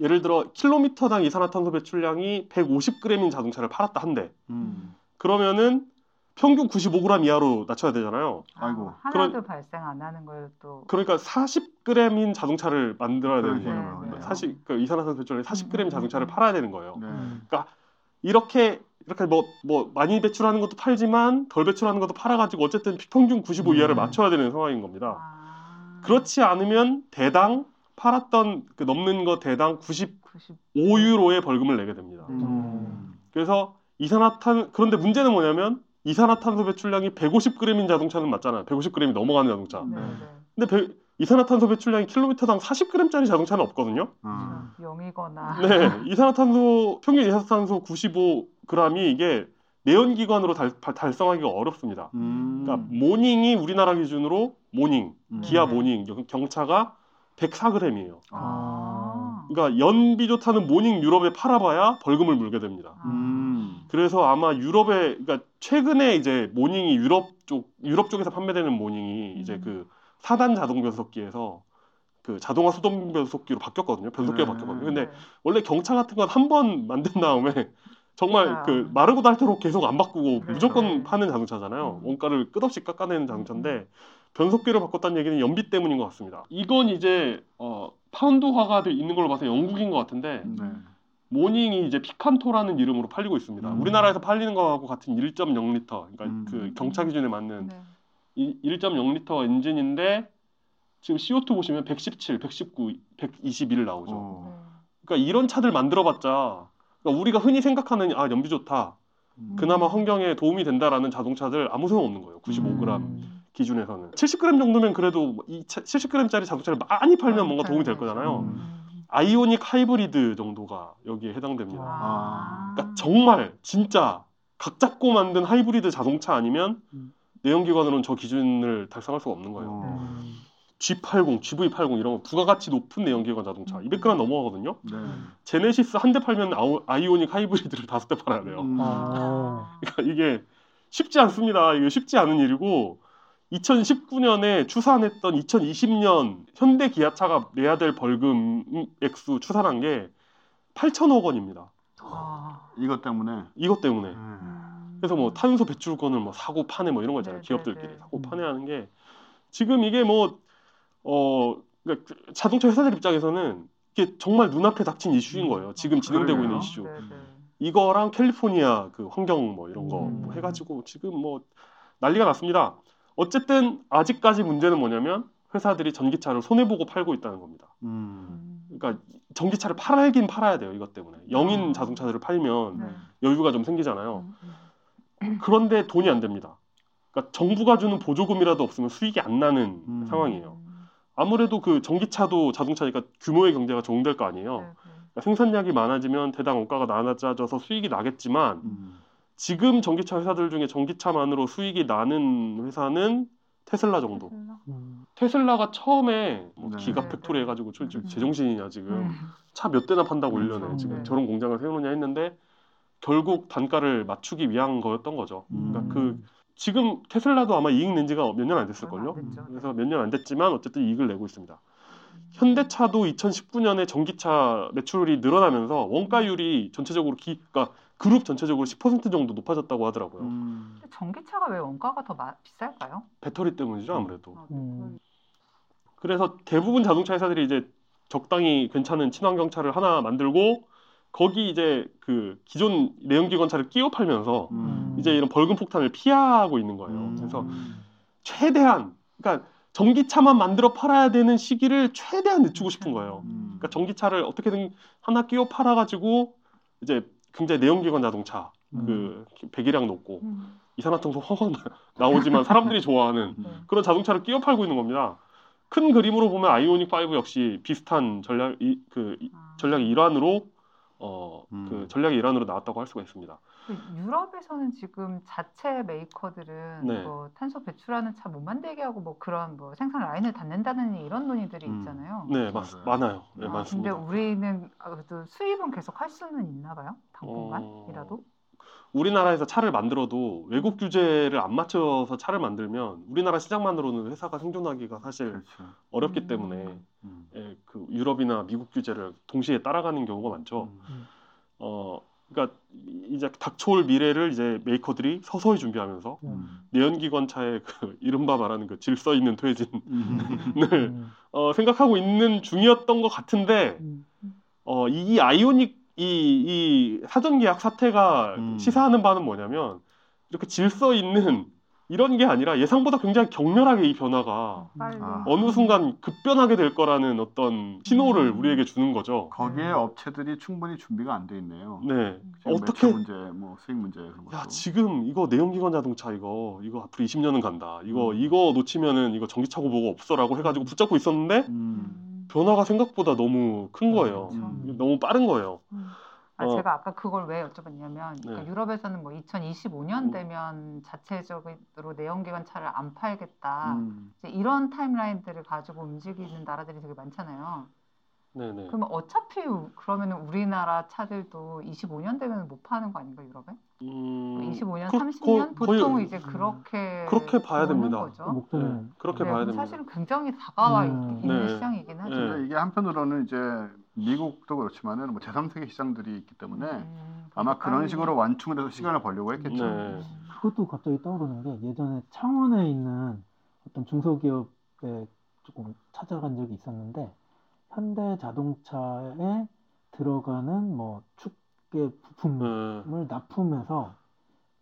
예를 들어 킬로미터당 이산화탄소 배출량이 150g인 자동차를 팔았다 한대. 음. 그러면은 평균 95g 이하로 낮춰야 되잖아요. 아이고. 아, 하나도 발생 안 하는 걸 또. 그러니까 40g인 자동차를 만들어야 되는. 거예요. 네, 네. 사실 그 이산화탄소 배출량이 40g 음, 자동차를 음. 팔아야 되는 거예요. 네. 음. 이렇게 이렇게 뭐 뭐 많이 배출하는 것도 팔지만 덜 배출하는 것도 팔아가지고 어쨌든 평균 95 이하를 음. 맞춰야 되는 상황인 겁니다. 아, 그렇지 않으면 대당 팔았던 그 넘는 거 대당 90. 95유로의 벌금을 내게 됩니다. 음. 그래서 이산화탄 그런데 문제는 뭐냐면 이산화탄소 배출량이 150g인 자동차는 맞잖아요. 150g이 넘어가는 자동차. 네, 네. 근데 배- 이산화탄소 배출량이 킬로미터당 40g짜리 자동차는 없거든요. 어. 영이거나. 네, 이산화탄소 평균 이산화탄소 95g이 이게 내연기관으로 달, 달- 달성하기가 어렵습니다. 음. 그러니까 모닝이 우리나라 기준으로 모닝, 음. 기아 네. 모닝 경- 경차가 104g이에요. 아. 그러니까 연비 좋다는 모닝 유럽에 팔아봐야 벌금을 물게 됩니다. 음. 그래서 아마 유럽에 그러니까 최근에 이제 모닝이 유럽 쪽 유럽 쪽에서 판매되는 모닝이 이제 음. 그 4단 자동 변속기에서 그 자동화 수동 변속기로 바뀌었거든요. 변속기가 네. 바뀌었거든요. 근데 네. 원래 경차 같은 건 한 번 만든 다음에 정말 아. 그 마르고 닳도록 계속 안 바꾸고 그렇죠. 무조건 파는 자동차잖아요. 음. 원가를 끝없이 깎아내는 자동차인데 변속기를 바꿨다는 얘기는 연비 때문인 것 같습니다. 이건 이제 어, 파운드화가 돼 있는 걸로 봐서 영국인 것 같은데 네. 모닝이 이제 피칸토라는 이름으로 팔리고 있습니다. 음. 우리나라에서 팔리는 거하고 같은 1.0리터, 그러니까 음. 그 경차 기준에 맞는 네. 이 1.0리터 엔진인데 지금 CO2 보시면 117, 119, 121 나오죠. 어. 그러니까 이런 차들 만들어봤자 그러니까 우리가 흔히 생각하는 아 연비 좋다, 음. 그나마 환경에 도움이 된다라는 자동차들 아무 소용 없는 거예요. 95g 음. 기준에서는 70g 정도면 그래도 이 70g짜리 자동차를 많이 팔면 뭔가 도움이 될 거잖아요. 음. 아이오닉 하이브리드 정도가 여기에 해당됩니다. 아. 그러니까 정말 진짜 각 잡고 만든 하이브리드 자동차 아니면 음. 내연기관으로는 저 기준을 달성할 수가 없는 거예요. 어. 음. G80, GV80 이런 거 부가가치 높은 내연기관 자동차 200g 넘어가거든요. 네. 제네시스 한 대 팔면 아이오닉 하이브리드를 다섯 대 팔아야 돼요. 음. 아. 그러니까 이게 쉽지 않습니다. 이게 쉽지 않은 일이고 2019년에 추산했던 2020년 현대 기아차가 내야 될 벌금 액수 추산한 게 8천억 원입니다. 아. 이것 때문에. 이것 때문에. 네. 음. 그래서 뭐 탄소 배출권을 뭐 사고 파네 뭐 이런 거 있잖아요. 네, 기업들끼리 네, 네. 사고 파네 하는 게 지금 이게 뭐 어, 그러니까 그 자동차 회사들 입장에서는 이게 정말 눈앞에 닥친 이슈인 거예요. 지금 진행되고. 있는 이슈. 네, 네. 이거랑 캘리포니아 그 환경 뭐 이런 거 음. 뭐 해가지고 지금 뭐 난리가 났습니다. 어쨌든 아직까지 문제는 뭐냐면 회사들이 전기차를 손해 보고 팔고 있다는 겁니다. 음. 그러니까 전기차를 팔긴 팔아야 돼요. 이것 때문에 영인 아. 자동차들을 팔면 네. 여유가 좀 생기잖아요. 음. 그런데 돈이 안 됩니다. 그러니까 정부가 주는 보조금이라도 없으면 수익이 안 나는 음. 상황이에요. 아무래도 그 전기차도 자동차니까 규모의 경제가 적용될 거 아니에요. 그러니까 생산량이 많아지면 대당 원가가 낮아져서 수익이 나겠지만 음. 지금 전기차 회사들 중에 전기차만으로 수익이 나는 회사는 테슬라 정도. 음. 테슬라 가 처음에 뭐 네. 기가 네, 팩토리 네. 해가지고 저- 저 음. 제정신이냐 지금 음. 차몇 대나 판다고 1년에 그렇죠. 지금 네. 저런 공장을 세우느냐 했는데 결국 단가를 맞추기 위한 거였던 거죠. 음. 그러니까 그 지금 테슬라도 아마 이익 낸 지가 몇 년 안 됐을걸요. 그래서 몇 년 안 됐지만 어쨌든 이익을 내고 있습니다. 현대차도 2019년에 전기차 매출이 늘어나면서 원가율이 전체적으로 기, 그러니까 그룹 전체적으로 10% 정도 높아졌다고 하더라고요. 음. 전기차가 왜 원가가 더 마- 비쌀까요? 배터리 때문이죠 아무래도. 어, 음. 그래서 대부분 자동차 회사들이 이제 적당히 괜찮은 친환경 차를 하나 만들고 거기 이제 그 기존 내연기관 차를 끼워 팔면서 음. 이제 이런 벌금 폭탄을 피하고 있는 거예요. 음. 그래서 최대한 그러니까 전기차만 만들어 팔아야 되는 시기를 최대한 늦추고 싶은 거예요. 음. 그러니까 전기차를 어떻게든 하나 끼워 팔아가지고 이제 굉장히 내연기관 자동차 그 배기량 높고 음. 이산화탄소 나- 나오지만 사람들이 좋아하는 음. 그런 자동차를 끼워 팔고 있는 겁니다. 큰 그림으로 보면 아이오닉 5 역시 비슷한 전략 이, 그 이- 아. 전략의 일환으로 어, 음. 그 전략의 일환으로 나왔다고 할 수가 있습니다. 그 유럽에서는 지금 자체 메이커들은 네. 뭐 탄소 배출하는 차 못 만들게 하고 뭐 그런 뭐 생산 라인을 닫는다는 이런 논의들이 음. 있잖아요. 네, 맞. 많아요. 네, 아, 많습니다. 근데 우리는 아, 그래도 수입은 계속 할 수는 있나 봐요. 당분간이라도. 어. 우리나라에서 차를 만들어도 외국 규제를 안 맞춰서 차를 만들면 우리나라 시장만으로는 회사가 생존하기가 사실 그렇죠. 어렵기 음. 때문에 음. 예, 그 유럽이나 미국 규제를 동시에 따라가는 경우가 많죠. 음. 어, 그러니까 이제 닥쳐올 미래를 이제 메이커들이 서서히 준비하면서 음. 내연기관차의 그 이른바 말하는 그 질서 있는 퇴진을 음. 음. 어, 생각하고 있는 중이었던 것 같은데 음. 어, 이, 이 아이오닉 이, 이 사전 계약 사태가 음. 시사하는 바는 뭐냐면 이렇게 질서 있는 이런 게 아니라 예상보다 굉장히 격렬하게 이 변화가 빨리. 아. 어느 순간 급변하게 될 거라는 어떤 신호를 음. 우리에게 주는 거죠. 거기에 업체들이 충분히 준비가 안 돼 있네요. 네. 어떻게 문제, 뭐 수익 문제 그런 것도. 야 지금 이거 내연기관 자동차 이거 이거 앞으로 20년은 간다. 이거 음. 이거 놓치면은 이거 전기차고 뭐고 없어라고 해가지고 붙잡고 있었는데 음. 변화가 생각보다 너무 큰 거예요. 음. 너무 빠른 거예요. 아, 어. 제가 아까 그걸 왜 여쭤봤냐면 그러니까 네. 유럽에서는 뭐 2025년 음. 되면 자체적으로 내연기관 차를 안 팔겠다. 음. 이제 이런 타임라인들을 가지고 움직이는 나라들이 되게 많잖아요. 네네. 그러면 어차피 우- 그러면은 우리나라 차들도 25년 되면 못 파는 거 아닌가 유럽에? 음, 25년, 그- 30년 거의- 보통 거의- 이제 그렇게 그렇게 봐야 됩니다. 거죠. 목표는 네, 그렇게 네, 봐야 그럼 됩니다. 사실은 굉장히 다가와 음. 있는 네. 시장이긴 하죠. 네. 근데 이게 한편으로는 이제 미국도 그렇지만은 뭐 제3세계 시장들이 있기 때문에 음, 아마 그런. 식으로 완충을 해서 시간을 벌려고 했겠죠. 네. 그것도 갑자기 떠오르는 게 예전에 창원에 있는 어떤 중소기업에 조금 찾아간 적이 있었는데 현대 자동차에 들어가는 뭐 축계 부품을 네. 납품해서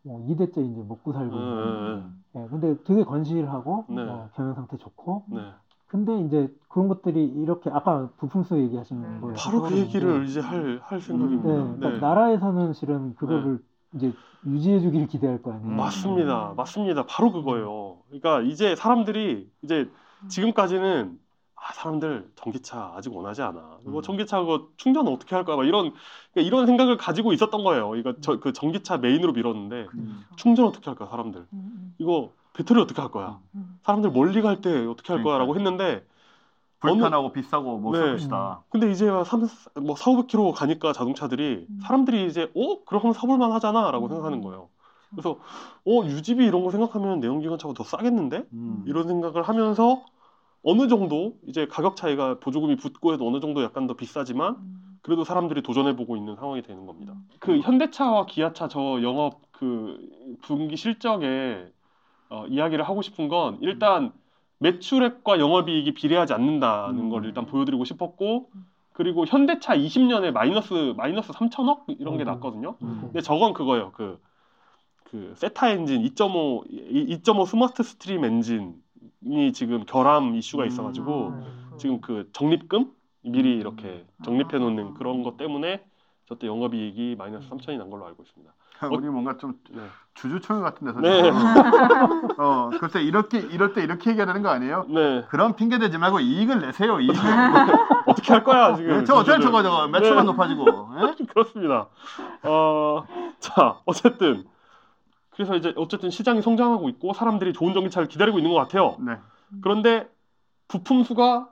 뭐 2대째 이제 먹고 살고 있는 네. 예, 근데 되게 건실하고 네. 어, 경영 상태 좋고 네. 근데 이제 그런 것들이 이렇게 아까 부품수 얘기하시는 네. 거예요. 바로 그 얘기를 이제 할, 할 생각입니다. 네, 네. 그러니까 나라에서는 실은 그거를 이제 유지해주기를 기대할 거 아니에요. 음. 맞습니다. 맞습니다. 바로 그거예요. 그러니까 이제 사람들이 이제 지금까지는 아, 사람들 전기차 아직 원하지 않아. 이거 음. 전기차 그거 충전 어떻게 할까? 막 이런 그러니까 이런 생각을 가지고 있었던 거예요. 이거 저, 그 전기차 메인으로 밀었는데 음. 충전 어떻게 할까? 사람들 음, 이거 배터리 어떻게 할 거야? 음, 사람들 멀리 갈 때 어떻게 할 거야라고 했는데 불편하고 비싸고 뭐 네. 서비스다. 근데 이제 3, 뭐 4, 500km 가니까 자동차들이 음. 사람들이 이제 어? 그럼 사볼만 하잖아라고 음. 생각하는 거예요. 그래서 어 유지비 이런 거 생각하면 내연기관차가 더 싸겠는데? 음. 이런 생각을 하면서 어느 정도 이제 가격 차이가 보조금이 붙고 해도 어느 정도 약간 더 비싸지만 음. 그래도 사람들이 도전해 보고 있는 상황이 되는 겁니다. 그 현대차와 기아차 저 영업 그 분기 실적에 어, 이야기를 하고 싶은 건 일단 매출액과 영업이익이 비례하지 않는다는 음. 걸 일단 보여드리고 싶었고 그리고 현대차 20년에 마이너스 마이너스 3천억 이런 게 음. 났거든요. 음. 근데 저건 그거예요. 그, 그 세타 엔진 2.5 이- 2.5 스마트 스트림 엔진이 지금 결함 이슈가 있어가지고 음. 지금 그 적립금 미리 이렇게 적립해 아. 놓는 그런 것 때문에 저때 영업이익이 마이너스 3천이 난 걸로 알고 있습니다. 우리 뭔가 좀 네. 주주총회 같은 데서 네. 어 글쎄 이렇게 이럴 때 이렇게 얘기해야 되는 거 아니에요? 네. 그런 핑계 대지 말고 이익을 내세요. 이익을. 어떻게 할 거야 지금? 네, 저거 주주들. 저거 저거 매출만 네. 높아지고. 예? 그렇습니다. 어, 자, 어쨌든 그래서 이제 어쨌든 시장이 성장하고 있고 사람들이 좋은 전기차를 기다리고 있는 것 같아요. 네. 그런데 부품 수가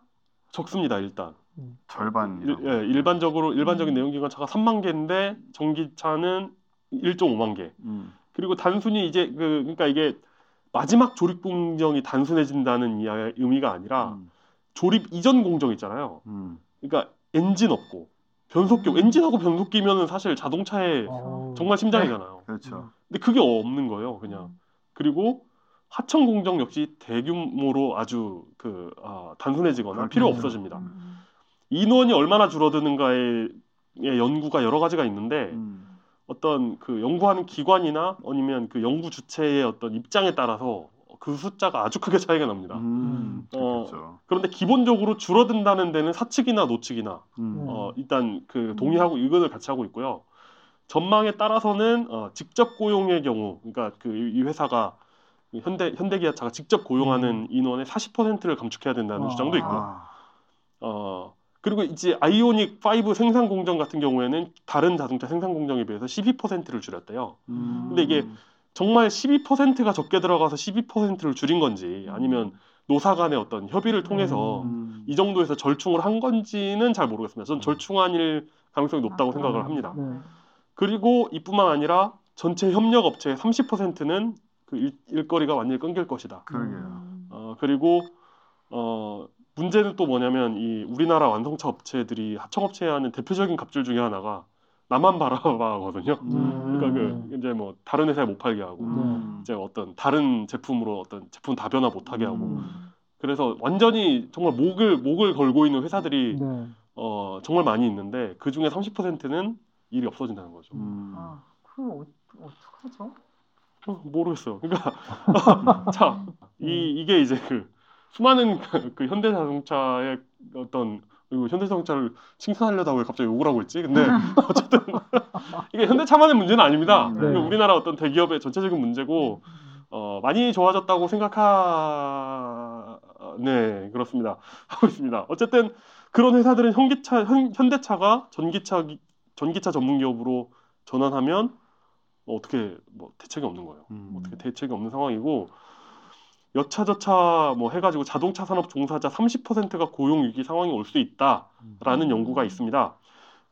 적습니다. 일단 절반. 일, 예, 일반적으로 일반적인 음. 내연기관 차가 3만 개인데 전기차는 1.5만 개. 음. 그리고 단순히 이제 그 그러니까 이게 마지막 조립 공정이 단순해진다는 이야- 의미가 아니라 음. 조립 이전 공정 있잖아요. 음. 그러니까 엔진 없고 변속기 음. 엔진하고 변속기면은 사실 자동차의 어, 정말 심장이잖아요. 그렇죠. 근데 그게 없는 거예요, 그냥. 그리고 하청 공정 역시 대규모로 아주 그 아, 단순해지거나 필요. 없어집니다. 음. 인원이 얼마나 줄어드는가의 의 연구가 여러 가지가 있는데 음. 어떤 그 연구하는 기관이나 아니면 그 연구 주체의 어떤 입장에 따라서 그 숫자가 아주 크게 차이가 납니다. 음. 어, 그렇죠. 그런데 기본적으로 줄어든다는 데는 사측이나 노측이나 음. 어, 일단 그 동의하고 의견을 같이 하고 있고요. 전망에 따라서는 어, 직접 고용의 경우, 그러니까 그 이 회사가 현대 현대기아차가 직접 고용하는 인원의 40%를 감축해야 된다는 아. 주장도 있고요. 아. 어, 그리고 이제 아이오닉 5 생산 공정 같은 경우에는 다른 자동차 생산 공정에 비해서 12%를 줄였대요. 음. 근데 이게 정말 12%가 적게 들어가서 12%를 줄인 건지 아니면 노사 간의 어떤 협의를 통해서 음. 이 정도에서 절충을 한 건지는 잘 모르겠습니다. 저는 절충한 일 가능성이 높다고 아, 생각을. 합니다. 네. 그리고 이뿐만 아니라 전체 협력 업체의 30%는 그 일, 일거리가 완전히 끊길 것이다. 그러게요. 음. 어, 그리고 어, 문제는 또 뭐냐면 이 우리나라 완성차 업체들이 하청업체에 하는 대표적인 갑질 중에 하나가 나만 바라봐거든요. 음. 그러니까 그 이제 뭐 다른 회사에 못 팔게 하고 음. 이제 어떤 다른 제품으로 어떤 제품 다변화 못 하게 하고 음. 그래서 완전히 정말 목을 목을 걸고 있는 회사들이 네. 어, 정말 많이 있는데 그 중에 30%는 일이 없어진다는 거죠. 음. 아, 그럼 어, 어떡하죠? 어, 모르겠어요. 그러니까 자, 이 이게 이제 그 수많은 그, 그 현대자동차의 어떤 그리고 현대자동차를 칭찬하려다 왜 갑자기 욕을 하고 있지? 근데 어쨌든 이게 현대차만의 문제는 아닙니다. 음, 네. 우리나라 어떤 대기업의 전체적인 문제고 어, 많이 좋아졌다고 생각하 네 그렇습니다 하고 있습니다. 어쨌든 그런 회사들은 현기차 현, 현대차가 전기차 기- 전기차 전문 기업으로 전환하면 어, 어떻게 뭐 대책이 없는 거예요. 음. 어떻게 대책이 없는 상황이고 여차저차 뭐 해가지고 자동차 산업 종사자 30%가 고용 위기 상황이 올 수 있다라는 음. 연구가 있습니다.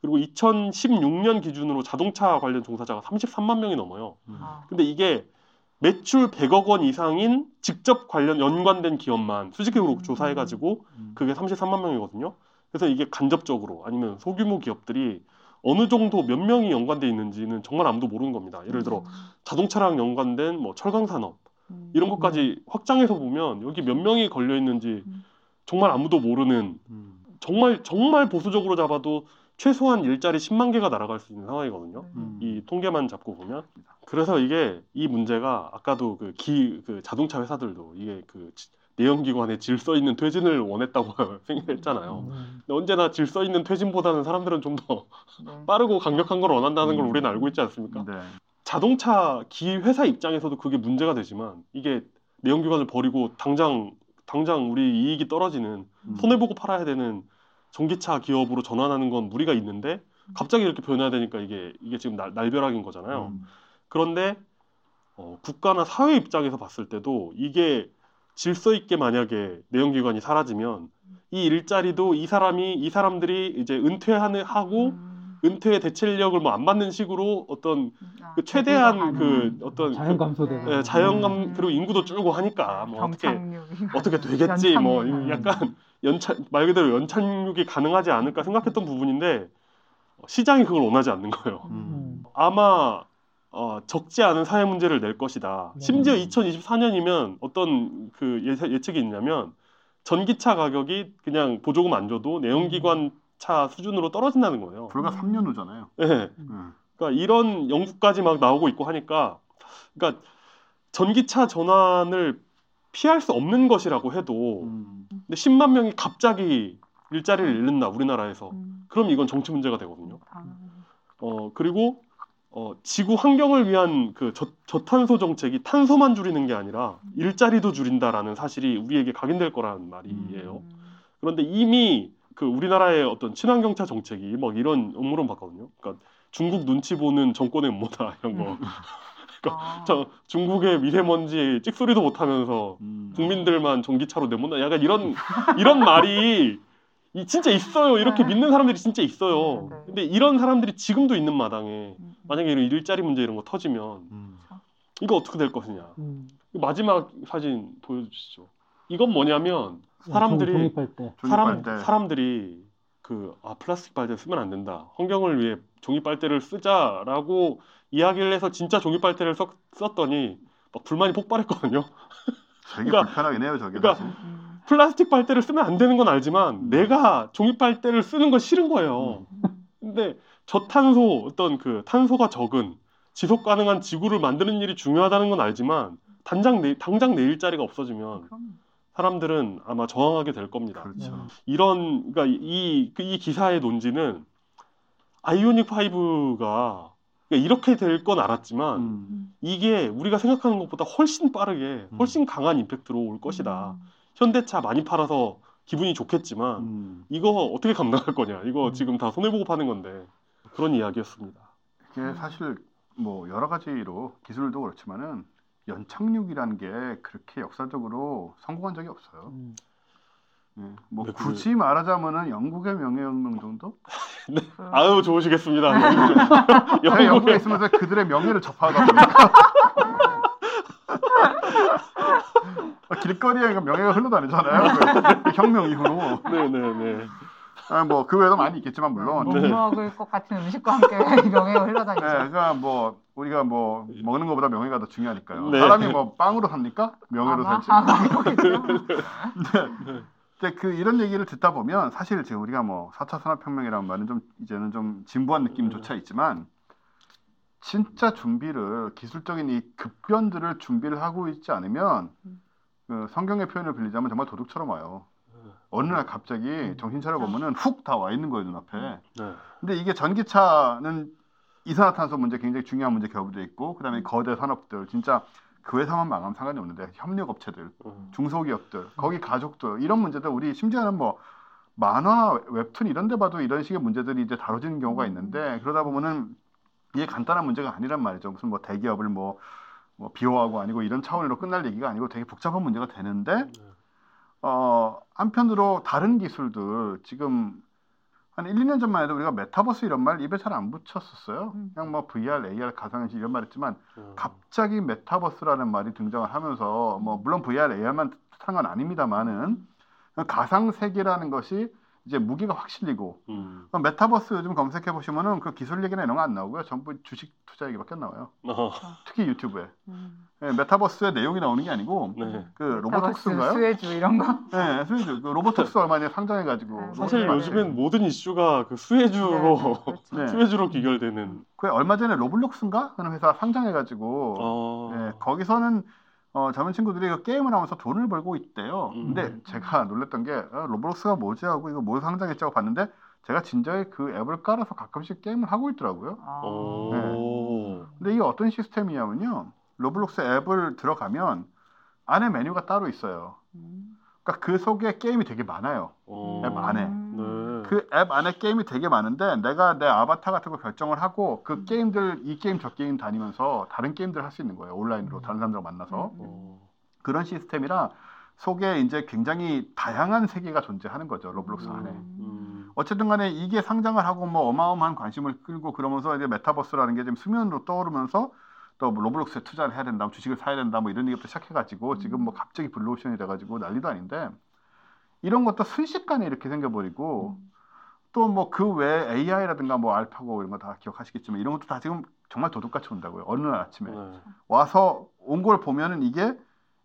그리고 2016년 기준으로 자동차 관련 종사자가 33만 명이 넘어요. 아, 근데 이게 매출 100억 원 이상인 직접 관련 연관된 기업만 수직적으로 음. 조사해가지고 음. 그게 33만 명이거든요. 그래서 이게 간접적으로 아니면 소규모 기업들이 어느 정도 몇 명이 연관돼 있는지는 정말 아무도 모르는 겁니다. 예를 들어 자동차랑 연관된 뭐 철강 산업 음. 이런 것까지 확장해서 보면 여기 몇 명이 걸려 있는지 음. 정말 아무도 모르는 음. 정말 정말 보수적으로 잡아도 최소한 일자리 10만 개가 날아갈 수 있는 상황이거든요. 음. 이 통계만 잡고 보면 그래서 이게 이 문제가 아까도 그 기 그 자동차 회사들도 이게 그 지- 내연기관에 질서 있는 퇴진을 원했다고 생각했잖아요. 음. 근데 언제나 질서 있는 퇴진보다는 사람들은 좀더 네. 빠르고 강력한 걸 원한다는 걸 음. 우리는 알고 있지 않습니까? 네. 자동차 기 회사 입장에서도 그게 문제가 되지만 이게 내연기관을 버리고 당장 당장 우리 이익이 떨어지는 음. 손해 보고 팔아야 되는 전기차 기업으로 전환하는 건 무리가 있는데 갑자기 이렇게 변해야 되니까 이게 이게 지금 날, 날벼락인 거잖아요. 음. 그런데 어, 국가나 사회 입장에서 봤을 때도 이게 질서 있게 만약에 내연기관이 사라지면 이 일자리도 이 사람이 이 사람들이 이제 은퇴하는 하고 음. 은퇴의 대체 인력을 뭐안 받는 식으로 어떤 아, 그 최대한 그. 어떤 자연 그, 감소되고 예, 자연감 음. 그리고 인구도 줄고 하니까 뭐 어떻게 어떻게 되겠지 뭐. 약간 연착 말 그대로 연착륙이 가능하지 않을까 생각했던 부분인데 어, 시장이 그걸 원하지 않는 거예요. 음. 아마 어, 적지 않은 사회 문제를 낼 것이다. 네. 심지어 2024년이면 어떤 그 예, 예측이 있냐면 전기차 가격이 그냥 보조금 안 줘도 내연기관 차 수준으로 떨어진다는 거예요. 불과 3년 후잖아요. 예. 음. 그러니까 이런 연구까지 막 나오고 있고 하니까 그러니까 전기차 전환을 피할 수 없는 것이라고 해도 음. 근데 10만 명이 갑자기 일자리를 잃는다 우리나라에서 음. 그럼 이건 정치 문제가 되거든요. 아, 어 그리고 어, 지구 환경을 위한 그 저, 저탄소 정책이 탄소만 줄이는 게 아니라 일자리도 줄인다라는 사실이 우리에게 각인될 거라는 말이에요. 음. 그런데 이미 그 우리나라의 어떤 친환경차 정책이 막 이런 음모론 봤거든요. 그러니까 중국 눈치 보는 정권의 음모다 이런 거. 아. 저 중국의 미세먼지 찍소리도 못하면서 음. 국민들만 전기차로 내몬다. 약간 이런 이런 말이 이 진짜 있어요. 이렇게 네. 믿는 사람들이 진짜 있어요. 네, 네. 근데 이런 사람들이 지금도 있는 마당에 음. 만약에 이런 일자리 문제 이런 거 터지면 음. 이거 어떻게 될 것이냐. 음. 마지막 사진 보여주시죠. 이건 뭐냐면 사람들이 종- 종이빨 때. 사람 종이빨대. 사람들이 그 아 플라스틱 빨대 쓰면 안 된다. 환경을 위해 종이 빨대를 쓰자라고 이야기를 해서 진짜 종이 빨대를 썼, 썼더니 막 불만이 폭발했거든요. 되게 그러니까- 불편하긴 해요, 저게. 그러니까- 사실. 음. 플라스틱 빨대를 쓰면 안 되는 건 알지만 음. 내가 종이 빨대를 쓰는 건 싫은 거예요. 근데 저탄소 어떤 그 탄소가 적은 지속 가능한 지구를 만드는 일이 중요하다는 건 알지만 당장 내 당장 내 일자리가 없어지면 그럼. 사람들은 아마 저항하게 될 겁니다. 그렇죠. 네. 이런 그러니까 이, 그- 이 기사의 논지는 아이오닉 5가 이렇게 될 건 알았지만 음. 이게 우리가 생각하는 것보다 훨씬 빠르게 음. 훨씬 강한 임팩트로 올 것이다. 음. 현대차 많이 팔아서 기분이 좋겠지만 음. 이거 어떻게 감당할 거냐? 이거 음. 지금 다 손해 보고 파는 건데 그런 이야기였습니다. 이게 사실 뭐 여러 가지로 기술도 그렇지만은 연착륙이라는 게 그렇게 역사적으로 성공한 적이 없어요. 음. 예, 뭐 네, 그- 굳이 말하자면은 영국의 명예혁명 정도? 그- 아유 좋으시겠습니다. 제가 영국에 영국의 있으면서 그들의 명예를 접하다 보니까 길거리에 그 명예가 흘러다니잖아요. 그 혁명 이후로. 네네네. 아, 뭐그 외에도 많이 있겠지만 물론. 못 네. 먹을 것 같은 음식과 함께 명예가 네, 흘러다니죠. 그러니까 뭐 우리가 뭐 먹는 것보다 명예가 더 중요하니까요. 네. 사람이 뭐 빵으로 삽니까? 명예로 아마? 살지. 아마 그렇겠죠. 근데 그 이런 얘기를 듣다 보면 사실 지금 우리가 뭐 4차 산업혁명이라는 말은 좀 이제는 좀 진부한 느낌조차 있지만 진짜 준비를 기술적인 이 급변들을 준비를 하고 있지 않으면 음. 그 성경의 표현을 빌리자면 정말 도둑처럼 와요. 어느 날 갑자기 정신 차려 보면은 훅 다 와 있는 거예요 눈앞에. 네. 근데 이게 전기차는 이산화탄소 문제 굉장히 중요한 문제 겹돼 있고 그다음에 거대 산업들 진짜 그 회사만 망하면 상관이 없는데 협력 업체들, 음. 중소기업들, 거기 가족들 이런 문제들 우리 심지어는 뭐 만화, 웹툰 이런 데 봐도 이런 식의 문제들이 이제 다뤄지는 경우가 있는데 그러다 보면은 이게 간단한 문제가 아니란 말이죠. 무슨 뭐 대기업을 뭐, 뭐 비호하고 아니고 이런 차원으로 끝날 얘기가 아니고 되게 복잡한 문제가 되는데 어, 한편으로 다른 기술들 지금 한 1, 2년 전만 해도 우리가 메타버스 이런 말 입에 잘 안 붙였었어요. 음. 그냥 뭐 VR, AR, 가상현실 이런 말 했지만 음. 갑자기 메타버스라는 말이 등장을 하면서 뭐 물론 VR, AR만 뜻하는 건 아닙니다만은 가상 세계라는 것이 이제 무게가 확 실리고 음. 메타버스 요즘 검색해 보시면은 그 기술 얘기나 이런 거 안 나오고요. 전부 주식 투자 얘기밖에 안 나와요. 어, 특히 유튜브에 음. 예, 메타버스의 내용이 나오는 게 아니고 네. 그 로보톡스인가요? 수혜주 이런 거. 네, 수혜주. 그 로보톡스 얼마 전에 상장해 가지고 네, 사실 맞아요. 요즘엔 모든 이슈가 그 수혜주로 네, 그렇죠. 네. 수혜주로 귀결되는. 그 얼마 전에 로블록스인가 하는 회사 상장해 가지고 어. 예, 거기서는 어, 젊은 친구들이 그 게임을 하면서 돈을 벌고 있대요. 음. 근데 제가 놀랬던 게 아, 로블록스가 뭐지 하고 이거 뭐 상장했지 하고 봤는데 제가 진작에 그 앱을 깔아서 가끔씩 게임을 하고 있더라고요. 아. 오. 근데 이게 어떤 시스템이냐면요. 로블록스 앱을 들어가면 안에 메뉴가 따로 있어요. 음. 그러니까 그 속에 게임이 되게 많아요. 어. 앱 안에. 네. 그앱 안에 게임이 되게 많은데 내가 내 아바타 같은 거 결정을 하고 그 게임들 이 게임 저 게임 다니면서 다른 게임들 할 수 있는 거예요 온라인으로 다른 사람들과 만나서 음. 어. 그런 시스템이라 속에 이제 굉장히 다양한 세계가 존재하는 거죠 로블록스 안에 음. 어쨌든 간에 이게 상장을 하고 뭐 어마어마한 관심을 끌고 그러면서 이제 메타버스라는 게 지금 수면으로 떠오르면서 또 뭐 로블록스에 투자를 해야 된다, 뭐 주식을 사야 된다, 뭐 이런 얘기부터 시작해가지고 지금 뭐 갑자기 블루오션이 돼가지고 난리도 아닌데 이런 것도 순식간에 이렇게 생겨버리고 또뭐 그 외에 AI라든가 뭐 알파고 이런 거 다 기억하시겠지만 이런 것도 다 지금 정말 도둑같이 온다고요. 어느 날 아침에 네. 와서 온 걸 보면은 이게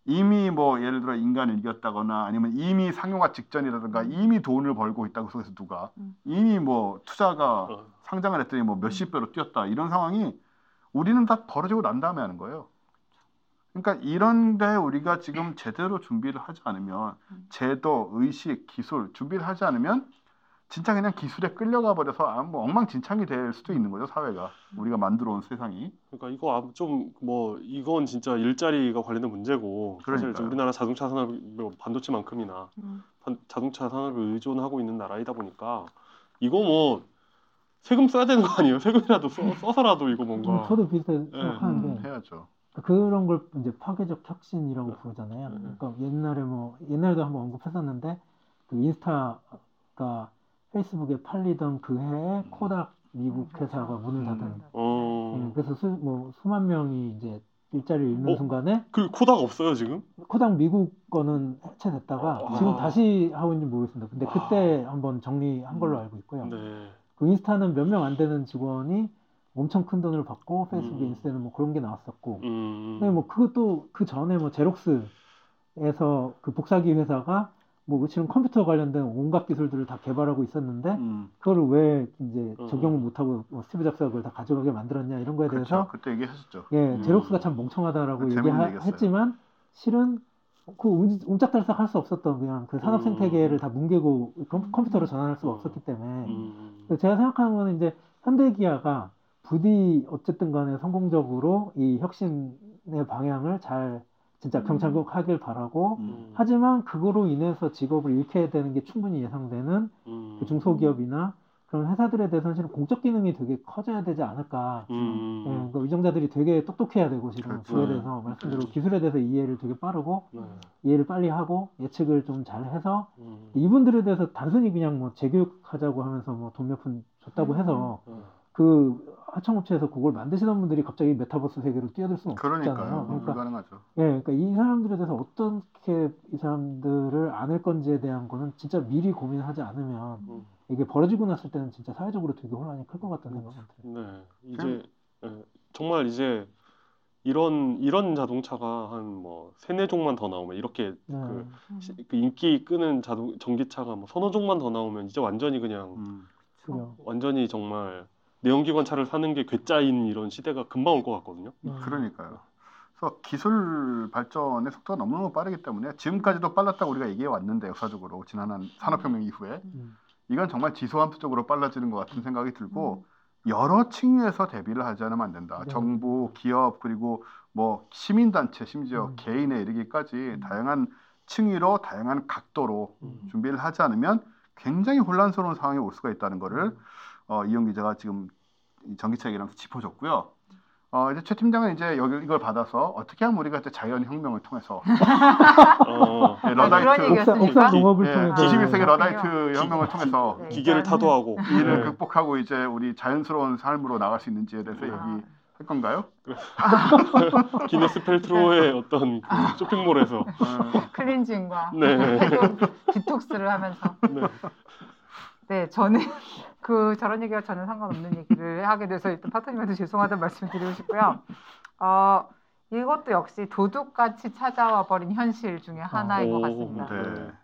이미 뭐 예를 들어 인간을 이겼다거나 아니면 이미 상용화 직전이라든가 이미 돈을 벌고 있다고 속에서 누가 음. 이미 뭐 투자가 어. 상장을 했더니 뭐 몇십 배로 뛰었다 이런 상황이 우리는 다 벌어지고 난 다음에 하는 거예요. 그러니까 이런데 우리가 지금 제대로 준비를 하지 않으면 제도, 의식, 기술 준비를 하지 않으면 진짜 그냥 기술에 끌려가 버려서 아, 뭐 엉망진창이 될 수도 있는 거죠 사회가 우리가 만들어 온 세상이. 그러니까 이거 좀 뭐 이건 진짜 일자리가 관련된 문제고 사실 그러니까요. 우리나라 자동차 산업 뭐 반도체만큼이나 음. 반- 자동차 산업을 의존하고 있는 나라이다 보니까 이거 뭐 세금 써야 되는 거 아니에요? 세금이라도 써, 써서라도 이거 뭔가 음, 저도 비슷하게 네. 생각하는 게 음, 해야죠. 그런 걸 이제 파괴적 혁신이라고 네. 부르잖아요. 네. 그러니까 옛날에 뭐 옛날에도 한번 언급했었는데 그 인스타가 페이스북에 팔리던 그 해에 코닥 미국 회사가 문을 음. 닫은. 어. 예, 그래서 수, 뭐 수만 명이 이제 일자리를 잃는 어? 순간에 그 코닥 없어요 지금? 코닥 미국 거는 해체됐다가 아. 지금 다시 하고 있는지 모르겠습니다. 근데 그때 한번 정리한 걸로 알고 있고요. 네. 그 인스타는 몇 명 안 되는 직원이 엄청 큰 돈을 받고 페이스북에 음. 인스타는 뭐 그런 게 나왔었고 음. 근데 뭐 그것도 그 전에 뭐 제록스에서 그 복사기 회사가 뭐 실은 컴퓨터 관련된 온갖 기술들을 다 개발하고 있었는데 음, 그거를 왜 이제 음. 적용을 못하고 뭐 스티브 잡스가 그걸 다 가져가게 만들었냐 이런 거에. 대해서 그때 얘기하셨죠. 예 음. 제록스가 참 멍청하다라고 그. 얘기했지만 실은 그 움- 옴짝달싹 할 수 없었던 그냥 그 산업 음. 생태계를 다 뭉개고 컴- 컴퓨터로 전환할 수가 음. 없었기 때문에 음. 제가 생각하는 거는 이제 현대기아가 부디 어쨌든 간에 성공적으로 이 혁신의 방향을 잘 진짜 음. 경찰국 하길 바라고 음. 하지만 그거로 인해서 직업을 잃게 되는 게 충분히 예상되는 음. 그 중소기업이나 그런 회사들에 대해서는 실은 공적 기능이 되게 커져야 되지 않을까. 음. 예, 그러니까 위정자들이 되게 똑똑해야 되고 지금 그렇죠. 그에 대해서 말씀대로 기술에 대해서 이해를 되게 빠르고 네. 이해를 빨리 하고 예측을 좀 잘 해서 음. 이분들에 대해서 단순히 그냥 뭐 재교육하자고 하면서 뭐 돈 몇 푼 줬다고 해서 네. 그 하청업체에서 그걸 만드시던 분들이 갑자기 메타버스 세계로 뛰어들 수는 그러니까요. 없잖아요. 그러니까 불가능하죠. 예, 그러니까 이 사람들에 대해서 어떻게 이 사람들을 안을 건지에 대한 거는 진짜 미리 고민하지 않으면 음. 이게 벌어지고 났을 때는 진짜 사회적으로 되게 혼란이 클 것 같다는 생각이 들어요. 네, 이제 예, 정말 이제 이런 이런 자동차가 한 뭐 세네 종만 더 나오면 이렇게 네. 그, 시- 그 인기 끄는 자동 전기차가 뭐 서너 종만 더 나오면 이제 완전히 그냥 음. 그래요. 완전히 정말 내연기관 차를 사는 게 괴짜인 이런 시대가 금방 올 것 같거든요. 음. 그러니까요. 그래서 기술 발전의 속도가 너무너무 빠르기 때문에 지금까지도 빨랐다고 우리가 얘기해 왔는데 역사적으로 지난 한 산업혁명 이후에 음. 이건 정말 지소함수적으로 빨라지는 것 같은 생각이 들고 여러 층위에서 대비를 하지 않으면 안 된다. 네. 정부, 기업 그리고 뭐 시민단체 심지어 음. 개인에 이르기까지 다양한 층위로 다양한 각도로 음. 준비를 하지 않으면 굉장히 혼란스러운 상황이 올 수가 있다는 거를 어, 이용 기자가 지금 이 전기차 얘기랑 짚어줬고요. 어, 이제 최 팀장은 이제 여기 이걸 받아서 어떻게 하면 우리가 이제 자연혁명을 통해서 어, 네, 아, 러다이트? 옥상, 옥상 농업을 예, 통해서 21세기 아, 러다이트. 혁명을 통해서 네. 기계를 일단은- 타도하고 이를 네. 극복하고 이제 우리 자연스러운 삶으로 나갈 수 있는지에 대해서 아. 얘기 할 건가요? 기네스 펠트로의 어떤 그 쇼핑몰에서 어, 클렌징과 네. 디톡스를 하면서 네. 네 저는 그 저런 얘기가 전혀 상관없는 얘기를 하게 돼서 일단 파트님한테 죄송하다는 말씀을 드리고 싶고요. 어 이것도 역시 도둑같이 찾아와 버린 현실 중에 하나인 것 오, 같습니다.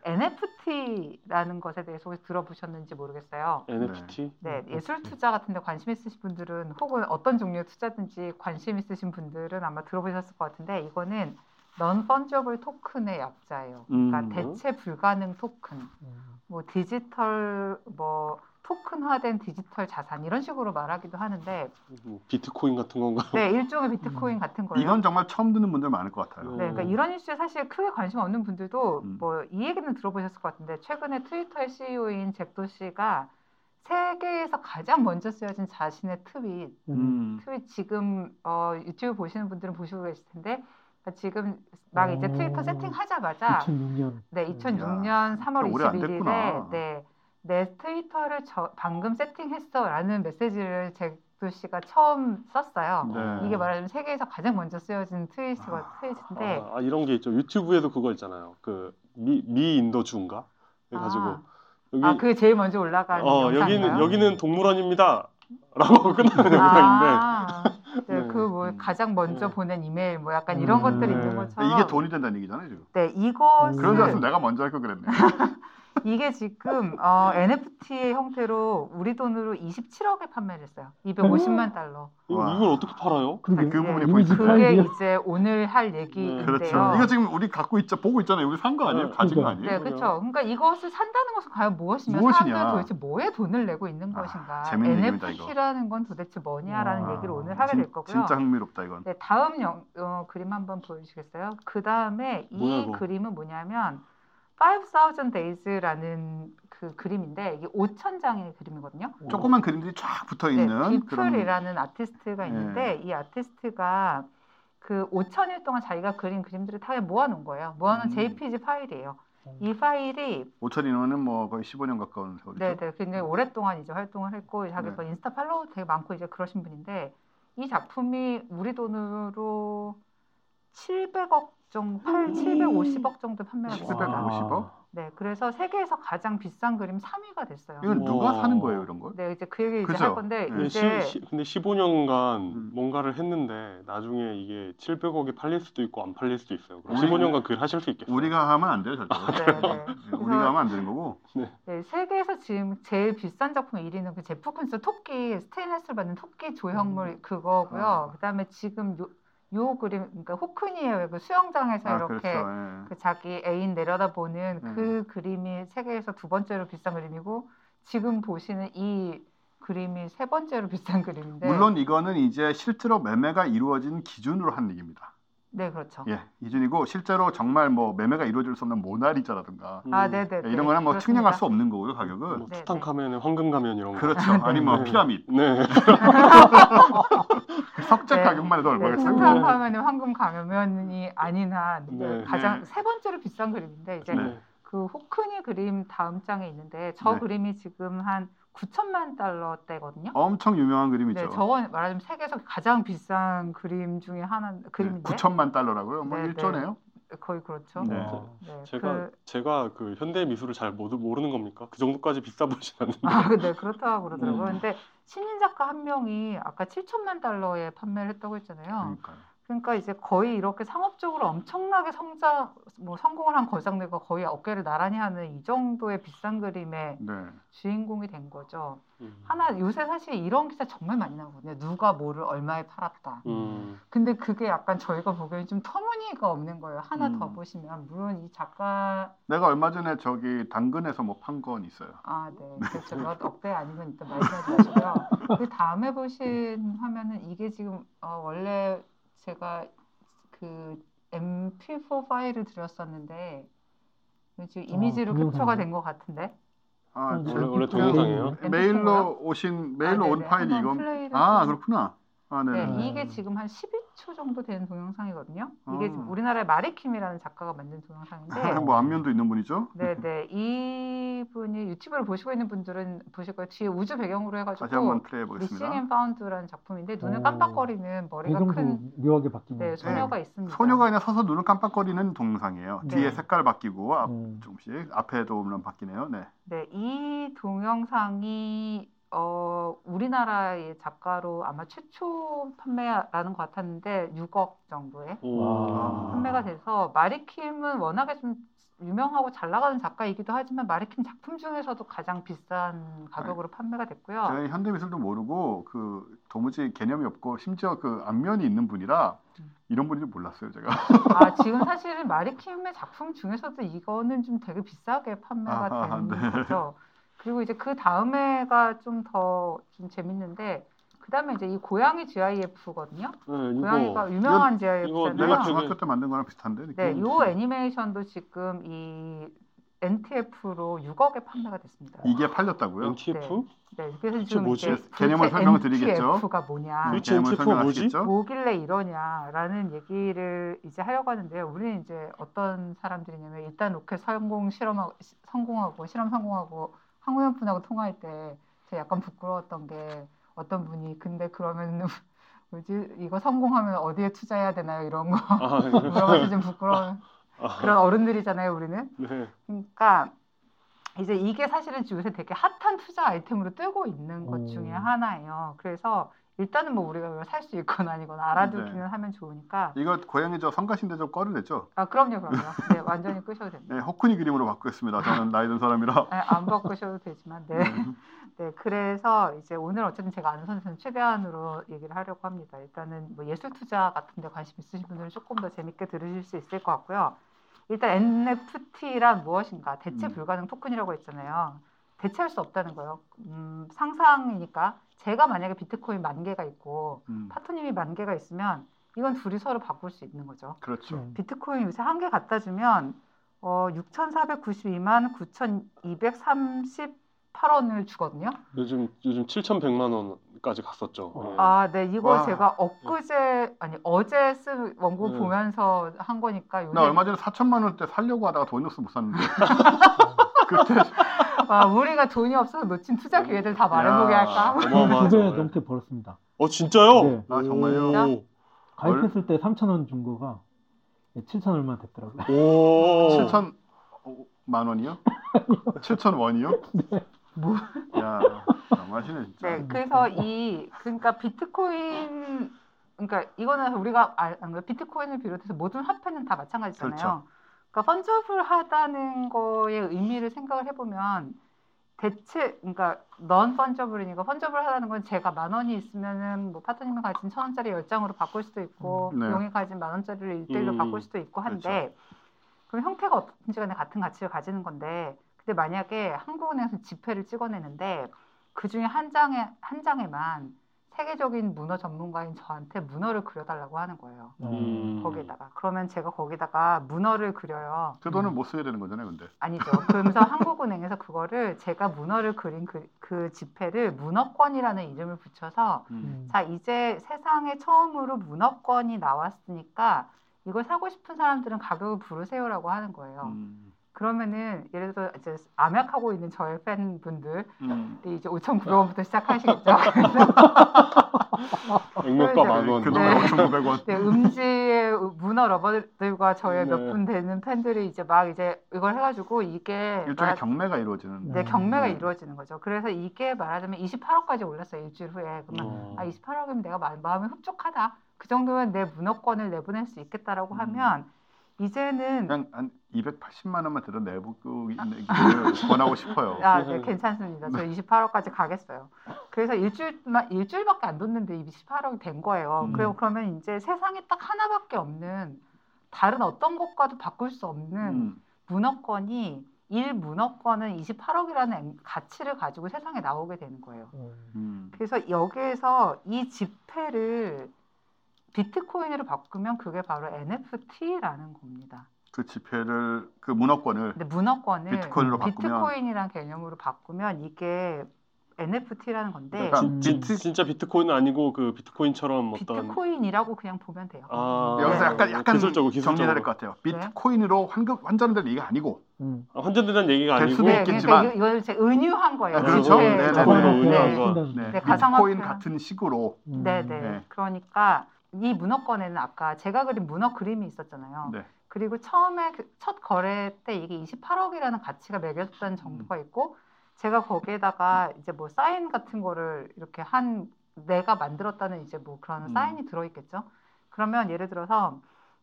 네. NFT라는 것에 대해서 혹시 들어보셨는지 모르겠어요. NFT 네, 예술 투자 같은 데 관심 있으신 분들은 혹은 어떤 종류의 투자든지 관심 있으신 분들은 아마 들어보셨을 것 같은데 이거는 fungible 토큰의 약자예요. 그러니까 음. 대체 불가능 토큰, 음. 뭐 디지털 뭐 토큰화된 디지털 자산 이런 식으로 말하기도 하는데 뭐 비트코인 같은 건가요? 네, 일종의 비트코인 같은 거예요. 이건 정말 처음 듣는 분들 많을 것 같아요. 네, 그러니까 이런 이슈에 사실 크게 관심 없는 분들도 음. 뭐이 얘기는 들어보셨을 것 같은데 최근에 트위터의 CEO인 잭 도시가 세계에서 가장 먼저 쓰여진 자신의 트윗, 음. 트윗 지금 어, 유튜브 보시는 분들은 보시고 계실 텐데 그러니까 지금 막 이제 오. 트위터 세팅하자마자 2006년. 네, 2006년 3월 오래 안 21일에 됐구나. 네, 내 트위터를 저, 방금 세팅했어라는 메시지를 잭도 씨가 처음 썼어요. 네. 이게 말하자면 세계에서 가장 먼저 쓰여진 트윗이거 트윗인데 아, 아, 이런 게 있죠. 유튜브에도 그거 있잖아요. 그 미 미 인도주인가 해가지고 아, 여기 아, 그게 제일 먼저 올라간 어? 여기는 여기는 동물원입니다. 라고 끝나는 영상인데 아, 네, 네. 그뭐 음. 가장 먼저 네. 보낸 이메일 뭐 약간 음. 이런 것들이 있는 네. 것처럼 이게 돈이 된다는 얘기잖아요, 지금. 네, 이것은 그런 줄 알았으면 내가 먼저 할 걸 그랬네. 이게 지금 어, NFT의 형태로 우리 돈으로 27억에 판매를 했어요. 250만 달러. 와. 이걸 어떻게 팔아요? 그러게. 그 부분이 포인트예요. 그게? 이제 오늘 할 얘기인데요. 그렇죠. 이거 지금 우리 갖고 있자 보고 있잖아요. 우리 산 거 아니에요? 네. 가진 거 그러니까. 아니에요? 네, 그렇죠. 그러니까 이것을 산다는 것은 과연 무엇이며 무엇이냐. 사람들은 도대체 뭐에 돈을 내고 있는 아, 것인가? 얘기입니다. NFT라는 건 도대체 뭐냐라는 와, 얘기를 오늘 하게 진- 될 거고요. 진짜 흥미롭다 이건. 네, 다음 영, 어, 그림 한번 보여주시겠어요? 그 다음에 뭐야, 이 이거? 그림은 뭐냐면 5,000 Days라는 그 그림인데 이게 5천 장의 그림이거든요. 조그만 그림들이 쫙 붙어 네, 있는 그런 비플이라는 아티스트가 네. 있는데 이 아티스트가 그 5천 일 동안 자기가 그린 그림들을 다 모아놓은 거예요. 모아놓은 음. JPG 파일이에요. 음. 이 파일이 5천이면은 뭐 거의 15년 가까운 세월이죠. 네, 네, 굉장히 오랫동안 이제 활동을 했고 자기 네. 그 인스타 팔로워 되게 많고 이제 그러신 분인데 이 작품이 우리 돈으로 700억 정도, 8, 750억 정도 판매가 됐습니다. 750억? 네, 그래서 세계에서 가장 비싼 그림 3위가 됐어요. 이건 누가 와. 사는 거예요, 이런 걸? 네, 이제 그 얘기 이제 그죠? 할 건데 네. 근데, 이제 시, 시- 근데 15년간 음. 뭔가를 했는데 나중에 이게 700억이 팔릴 수도 있고 안 팔릴 수도 있어요. 그럼 우리- 15년간 그일 하실 수 있겠어요? 우리가 하면 안 돼요, 절대. 네, 네. 네, 우리가 하면 안 되는 거고. 네, 세계에서 지금 제일 비싼 작품 1위는 그 제프 쿤스 토끼 스테인레스를 받는 토끼 조형물 그거고요. 아. 그다음에 지금 요, 요 그림 그러니까 호크니에요. 그 수영장에서 아, 이렇게 그렇죠. 예. 그 자기 애인 내려다보는 네. 그 그림이 세계에서 두 번째로 비싼 그림이고 지금 보시는 이 그림이 세 번째로 비싼 그림인데 물론 이거는 이제 실제로 매매가 이루어진 기준으로 한 얘기입니다. 네 그렇죠. 예, 기준이고 실제로 정말 뭐 매매가 이루어질 수 없는 모나리자라든가 음, 아 네 네. 이런 거는 뭐 측량할 수 없는 거고요, 가격은. 뭐 네, 투탕카멘의 황금 가면 이런 거. 그렇죠. 아니 뭐 네. 피라밋 네. 석재 네. 가격만 해도 네, 얼마겠어요? 투탕카멘은 황금 가면이 아닌 한 네. 가장 네. 세 번째로 비싼 그림인데 이제 네. 그 호크니 그림 다음 장에 있는데 저 네. 그림이 지금 한 9천만 달러대거든요. 엄청 유명한 그림이죠. 네, 저건 말하자면 세계에서 가장 비싼 그림 중에 하나 그림인데 9천만 달러라고요? 뭐 네, 네. 1조네요. 거의 그렇죠. 네. 와. 네, 제가 그, 제가 그 현대 미술을 잘 모르, 모르는 겁니까? 그 정도까지 비싸 보진 않는데. 아, 네, 그렇다고 그러더라고요. 네. 근데 신인 작가 한 명이 아까 7천만 달러에 판매를 했다고 했잖아요. 그러니까요. 그러니까 이제 거의 이렇게 상업적으로 엄청나게 성장, 뭐 성공을 한 거장들과 거의 어깨를 나란히 하는 이 정도의 비싼 그림의 네. 주인공이 된 거죠. 음. 하나 요새 사실 이런 기사 정말 많이 나오거든요. 누가 뭐를 얼마에 팔았다. 음. 근데 그게 약간 저희가 보기에는 좀 터무니가 없는 거예요. 하나 음. 더 보시면 물론 이 작가 내가 얼마 전에 저기 당근에서 뭐 판 건 있어요. 아, 네. 그렇죠. 몇 억대 아니면 일단 말씀하지 마시고요. 그 다음에 보신 화면은 이게 지금 어, 원래 제가 그 MP4 파일을 드렸었는데 지금 이미지로 동영상이요? 캡처가 된 것 같은데. 아, 음, 저- 원래 원래 그냥 동영상이에요? 메일로 오신 메일로 아, 온 네네. 파일이. 플레이를 아 좀- 그렇구나. 아 네. 네, 음. 이게 지금 한 12초 정도 되는 동영상이거든요. 이게 아. 지금 우리나라의 마리킴이라는 작가가 만든 동영상인데, 뭐 안면도 있는 분이죠. 네, 네, 이분이 유튜브를 보시고 있는 분들은 보실 거예요. 뒤에 우주 배경으로 해가지고 다시 한번 플레이해 Missing 보겠습니다. and Found라는 작품인데 눈을 오. 깜빡거리는 머리가 큰 묘하게 바뀌는. 네, 소녀가 있습니다. 소녀가 그냥 서서 눈을 깜빡거리는 동영상이에요. 네. 뒤에 색깔 바뀌고 앞 음. 조금씩 앞에도 물론 바뀌네요. 네. 네, 이 동영상이 어, 우리나라의 작가로 아마 최초 판매라는 것 같았는데 6억 정도에 오. 와. 판매가 돼서 마리킴은 워낙에 좀 유명하고 잘 나가는 작가이기도 하지만 마리킴 작품 중에서도 가장 비싼 가격으로 판매가 됐고요. 제가 현대미술도 모르고 그 도무지 개념이 없고 심지어 그 안면이 있는 분이라 음. 이런 분인지 몰랐어요 제가. 아, 지금 사실은 마리킴의 작품 중에서도 이거는 좀 되게 비싸게 판매가 아하, 된 네. 거죠. 그리고 이제 그 다음에가 좀더좀 재밌는데 그 다음에 이제 이 고양이 GIF거든요. 네, 이거 고양이가 유명한 이거 내가 내가 GIF잖아요. 저기- 중학교 때 만든 거랑 비슷한데. 네, 느낌이. 요 애니메이션도 지금 이 NTF로 6억에 판매가 됐습니다. 이게 팔렸다고요? NTF? 네, 그래서 그게 지금 뭐지? 이제 개념을 설명을 드리겠죠. NTF가 뭐냐? 도대체 개념을 NTF 가 뭐지? 설명하시겠죠? 뭐길래 이러냐라는 얘기를 이제 하려고 하는데요. 우리는 이제 어떤 사람들이냐면 일단 로켓 성공 실험하고 시- 성공하고 실험 성공하고 황우현 분하고 통화할 때 제가 약간 부끄러웠던 게 어떤 분이 근데 그러면 뭐지 이거 성공하면 어디에 투자해야 되나요 이런 거 아, 물어봐서 좀 부끄러운 아, 그런 어른들이잖아요 우리는. 네. 그러니까 이제 이게 사실은 요새 되게 핫한 투자 아이템으로 뜨고 있는 것 음. 중에 하나예요. 그래서 일단은 뭐 우리가 살 수 있거나 아니거나 알아두기는 네. 하면 좋으니까. 이거 고양이 저 성가신데 좀 꺼내냈죠? 아 그럼요, 그럼요. 네, 완전히 끄셔도 됩니다. 네, 호쿠니 그림으로 바꾸겠습니다. 저는 나이 든 사람이라. 네, 안 바꾸셔도 되지만, 네. 네, 그래서 이제 오늘 어쨌든 제가 아는 선에서는 최대한으로 얘기를 하려고 합니다. 일단은 뭐 예술 투자 같은 데 관심 있으신 분들은 조금 더 재밌게 들으실 수 있을 것 같고요. 일단 NFT란 무엇인가? 대체 음. 불가능 토큰이라고 했잖아요. 대체할 수 없다는 거예요. 음, 상상이니까 제가 만약에 비트코인 만 개가 있고 음, 파토님이 만 개가 있으면 이건 둘이 서로 바꿀 수 있는 거죠. 그렇죠. 음. 비트코인 요새 한 개 갖다 주면 어, 6,492만 9,238원을 주거든요. 요즘 요즘 7,100만 원까지 갔었죠. 어. 예. 아, 네, 이거 와. 제가 엊그제 아니 어제 쓴 원고 네. 보면서 한 거니까 요새 나 얼마 전에 4천만 원대 살려고 하다가 돈이 없어 못 샀는데. 그때 아, 우리가 돈이 없어서 놓친 투자 기회들 다 말해보게 야. 할까? 어마어마하죠. 두배 예. 넘게 벌었습니다. 어 진짜요? 네. 아 정말요? 가입했을 때 3천 원 준 거가 7천 얼마 됐더라고요. 오. 7천 만 원이요? 7천 원이요? 뭐? 야, 너무하시네 진짜. 네, 그래서 이 그러니까 비트코인 그러니까 이거는 우리가 그래요? 비트코인을 비롯해서 모든 화폐는 다 마찬가지잖아요. 그렇죠. 그러니까 펀저블하다는 거의 의미를 생각을 해보면 대체 그러니까 넌 펀저블이니까 펀저블하다는 건 제가 만 원이 있으면은 뭐 파트님이 가진 천 원짜리 열 장으로 바꿀 수도 있고 음, 네. 용이 가진 만 원짜리를 일대일로 음, 바꿀 수도 있고 한데 그럼 형태가 어떤지 간에 같은 가치를 가지는 건데 근데 만약에 한국은행에서 지폐를 찍어내는데 그 중에 한 장에 한 장에만 세계적인 문어 전문가인 저한테 문어를 그려달라고 하는 거예요. 음. 거기에다가 그러면 제가 거기다가 문어를 그려요. 그 돈은 못 써야 되는 거잖아요, 근데. 아니죠. 그러면서 한국은행에서 그거를 제가 문어를 그린 그, 그 지폐를 문어권이라는 이름을 붙여서 음. 자 이제 세상에 처음으로 문어권이 나왔으니까 이걸 사고 싶은 사람들은 가격을 부르세요라고 하는 거예요. 음. 그러면은 예를 들어 이제 암약하고 있는 저의 팬분들이 음. 이제 5,900원부터 시작하시겠죠. 액면가 만 원. 그 네. 돈에 5,900원. 네, 음지의 문어 러버들과 저의 네. 몇분 되는 팬들이 이제 막 이제 이걸 해가지고 이게 일종의 말- 경매가 이루어지는. 네, 경매가 네. 이루어지는 거죠. 그래서 이게 말하자면 28억까지 올랐어요 일주일 후에. 그러면 어. 아 28억이면 내가 마, 마음이 흡족하다. 그 정도면 내 문어권을 내보낼 수 있겠다라고 음. 하면 이제는 그냥 한 280만 원만 들어 내보기를 권하고 싶어요. 아, 네, 괜찮습니다. 저 28억까지 가겠어요. 그래서 일주일만 일주일밖에 안 뒀는데 28억이 된 거예요. 음. 그리고 그러면 이제 세상에 딱 하나밖에 없는 다른 어떤 것과도 바꿀 수 없는 음. 문어권이 일 문어권은 28억이라는 가치를 가지고 세상에 나오게 되는 거예요. 음. 그래서 여기에서 이 지폐를 비트코인으로 바꾸면 그게 바로 NFT라는 겁니다. 그 지폐를 그 문어권을 근데 문어권을 비트코인으로 바꾸면 비트코인이란 개념으로 바꾸면 이게 NFT라는 건데 그러니까 진, 진, 비트- 진짜 비트코인은 아니고 그 비트코인처럼 어떤 비트코인이라고 그냥 보면 돼요. 아, 여기서 네. 약간 약간 기술적으로 기술적으로 정리해야 될것 같아요. 비트코인으로 환급 환전될 얘기가 아니고 음. 아, 환전되는 얘기가 될 아니고 수도 네, 있겠지만. 그러니까 이거- 이걸 제 은유한 거예요. 아, 그렇죠. 네, 네, 자본으로 네. 네. 거. 네, 네, 가상화폐. 비트코인 같은 식으로 음. 네, 네. 네. 그러니까 이 문어권에는 아까 제가 그린 문어 그림이 있었잖아요. 네. 그리고 처음에 그첫 거래 때 이게 28억이라는 가치가 매겨졌다는 정보가 있고 제가 거기에다가 이제 뭐 사인 같은 거를 이렇게 한 내가 만들었다는 이제 뭐 그런 음. 사인이 들어있겠죠. 그러면 예를 들어서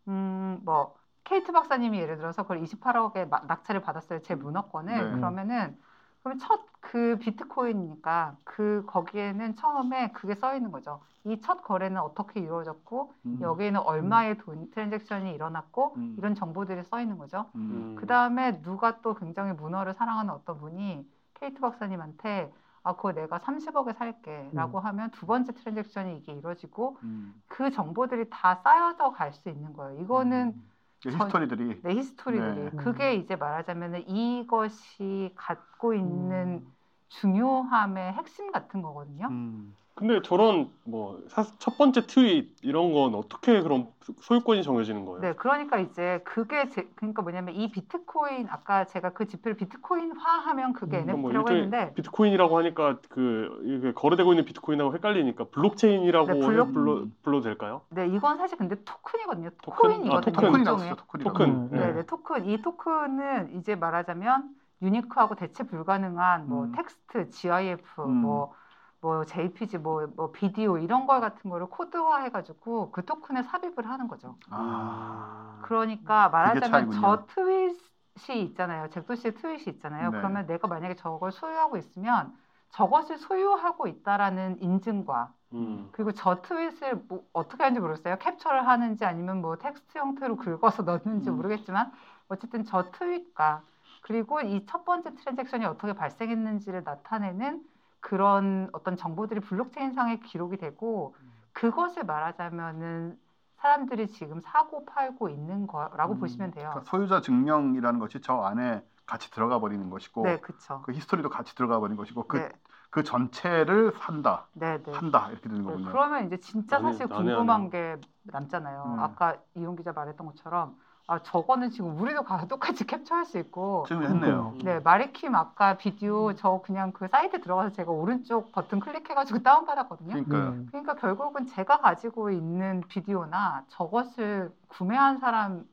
음뭐 케이트 박사님이 예를 들어서 그걸 28억에 마- 낙찰을 받았어요 제 문어권을 네. 그러면은 그러면 첫그 비트코인이니까 그 거기에는 처음에 그게 써 있는 거죠. 이 첫 거래는 어떻게 이루어졌고 음. 여기에는 얼마의 돈 트랜잭션이 일어났고 음. 이런 정보들이 써 있는 거죠. 음. 그 다음에 누가 또 굉장히 문어를 사랑하는 어떤 분이 K2 박사님한테 아 그거 내가 30억에 살게라고 하면 두 번째 transaction이 이게 이루어지고 음. 그 정보들이 다 쌓여져 갈 수 있는 거예요. 이거는 history들이 내 history들이 네. 그게 이제 말하자면은 이것이 갖고 있는 음. 중요함의 핵심 같은 거거든요. 음. 근데 저런 뭐 첫 번째 트윗 이런 건 어떻게 그럼 소유권이 정해지는 거예요? 네, 그러니까 이제 그게 제, 그러니까 뭐냐면 이 비트코인 아까 제가 그 지폐를 비트코인화하면 그게 음, 그럼 뭐 NFT라고 일종의 했는데 비트코인이라고 하니까 그 이게 거래되고 있는 비트코인하고 헷갈리니까 블록체인이라고 네, 블록- 불러 불러도 될까요? 네, 이건 사실 근데 토큰이거든요. 토큰? 토큰이거든요. 아, 토큰. 토큰이 일종의. 나왔어. 토큰이 토큰. 음, 네, 네, 토큰. 이 토큰은 이제 말하자면 unique하고 대체 불가능한 뭐 음. 텍스트, GIF, 음. 뭐, 뭐 JPG, 뭐, 뭐 비디오 이런 걸 같은 거를 코드화 해가지고 그 토큰에 삽입을 하는 거죠. 아. 그러니까 말하자면. 저 트윗이 있잖아요. 잭 도시의 트윗이 있잖아요. 네. 그러면 내가 만약에 저걸 소유하고 있으면 저것을 소유하고 있다라는 인증과 음. 그리고 저 트윗을 뭐 어떻게 하는지 모르겠어요. 캡처를 하는지 아니면 뭐 텍스트 형태로 긁어서 넣는지 음. 모르겠지만 어쨌든 저 트윗과 그리고 이 첫 번째 transaction이 어떻게 발생했는지를 나타내는 그런 어떤 정보들이 블록체인상에 기록이 되고 그것을 말하자면은 사람들이 지금 사고 팔고 있는 거라고 음. 보시면 돼요. 그러니까 소유자 증명이라는 것이 저 안에 같이 들어가 버리는 것이고 네, 그렇죠. 그 history도 같이 들어가 버리는 것이고 그, 네, 그 전체를 산다, 네, 네. 한다 이렇게 되는 네, 거군요. 그러면 이제 진짜 사실. 궁금한 게 남잖아요. 음. 아까 이용 기자 말했던 것처럼 아 저거는 지금 우리도 가서 똑같이 캡처할 수 있고 지금 했네요. 음. 네 마리킴 아까 비디오 저 그냥 그 사이트 들어가서 제가 오른쪽 버튼 클릭해가지고 다운 받았거든요. 그러니까요. 음. 그러니까 결국은 제가 가지고 있는 비디오나 저것을 구매한 사람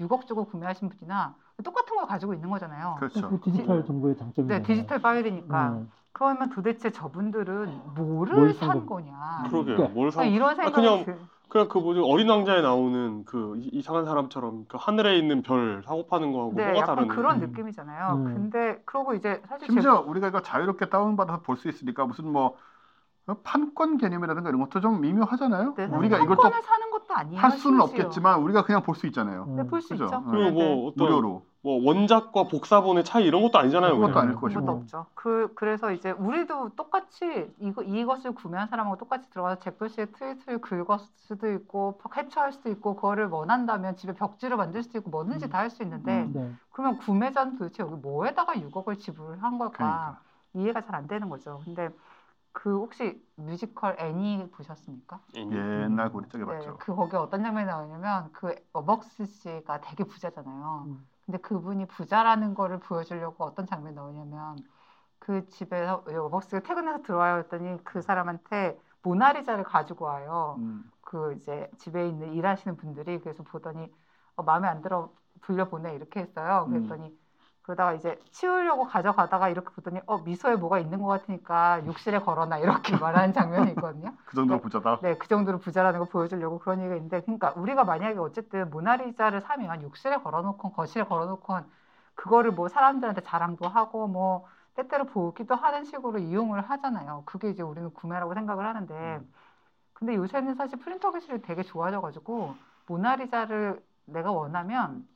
6억 주고 구매하신 분이나 똑같은 걸 가지고 있는 거잖아요. 그렇죠. 그 디지털 정보의 장점이 네 디지털 파일이니까 음. 그러면 도대체 저분들은 뭐를 뭘산산 거냐? 그러게요. 그러니까 뭘 사? 아, 이런 생각이 그냥 들- 그냥 그 뭐지 어린 왕자에 나오는 그 이- 이상한 사람처럼 그 하늘에 있는 별 사고 파는 거하고 네, 뭐가 약간 다른? 그런 음. 느낌이잖아요. 음. 근데 그러고 이제 사실 심지어 우리가 이거 자유롭게 다운받아서 볼 수 있으니까 무슨 뭐 판권 개념이라든가 이런 것도 좀 미묘하잖아요. 제, 네, 우리가 이걸 또 토큰을 사는 것도 아니에요. 할 수는 심지어. 없겠지만 우리가 그냥 볼 수 있잖아요. 음. 네, 볼수 그죠? 있죠. 네. 그리고 네, 뭐 네. 어떤 무료로. 뭐 원작과 복사본의 차이 이런 것도 아니잖아요. 그것도. 아닐 것이고. 그것도 없죠. 그 그래서 이제 우리도 똑같이 이거 이것을 구매한 사람하고 똑같이 들어가서 잭도 씨의 트윗을 긁을 수도 있고 캡처할 수도 있고 그거를 원한다면 집에 벽지를 만들 수도 있고 뭐든지 음. 다할 수 있는데 음. 네. 그러면 구매자는 도대체 여기 뭐에다가 6억을 지불한 걸까 그러니까. 이해가 잘 안 되는 거죠. 근데 그 혹시 뮤지컬 애니 보셨습니까? 옛날 우리 쪽에 네, 봤죠. 그 거기에 어떤 장면이 나오냐면 그 어벅스 씨가 되게 부자잖아요. 음. 근데 그분이 부자라는 거를 보여주려고 어떤 장면이 나오냐면 그 집에서 어벅스가 퇴근해서 들어와요 했더니 그 사람한테 모나리자를 가지고 와요. 음. 그 이제 집에 있는 일하시는 분들이 그래서 보더니 어, 마음에 안 들어 불려보내 이렇게 했어요. 음. 그랬더니 그러다가 이제 치우려고 가져가다가 이렇게 보더니 어 미소에 뭐가 있는 것 같으니까 욕실에 걸어놔 이렇게 말하는 장면이 있거든요. 그 정도로 부자다. 네, 그 정도로 부자라는 걸 보여주려고 그런 얘기가 있는데, 그러니까 우리가 만약에 어쨌든 모나리자를 사면 욕실에 걸어놓고 거실에 걸어놓고 그거를 뭐 사람들한테 자랑도 하고 뭐 때때로 보기도 하는 식으로 이용을 하잖아요. 그게 이제 우리는 구매라고 생각을 하는데, 근데 요새는 사실 프린터 기술이 되게 좋아져가지고 모나리자를 내가 원하면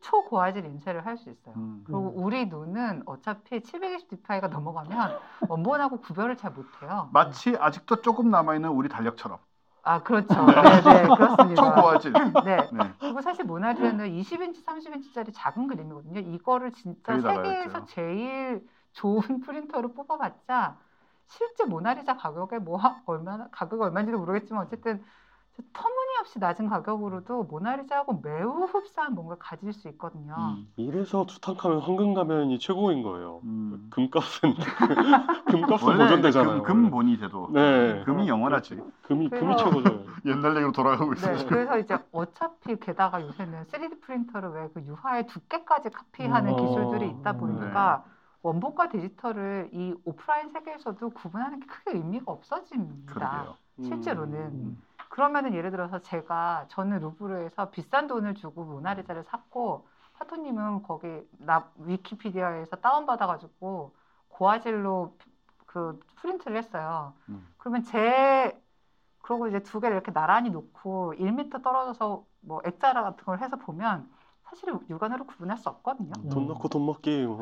초고화질 인쇄를 할 수 있어요. 음. 그리고 우리 눈은 어차피 720 dpi가 넘어가면 원본하고 구별을 잘 못해요. 마치 아직도 조금 남아 있는 우리 달력처럼 아 그렇죠. 네, 네 그렇습니다. 초고화질. 네. 네. 그리고 사실 모나리자는 20인치, 30인치짜리 작은 그림이거든요. 이거를 진짜 세계에서. 제일 좋은 프린터로 뽑아봤자 실제 모나리자 가격에 뭐 하- 얼마나 가격이 얼마인지도 모르겠지만 어쨌든 저 터무니없이 낮은 가격으로도 모나리자하고 매우 흡사한 뭔가를 가질 수 있거든요. 음. 이래서 투탕카멘 황금 가면이 최고인 거예요. 음. 금값은 금값은 보존되잖아요. 금, 금본이 돼도 네. 금이 영원하지. 금이 금이 그래서- 최고죠. 옛날 얘기로 돌아가고 있어. 네, 그래서 이제 어차피 게다가 요새는 3D 프린터를 왜 그 유화의 두께까지 카피하는 음. 기술들이 있다 음. 보니까 원본과 디지털을 이 오프라인 세계에서도 구분하는 게 크게 의미가 없어집니다. 그러게요. 실제로는. 음. 그러면은 예를 들어서 제가 저는 루브르에서 비싼 돈을 주고 모나리자를 샀고 파토님은 거기 나 위키피디아에서 다운받아가지고 고화질로 그 프린트를 했어요. 음. 그러면 제 그러고 이제 두 개를 이렇게 나란히 놓고 1m 떨어져서 뭐 액자라 같은 걸 해서 보면 사실 육안으로 구분할 수 없거든요. 음. 돈 넣고 돈 먹기 뭐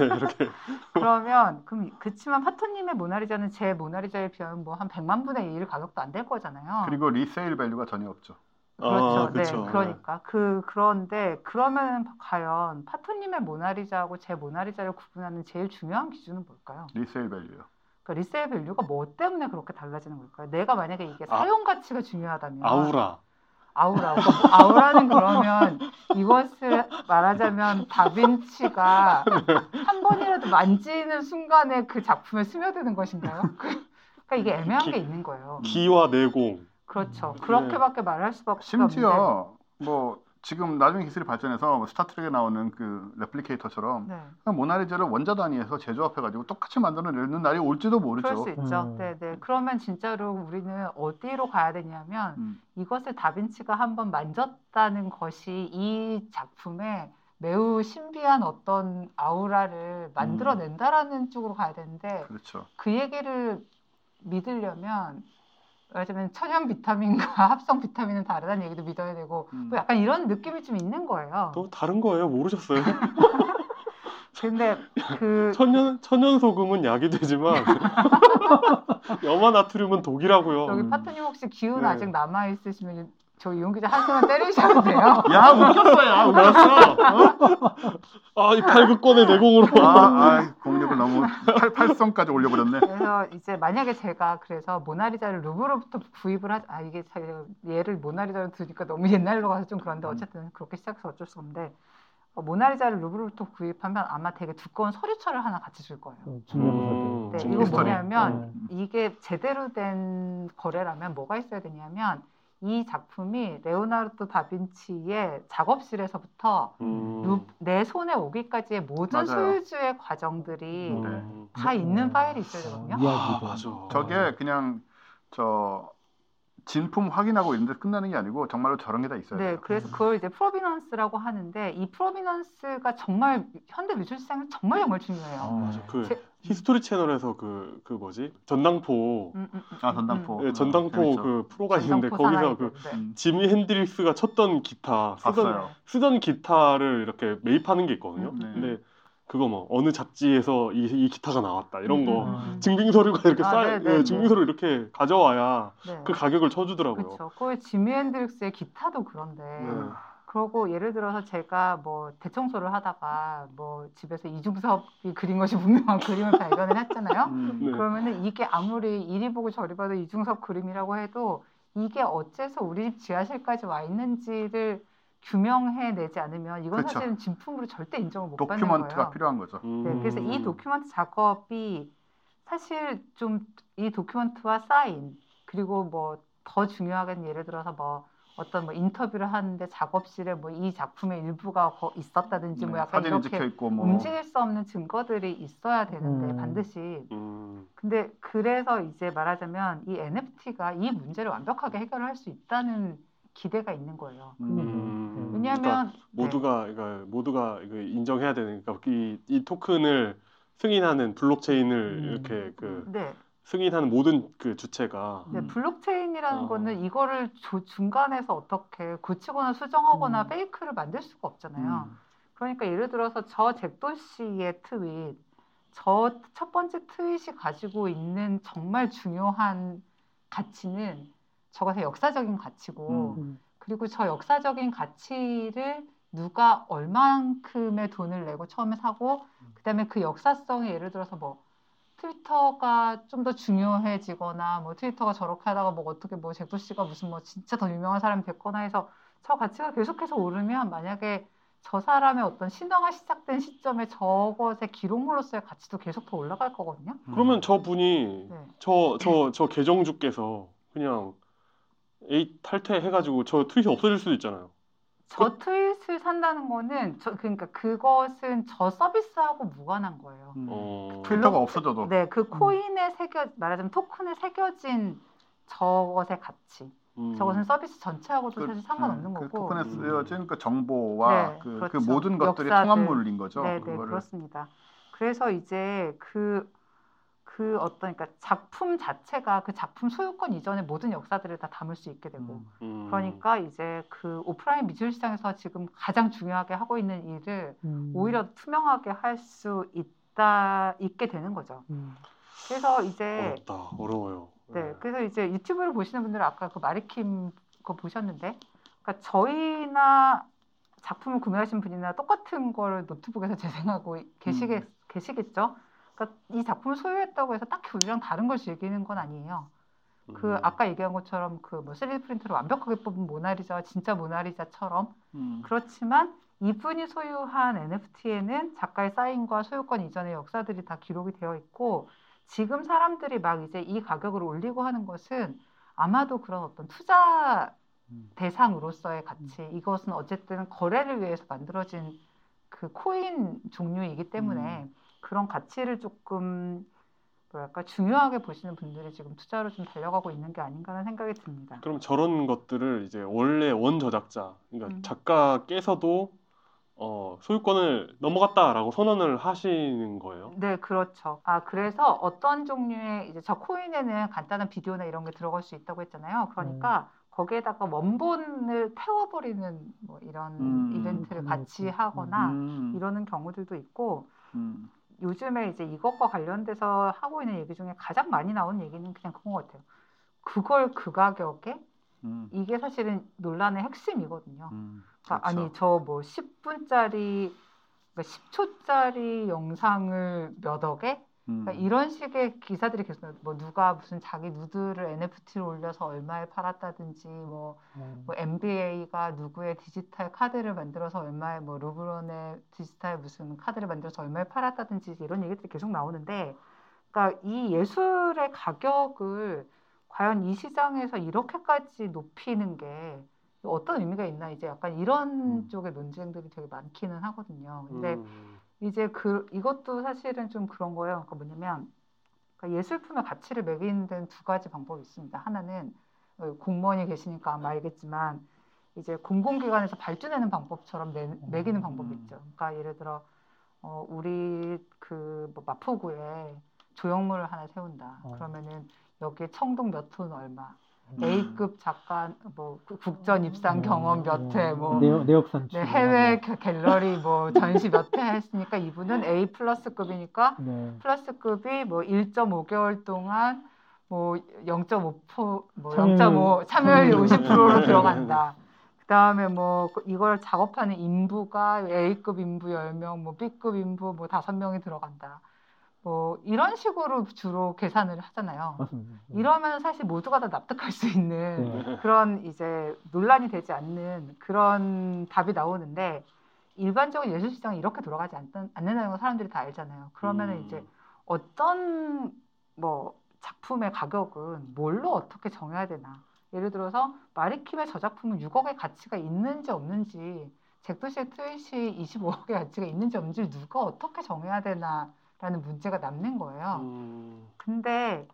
이렇게. 그러면 그럼 그치만 파토님의 모나리자는 제 모나리자에 비하면 뭐 한 100만 분의 1 가격도 안 될 거잖아요. 그리고 resale value가 전혀 없죠. 그렇죠. 아, 네, 그렇죠. 그러니까 그 그런데 그러면 과연 파토님의 모나리자하고 제 모나리자를 구분하는 제일 중요한 기준은 뭘까요? resale value요. 그러니까 resale value가 뭐 때문에 그렇게 달라지는 걸까요? 내가 만약에 이게 아. 사용 가치가 중요하다면 아우라. 아우라. 그러니까 아우라는 그러면 이것을 말하자면 다빈치가 한 번이라도 만지는 순간에 그 작품에 스며드는 것인가요? 그러니까 이게 애매한 게 있는 거예요. 기와 내공. 그렇죠. 네. 그렇게밖에 말할 수밖에 없는데. 심지어 뭐 지금 나중에 기술이 발전해서 뭐 스타트렉에 나오는 그 replicator처럼 네. 모나리자를 원자 단위에서 제조합해가지고 똑같이 만들어내는 날이 올지도 모르죠. 그럴 수 있죠. 음. 네, 네. 그러면 진짜로 우리는 어디로 가야 되냐면 음. 이것을 다빈치가 한번 만졌다는 것이 이 작품에 매우 신비한 어떤 아우라를 만들어낸다라는 쪽으로 가야 되는데 그렇죠. 그 얘기를 믿으려면 말하자면 천연 비타민과 합성 비타민은 다르다는 얘기도 믿어야 되고 음. 뭐 약간 이런 느낌이 좀 있는 거예요. 또 다른 거예요. 모르셨어요? 근데 그 천연 천연 소금은 약이 되지만 염화 나트륨은 독이라고요. 여기 음. 파트님 혹시 기운 네. 아직 남아 있으시면 저 이용 기자 한 대만 때리셔도 돼요. 야 웃겼어, 야 웃겼어. 아, 이 팔극권의 내공으로. 아, 아 공력을 너무 팔, 팔성까지 올려버렸네. 그래서 이제 만약에 제가 그래서 모나리자를 루브르부터 구입을 하, 아 이게 자- 얘를 모나리자로 두니까 너무 옛날로 가서 좀 그런데 어쨌든 그렇게 시작해서 어쩔 수 없는데 어, 모나리자를 루브르부터 구입하면 아마 되게 두꺼운 서류철을 하나 같이 줄 거예요. 그. 음. 네, 증명 이거 스토리. 뭐냐면 네. 이게 제대로 된 거래라면 뭐가 있어야 되냐면 이 작품이 레오나르도 다빈치의 작업실에서부터 음. 루- 내 손에 오기까지의 모든 맞아요. 소유주의 과정들이 음. 음. 다 있는 파일이 있어야 되거든요. 이야기도. 아, 맞아. 저게 그냥 저 진품 확인하고 있는데 끝나는 게 아니고 정말로 저런 게 다 있어요. 네, 그래서 그걸 이제 provenance라고 하는데 이 provenance가 정말 현대 미술 시장에 정말 정말 중요해요. 아, 맞아. 그 제- History 채널에서 그, 그 뭐지? 전당포. 음, 음, 음, 아 음, 전당포. 예, 전당포. 그 프로가 있는데 전당포 거기서 그 네. 음, 지미 핸드릭스가 쳤던 기타 쓰던, 봤어요. 쓰던 기타를 이렇게 매입하는 게 있거든요. 음, 네. 근데 그거 뭐 어느 잡지에서 이, 이 기타가 나왔다 이런 거 음, 음, 음. 증빙 서류가 이렇게 아, 쌓여 네, 네, 예, 네. 증빙 서류 이렇게 가져와야 네. 그 가격을 쳐주더라고요. 그렇죠. 그 지미 핸드릭스의 기타도 그런데 네. 그러고 예를 들어서 제가 뭐 대청소를 하다가 뭐 집에서 이중섭이 그린 것이 분명한 그림을 발견을 했잖아요. 음, 네. 그러면은 이게 아무리 이리 보고 저리 봐도 이중섭 그림이라고 해도 이게 어째서 우리 집 지하실까지 와 있는지를 규명해내지 않으면 이건 그렇죠. 사실은 진품으로 절대 인정을 못 받는 document가 거예요. 필요한 거죠. 음. 네, 그래서 이 document 작업이 사실 좀 이 도큐먼트와 사인 그리고 뭐 더 중요하게는 예를 들어서 뭐 어떤 뭐 인터뷰를 하는데 작업실에 뭐 이 작품의 일부가 거- 있었다든지 뭐 네, 약간 사진이 이렇게 찍혀 있고 뭐 움직일 수 없는 증거들이 있어야 되는데 음. 반드시 음. 근데 그래서 이제 말하자면 이 NFT가 이 문제를 완벽하게 해결할 수 있다는 기대가 있는 거예요. 음. 음. 왜냐하면 네. 모두가 그러니까 모두가 이거 인정해야 되는 그러니까 이, 이 토큰을 승인하는 블록체인을 음. 이렇게 그 네, 승인하는 모든 그 주체가 네, 음. 블록체인이라는 어. 거는 이거를 조- 중간에서 어떻게 고치거나 수정하거나 음. fake를 만들 수가 없잖아요. 음. 그러니까 예를 들어서 저 잭도 씨의 트윗, 저 첫 번째 트윗이 가지고 있는 정말 중요한 가치는 저것의 역사적인 가치고 음. 그리고 저 역사적인 가치를 누가 얼만큼의 돈을 내고 처음에 사고 그다음에 그 역사성이 예를 들어서 뭐 트위터가 좀 더 중요해지거나 뭐 트위터가 저렇게 하다가 뭐 어떻게 뭐 잭도 씨가 무슨 뭐 진짜 더 유명한 사람이 됐거나 해서 저 가치가 계속해서 오르면 만약에 저 사람의 어떤 신화가 시작된 시점에 저것의 기록물로서의 가치도 계속 더 올라갈 거거든요. 그러면 저 분이 네. 저저 저 계정주께서 그냥 에이 탈퇴해가지고 저 트윗이 없어질 수도 있잖아요. 저 트윗을 산다는 거는 저 그러니까 그것은 저 서비스하고 무관한 거예요. 음. 어... 트위터가 없어져도 네, 그 코인에 새겨 말하자면 토큰에 새겨진 저것의 가치. 음. 저것은 서비스 전체하고도 그, 사실 상관없는 네, 그 거고. 토큰에 쓰여진 그 정보와 네, 그, 그 그렇죠. 모든 것들이 역사들. 통합물인 거죠. 네, 네, 그거를. 그렇습니다. 그래서 이제 그, 그 어떤, 그러니까 작품 자체가 그 작품 소유권 이전의 모든 역사들을 다 담을 수 있게 되고. 음. 음. 그러니까 이제 그 오프라인 미술 시장에서 지금 가장 중요하게 하고 있는 일을 음. 오히려 투명하게 할 수 있다, 있게 되는 거죠. 음. 그래서 이제 어렵다 어려워요. 네, 그래서 이제 유튜브를 보시는 분들은 아까 그 마리킴 거 보셨는데, 그러니까 저희나 작품을 구매하신 분이나 똑같은 걸 노트북에서 재생하고 계시겠, 음. 계시겠죠? 그러니까 이 작품을 소유했다고 해서 딱히 우리랑 다른 걸 즐기는 건 아니에요. 그 음. 아까 얘기한 것처럼 그뭐 3D 프린터로 완벽하게 뽑은 모나리자와 진짜 모나리자처럼 음. 그렇지만 이분이 소유한 NFT에는 작가의 사인과 소유권 이전의 역사들이 다 기록이 되어 있고 지금 사람들이 막 이제 이 가격을 올리고 하는 것은 아마도 그런 어떤 투자 음. 대상으로서의 가치 이것은 어쨌든 거래를 위해서 만들어진 그 코인 종류이기 때문에 음. 그런 가치를 조금 뭐랄까 중요하게 보시는 분들이 지금 투자로 좀 달려가고 있는 게 아닌가라는 생각이 듭니다. 그럼 저런 것들을 이제 원래 원 저작자, 그러니까 음. 작가께서도 어, 소유권을 넘어갔다라고 선언을 하시는 거예요. 네, 그렇죠. 아, 그래서 어떤 종류의 이제 저 코인에는 간단한 비디오나 이런 게 들어갈 수 있다고 했잖아요. 그러니까 거기에다가 원본을 태워버리는 뭐 이런 음, 이벤트를 음, 같이 음, 하거나 음. 이러는 경우들도 있고 음. 요즘에 이제 이것과 관련돼서 하고 있는 얘기 중에 가장 많이 나오는 얘기는 그냥 그런 것 같아요. 그걸 그 가격에 음. 이게 사실은 논란의 핵심이거든요. 음. 그러니까 그렇죠. 아니 저 뭐 10분짜리 10초짜리 영상을 몇 억에 음. 그러니까 이런 식의 기사들이 계속. 뭐 누가 무슨 자기 누드를 NFT로 올려서 얼마에 팔았다든지 뭐, 음. 뭐 NBA가 누구의 디지털 카드를 만들어서 얼마에 뭐 르브론의 디지털 무슨 카드를 만들어서 얼마에 팔았다든지 이런 얘기들이 계속 나오는데 그러니까 이 예술의 가격을 과연 이 시장에서 이렇게까지 높이는 게 어떤 의미가 있나 이제 약간 이런 음. 쪽의 논쟁들이 되게 많기는 하거든요. 근데 음. 이제 그 이것도 사실은 좀 그런 거예요. 그러니까 뭐냐면 그러니까 예술품의 가치를 매기는 데는 두 가지 방법이 있습니다. 하나는 어, 공무원이 계시니까 아마 알겠지만 이제 공공기관에서 발주내는 방법처럼 매, 매기는 방법이 음. 있죠. 그러니까 예를 들어 어, 우리 그 뭐 마포구에 조형물을 하나 세운다. 어. 그러면은 여기에 청동 몇 톤 얼마, 음. A급 작가 뭐그 국전 입상 경험 몇 회, 뭐 내역, 산출. 네, 해외 겨- 갤러리 뭐 전시 몇 회 했으니까 이분은 A 플러스급이니까 네. 플러스급이 뭐 1.5개월 동안 뭐 0.5%, 뭐 참여율- 0.5 참여율이 참여율. 50%로 들어간다. 그다음에 뭐 그- 이걸 작업하는 인부가 A급 인부 10명, 뭐 B급 인부 뭐 5명이 들어간다. 뭐 이런 식으로 주로 계산을 하잖아요. 이러면 사실 모두가 다 납득할 수 있는 네. 그런 이제 논란이 되지 않는 그런 답이 나오는데 일반적인 예술 시장은 이렇게 돌아가지 않, 않는다는 걸 사람들이 다 알잖아요. 그러면은 음. 이제 어떤 뭐 작품의 가격은 뭘로 어떻게 정해야 되나? 예를 들어서 마리킴의 저 작품은 6억의 가치가 있는지 없는지 잭도시의 트윗이 25억의 가치가 있는지 없는지 누가 어떻게 정해야 되나 라는 문제가 남는 거예요. 음. 근데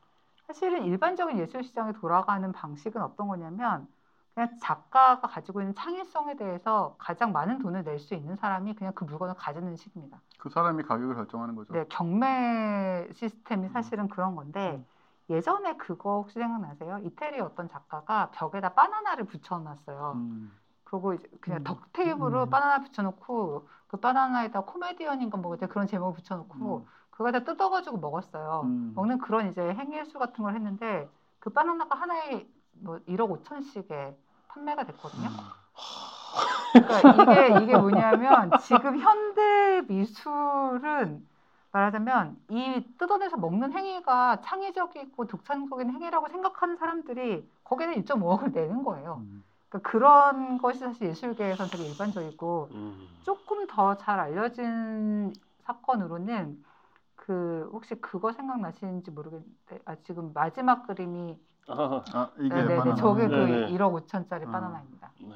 사실은 일반적인 예술 시장에 돌아가는 방식은 어떤 거냐면 그냥 작가가 가지고 있는 창의성에 대해서 가장 많은 돈을 낼 수 있는 사람이 그냥 그 물건을 가지는 식입니다. 그 사람이 가격을 결정하는 거죠. 네, 경매 시스템이 사실은 그런 건데 예전에 그거 혹시 생각나세요? 이태리 어떤 작가가 벽에다 바나나를 붙여놨어요. 음. 그리고 이제 그냥 음. 덕테이프로 음. 바나나 붙여놓고 그 바나나에다 코미디언인가 뭐 그런 제목을 붙여놓고 그거에다 뜯어가지고 먹었어요. 음. 먹는 그런 이제 행위예술 같은 걸 했는데 그 바나나가 하나에 뭐 1억 5천씩에 판매가 됐거든요. 음. 그러니까 이게 이게 뭐냐면 지금 현대 미술은 말하자면 이 뜯어내서 먹는 행위가 창의적이고 독창적인 행위라고 생각하는 사람들이 거기에 1.5억을 내는 거예요. 음. 그러니까 그런 것이 사실 예술계에서는 되게 일반적이고 음. 조금 더 잘 알려진 사건으로는 그 혹시 그거 생각나시는지 모르겠는데 아 지금 마지막 그림이 아, 아 이게 네네네 바나나. 저게 그 네네. 1억 5천짜리 음. 바나나입니다. 네.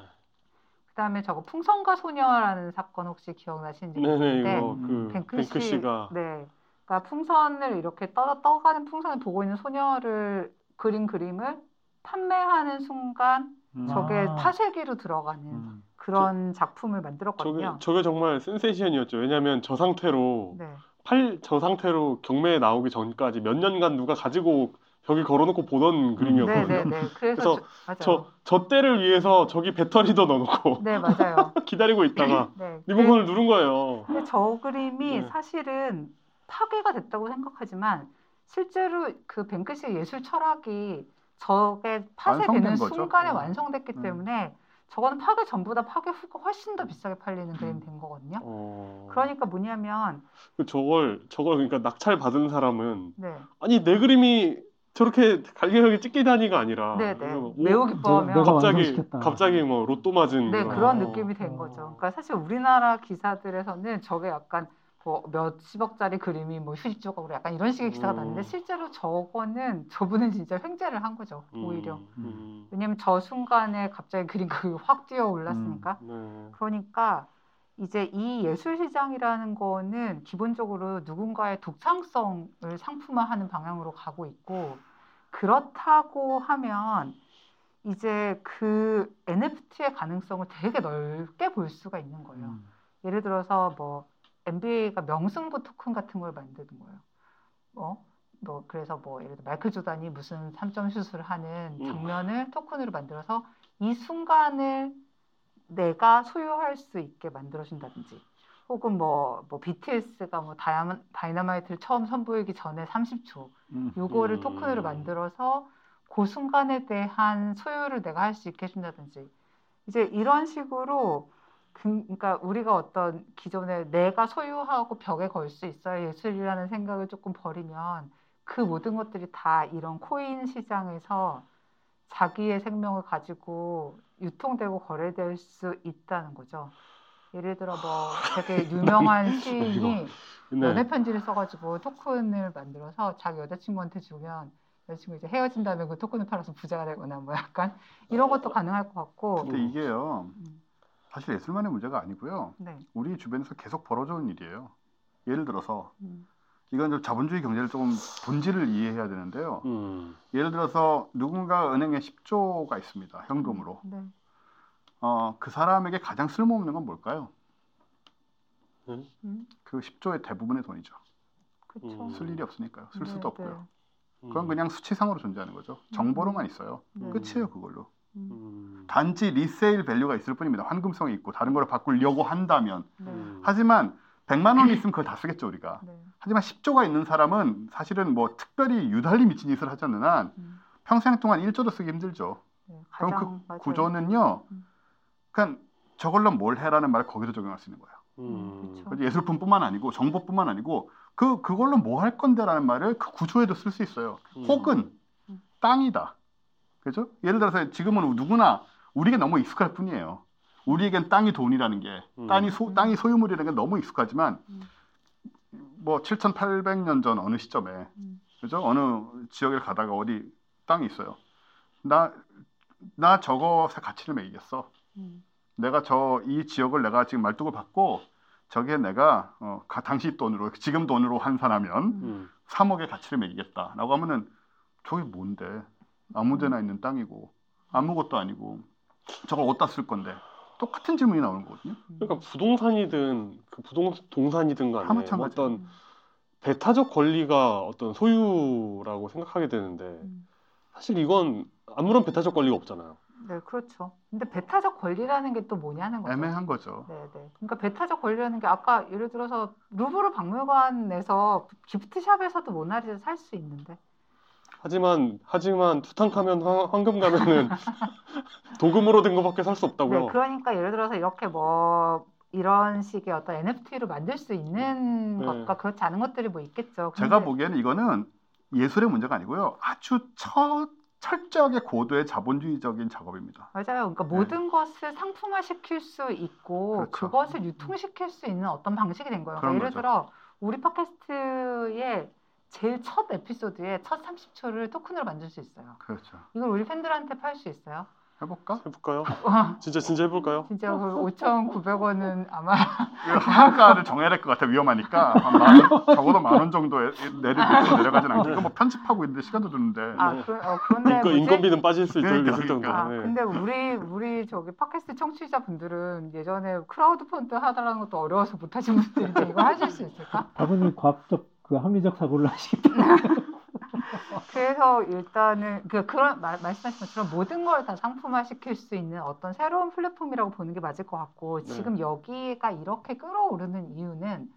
그다음에 저거 풍선과 소녀라는 사건 혹시 기억나시는지 네네 모르겠는데 이거 그 뱅크시, 뱅크시가 네, 그러니까 풍선을 이렇게 떠 떠가는 풍선을 보고 있는 소녀를 그린 그림을 판매하는 순간 음. 저게 아. 파쇄기로 들어가는 음. 그런 작품을 저게 만들었거든요. 저게 정말 센세이션이었죠. 왜냐하면 저 상태로 네, 팔 저 상태로 경매에 나오기 전까지 몇 년간 누가 가지고 벽에 걸어놓고 보던 그림이었거든요. 네, 네, 네. 그래서 그래서 저, 맞아요. 저, 저 때를 위해서 저기 배터리도 넣어놓고 네, 맞아요. 기다리고 있다가 네. 리모컨을 누른 거예요. 근데 저 그림이 네. 사실은 파괴가 됐다고 생각하지만 실제로 그 뱅크시의 예술 철학이 저게 파쇄되는 거죠. 순간에 음. 완성됐기 음. 때문에 저거는 파괴 전보다 파괴 후가 훨씬 더 비싸게 팔리는 그림이 된 거거든요. 어... 그러니까 뭐냐면 그 저걸 저걸 그러니까 낙찰 받은 사람은 네, 아니 내 그림이 저렇게 갈겨하게 찢기다니가 아니라 네, 네. 이거 오- 매우 기뻐하며 내가 갑자기. 갑자기 뭐 로또 맞은 네. 그런 어. 느낌이 된 어. 거죠. 그러니까 사실 우리나라 기사들에서는 저게 약간 뭐 몇십억짜리 그림이 뭐 휴지 조각으로 약간 이런 식의 기사가 음. 났는데 실제로 저거는 저분은 진짜 횡재를 한 거죠. 음, 오히려. 음. 왜냐면 저 순간에 갑자기 그림 가격이 확 뛰어 올랐으니까. 네. 그러니까 이제 이 예술 시장이라는 거는 기본적으로 누군가의 독창성을 상품화하는 방향으로 가고 있고 그렇다고 하면 이제 그 NFT의 가능성을 되게 넓게 볼 수가 있는 거예요. 음. 예를 들어서 뭐 NBA가 명승부 토큰 같은 걸 만드는 거예요. 뭐, 뭐 그래서 뭐 예를 들어 마이클 조단이 무슨 3점 슛을 하는 음. 장면을 토큰으로 만들어서 이 순간을 내가 소유할 수 있게 만들어준다든지 혹은 뭐, 뭐 BTS가 뭐 다이아몬, 다이너마이트를 처음 선보이기 전에 30초 음. 요거를 음. 토큰으로 만들어서 그 순간에 대한 소유를 내가 할 수 있게 해준다든지 이제 이런 식으로 그, 그러니까 우리가 어떤 기존에 내가 소유하고 벽에 걸 수 있어야 예술이라는 생각을 조금 버리면 그 모든 것들이 다 이런 코인 시장에서 자기의 생명을 가지고 유통되고 거래될 수 있다는 거죠. 예를 들어 뭐 되게 유명한 시인이 네. 연애 편지를 써가지고 토큰을 만들어서 자기 여자친구한테 주면 여자친구 이제 헤어진 다음에 그 토큰을 팔아서 부자가 되거나 뭐 약간 이런 것도 가능할 것 같고 근데 이게요. 음, 사실 예술만의 문제가 아니고요. 네, 우리 주변에서 계속 벌어져온 일이에요. 예를 들어서 음, 이건 좀 자본주의 경제를 조금 본질을 이해해야 되는데요. 음. 예를 들어서 누군가 은행에 10조가 있습니다. 현금으로. 네, 어, 그 사람에게 가장 쓸모없는 건 뭘까요? 음, 그 10조의 대부분의 돈이죠. 그렇죠. 음. 쓸 일이 없으니까요. 쓸 네, 수도 없고요. 음. 그건 그냥 수치상으로 존재하는 거죠. 정보로만 있어요. 네. 끝이에요, 그걸로. 음, 음. 단지 resale value가 있을 뿐입니다. 환금성이 있고 다른 거로 바꾸려고 한다면. 네, 음. 하지만 100만 원이 있으면 그걸 다 쓰겠죠, 우리가. 네, 하지만 10조가 있는 사람은 사실은 뭐 특별히 유달리 미친 짓을 하지 않는 한 음, 평생 동안 1조도 쓰기 힘들죠. 네. 그럼 그 맞아요. 구조는요. 음. 그냥 저걸로 뭘 해라는 말을 거기도 적용할 수 있는 거예요. 음. 예술품뿐만 아니고 정보뿐만 아니고 그 그걸로 뭐 할 건데라는 말을 그 구조에도 쓸 수 있어요. 음. 혹은 음. 땅이다. 그죠? 예를 들어서 지금은 누구나 우리에게 너무 익숙할 뿐이에요. 우리에겐 땅이 돈이라는 게 음. 땅이 소 땅이 소유물이라는 게 너무 익숙하지만 음. 뭐 7,800년 전 어느 시점에 음, 그죠? 어느 지역에 가다가 어디 땅이 있어요. 나 나 저거 가치를 매기겠어. 음. 내가 저 이 지역을 내가 지금 말뚝을 받고 저게 내가 어, 가- 당시 돈으로 지금 돈으로 환산하면 음. 3억의 가치를 매기겠다라고 하면은 저게 뭔데 아무데나 있는 땅이고 아무것도 아니고 저걸 어디다 쓸 건데 똑같은 질문이 나오는 거거든요. 그러니까 부동산이든 그 부동산이든 다 간에. 어떤 배타적 권리가 어떤 소유라고 생각하게 되는데 음. 사실 이건 아무런 배타적 권리가 없잖아요. 네, 그렇죠. 근데 배타적 권리라는 게 또 뭐냐는 거죠. 애매한 거죠. 네, 네. 그러니까 배타적 권리라는 게 아까 예를 들어서 루브르 박물관에서 기프트샵에서도 모나리자 살 수 있는데 하지만 하지만 투탕카멘 황- 황금 가면은 도금으로 된 거밖에 살 수 없다고요. 네, 그러니까 예를 들어서 이렇게 뭐 이런 식의 어떤 NFT로 만들 수 있는 네. 것과 그렇지 않은 것들이 뭐 있겠죠. 제가 보기에는 이거는 예술의 문제가 아니고요. 아주 처, 철저하게 고도의 자본주의적인 작업입니다. 맞아요. 그러니까 모든 것을 상품화 시킬 수 있고 네. 그렇죠. 그것을 유통시킬 수 있는 어떤 방식이 된 거예요. 그러니까 예를 거죠. 들어 우리 팟캐스트의 제일 첫 에피소드의 첫 30초를 토큰으로 만들 수 있어요. 그렇죠. 이걸 우리 팬들한테 팔 수 있어요. 해볼까? 해볼까요? 와, 진짜 진짜 해볼까요? 진짜 그 5,900원은 아마 이거 하한가를 정해야 될 것 같아 위험하니까 한만 원, 적어도 만 원 정도 내리 내려가진 않고 이거 뭐 편집하고 있는데 시간도 드는데 아, 네. 그, 어, 그런데 인건, 뭐지? 인건비는 빠질 수 있, 그러니까, 있을 정도. 그러니까. 아, 네. 근데 우리 우리 저기 팟캐스트 청취자 분들은 예전에 crowd fund 하다라는 것도 어려워서 못 하신 분들인데 이거 하실 수 있을까? 다분히 과학적 그 합리적 사고를 하시기 때문에 그래서 일단은 그 그런 말, 말씀하신 것처럼 모든 걸 다 상품화 시킬 수 있는 어떤 새로운 플랫폼이라고 보는 게 맞을 것 같고 네. 지금 여기가 이렇게 끌어오르는 이유는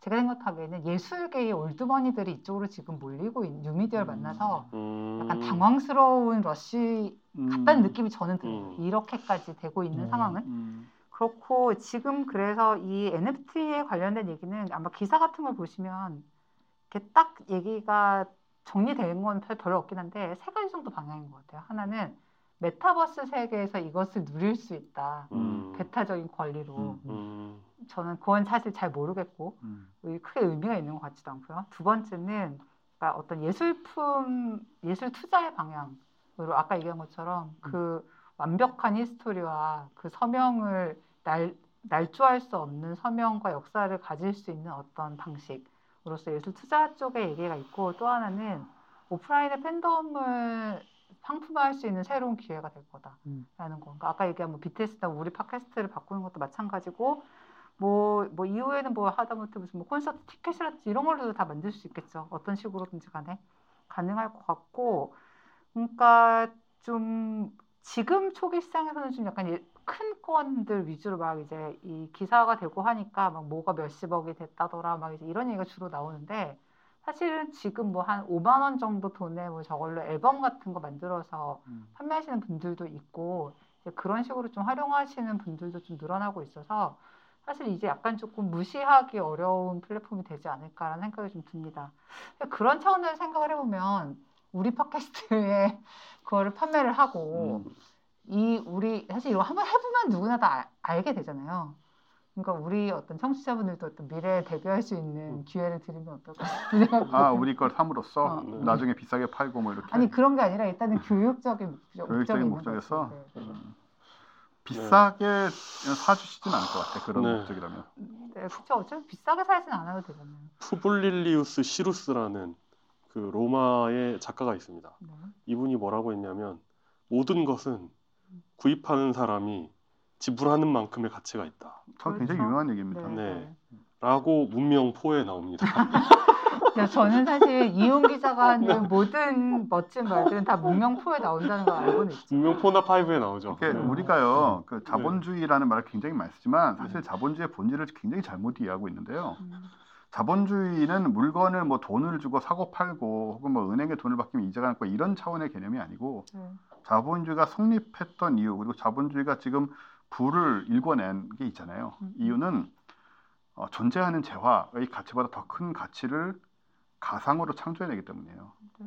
제가 생각하기에는 예술계의 올드머니들이 이쪽으로 지금 몰리고 있는 뉴미디어를 음. 만나서 음. 약간 당황스러운 러시 음, 같다는 느낌이 저는 들어요. 음. 이렇게까지 되고 있는 음. 상황은 음, 그렇고 지금 그래서 이 NFT에 관련된 얘기는 아마 기사 같은 걸 보시면 이렇게 딱 얘기가 정리된 건 별- 별로 없긴 한데 세 가지 정도 방향인 것 같아요. 하나는 메타버스 세계에서 이것을 누릴 수 있다. 음. 배타적인 권리로. 음. 음. 저는 그건 사실 잘 모르겠고 음. 의- 크게 의미가 있는 것 같지도 않고요. 두 번째는 그러니까 어떤 예술품, 예술 투자의 방향으로 아까 얘기한 것처럼 그 완벽한 history와 그 서명을 날, 날조할 수 없는 서명과 역사를 가질 수 있는 어떤 방식 으로서 예술 투자 쪽의 얘기가 있고 또 하나는 오프라인의 팬덤을 상품화할 수 있는 새로운 기회가 될 거다라는 음. 거. 그러니까 아까 얘기한 뭐 BTS나 우리 팟캐스트를 바꾸는 것도 마찬가지고 뭐, 뭐 이후에는 뭐 하다못해 무슨 뭐 콘서트 티켓이라든지 이런 걸로도 다 만들 수 있겠죠. 어떤 식으로든지 간에 가능할 것 같고, 그러니까 좀 지금 초기 시장에서는 좀 약간 예- 큰 건들 위주로 막 이제 이 기사가 되고 하니까 막 뭐가 몇십억이 됐다더라 막 이제 이런 얘기가 주로 나오는데 사실은 지금 뭐 한 5만 원 정도 돈에 뭐 저걸로 앨범 같은 거 만들어서 음. 판매하시는 분들도 있고 이제 그런 식으로 좀 활용하시는 분들도 좀 늘어나고 있어서 사실 이제 약간 조금 무시하기 어려운 플랫폼이 되지 않을까라는 생각이 좀 듭니다. 그런 차원에서 생각을 해보면 우리 팟캐스트에 그거를 판매를 하고 음. 이 우리 사실 이거 한번 해보면 누구나 다 알- 알게 되잖아요. 그러니까 우리 어떤 청취자분들도 어떤 미래에 대비할 수 있는 기회를 드리면 어떨까 아 우리 걸 삼으로써 어. 나중에 비싸게 팔고 뭐 이렇게 아니 그런 게 아니라 일단은 교육적인 목적, 교육적인 목적에서. 네, 네. 음. 비싸게 사주시진 않을 것 같아 그런 네. 목적이라면 네, 그쵸. 어차피 비싸게 살진 않아도 되잖아요. 푸블릴리우스 시루스라는 그 로마의 작가가 있습니다. 네. 이분이 뭐라고 했냐면 모든 것은 구입하는 사람이 지불하는 만큼의 가치가 있다. 저 굉장히 그렇죠. 유명한 얘기입니다. 네. 네. 라고 문명포에 나옵니다. 네, 저는 사실 이용 기자가 하는 모든 멋진 말들은 다 문명포에 나온다는 걸 알고는 있죠. 문명포나 파이브에 나오죠. 네. 우리가요 그 자본주의라는 말을 굉장히 많이 쓰지만 사실 자본주의의 본질을 굉장히 잘못 이해하고 있는데요. 음, 자본주의는 물건을 뭐 돈을 주고 사고 팔고 혹은 뭐 은행에 돈을 받기면 이자가 남고 이런 차원의 개념이 아니고 네. 자본주의가 성립했던 이유 그리고 자본주의가 지금 부를 일궈낸 게 있잖아요. 음. 이유는 어, 존재하는 재화의 가치보다 더 큰 가치를 가상으로 창조해내기 때문이에요. 네.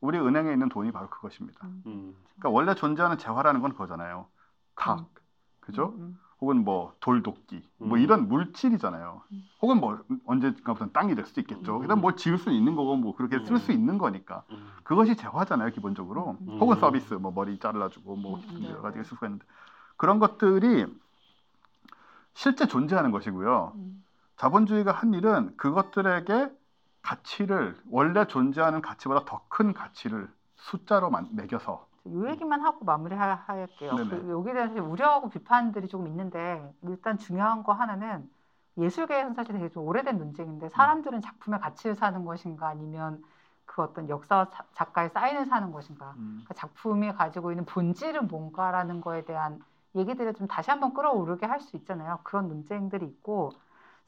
우리 은행에 있는 돈이 바로 그것입니다. 음. 그러니까 원래 존재하는 재화라는 건 그거잖아요. 각, 음. 그죠? 음, 혹은 뭐 돌도끼 뭐 음. 이런 물질이잖아요. 혹은 뭐 언젠가부터는 땅이 될 수도 있겠죠. 음. 그다음 뭘 지을 수 있는 거고 뭐 그렇게 쓸수 음. 있는 거니까 음. 그것이 재화잖아요 기본적으로. 음. 혹은 음. 서비스 뭐 머리 잘라주고 뭐 음, 네, 여러 가지가 네. 있을 수가 있는데 그런 것들이 실제 존재하는 것이고요. 음. 자본주의가 한 일은 그것들에게 가치를 원래 존재하는 가치보다 더 큰 가치를 숫자로 만- 매겨서 요 얘기만 하고 마무리할게요. 그 여기에 대해서 우려하고 비판들이 조금 있는데 일단 중요한 거 하나는 예술계에서는 사실 되게 좀 오래된 논쟁인데 사람들은 작품의 가치를 사는 것인가 아니면 그 어떤 역사와 사- 작가의 사인을 사는 것인가 음, 그 작품이 가지고 있는 본질은 뭔가라는 거에 대한 얘기들을 좀 다시 한번 끌어오르게 할 수 있잖아요. 그런 논쟁들이 있고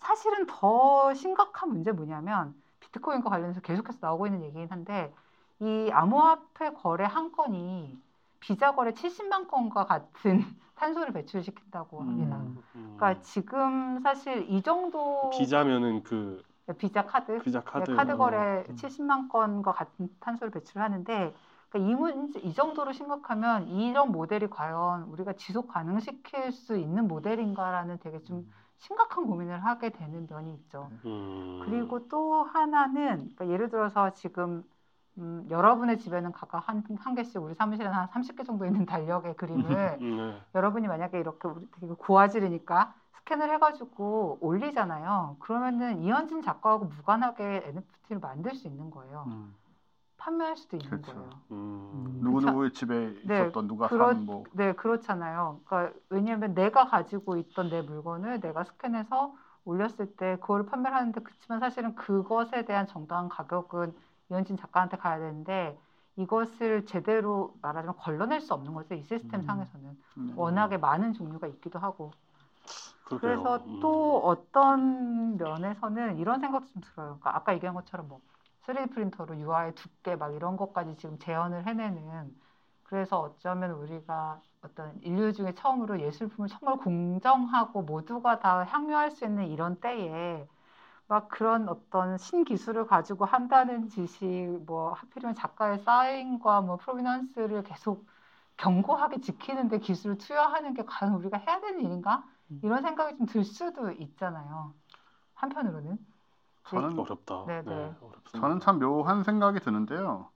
사실은 더 심각한 문제 뭐냐면 비트코인과 관련해서 계속해서 나오고 있는 얘기긴 한데 이 암호화폐 거래 한 건이 비자 거래 70만 건과 같은 탄소를 배출시킨다고 합니다. 음. 음. 그러니까 지금 사실 이 정도 비자면은 그 비자 카드 비자 카드 네, 카드 거래 음. 70만 건과 같은 탄소를 배출하는데 그러니까 이 문제 이 정도로 심각하면 이런 모델이 과연 우리가 지속 가능시킬 수 있는 모델인가라는 되게 좀 심각한 고민을 하게 되는 면이 있죠. 음. 그리고 또 하나는 그러니까 예를 들어서 지금 음, 여러분의 집에는 각각 한, 한 개씩 우리 사무실에는 한 30개 정도 있는 달력의 그림을 음, 네. 여러분이 만약에 이렇게 우리 되게 고화질이니까 스캔을 해가지고 올리잖아요. 그러면은 이현진 작가하고 무관하게 NFT를 만들 수 있는 거예요. 음. 판매할 수도 있는 그렇죠. 거예요. 음. 누구 누구의 집에 네, 있었던 누가 그렇- 산 뭐. 네, 그렇잖아요. 그러니까 왜냐하면 내가 가지고 있던 내 물건을 내가 스캔해서 올렸을 때 그거를 판매를 하는데 그렇지만 사실은 그것에 대한 정당한 가격은 이현진 작가한테 가야 되는데 이것을 제대로 말하자면 걸러낼 수 없는 거죠. 이 시스템 음. 상에서는 음. 워낙에 많은 종류가 있기도 하고 그러게요. 그래서 음. 또 어떤 면에서는 이런 생각도 좀 들어요. 그러니까 아까 얘기한 것처럼 뭐 3D 프린터로 UI 두께 막 이런 것까지 지금 재현을 해내는 그래서 어쩌면 우리가 어떤 인류 중에 처음으로 예술품을 정말 공정하고 모두가 다 향유할 수 있는 이런 때에 막 그런 어떤 신기술을 가지고 한다는 짓이 뭐 하필이면 작가의 사인과 뭐 프로미넌스를 계속 견고하게 지키는데 기술을 투여하는 게 과연 우리가 해야 되는 일인가? 이런 생각이 좀 들 수도 있잖아요. 한편으로는. 저는 어렵다. 네, 네. 어렵습니다. 저는 참 묘한 생각이 드는데요.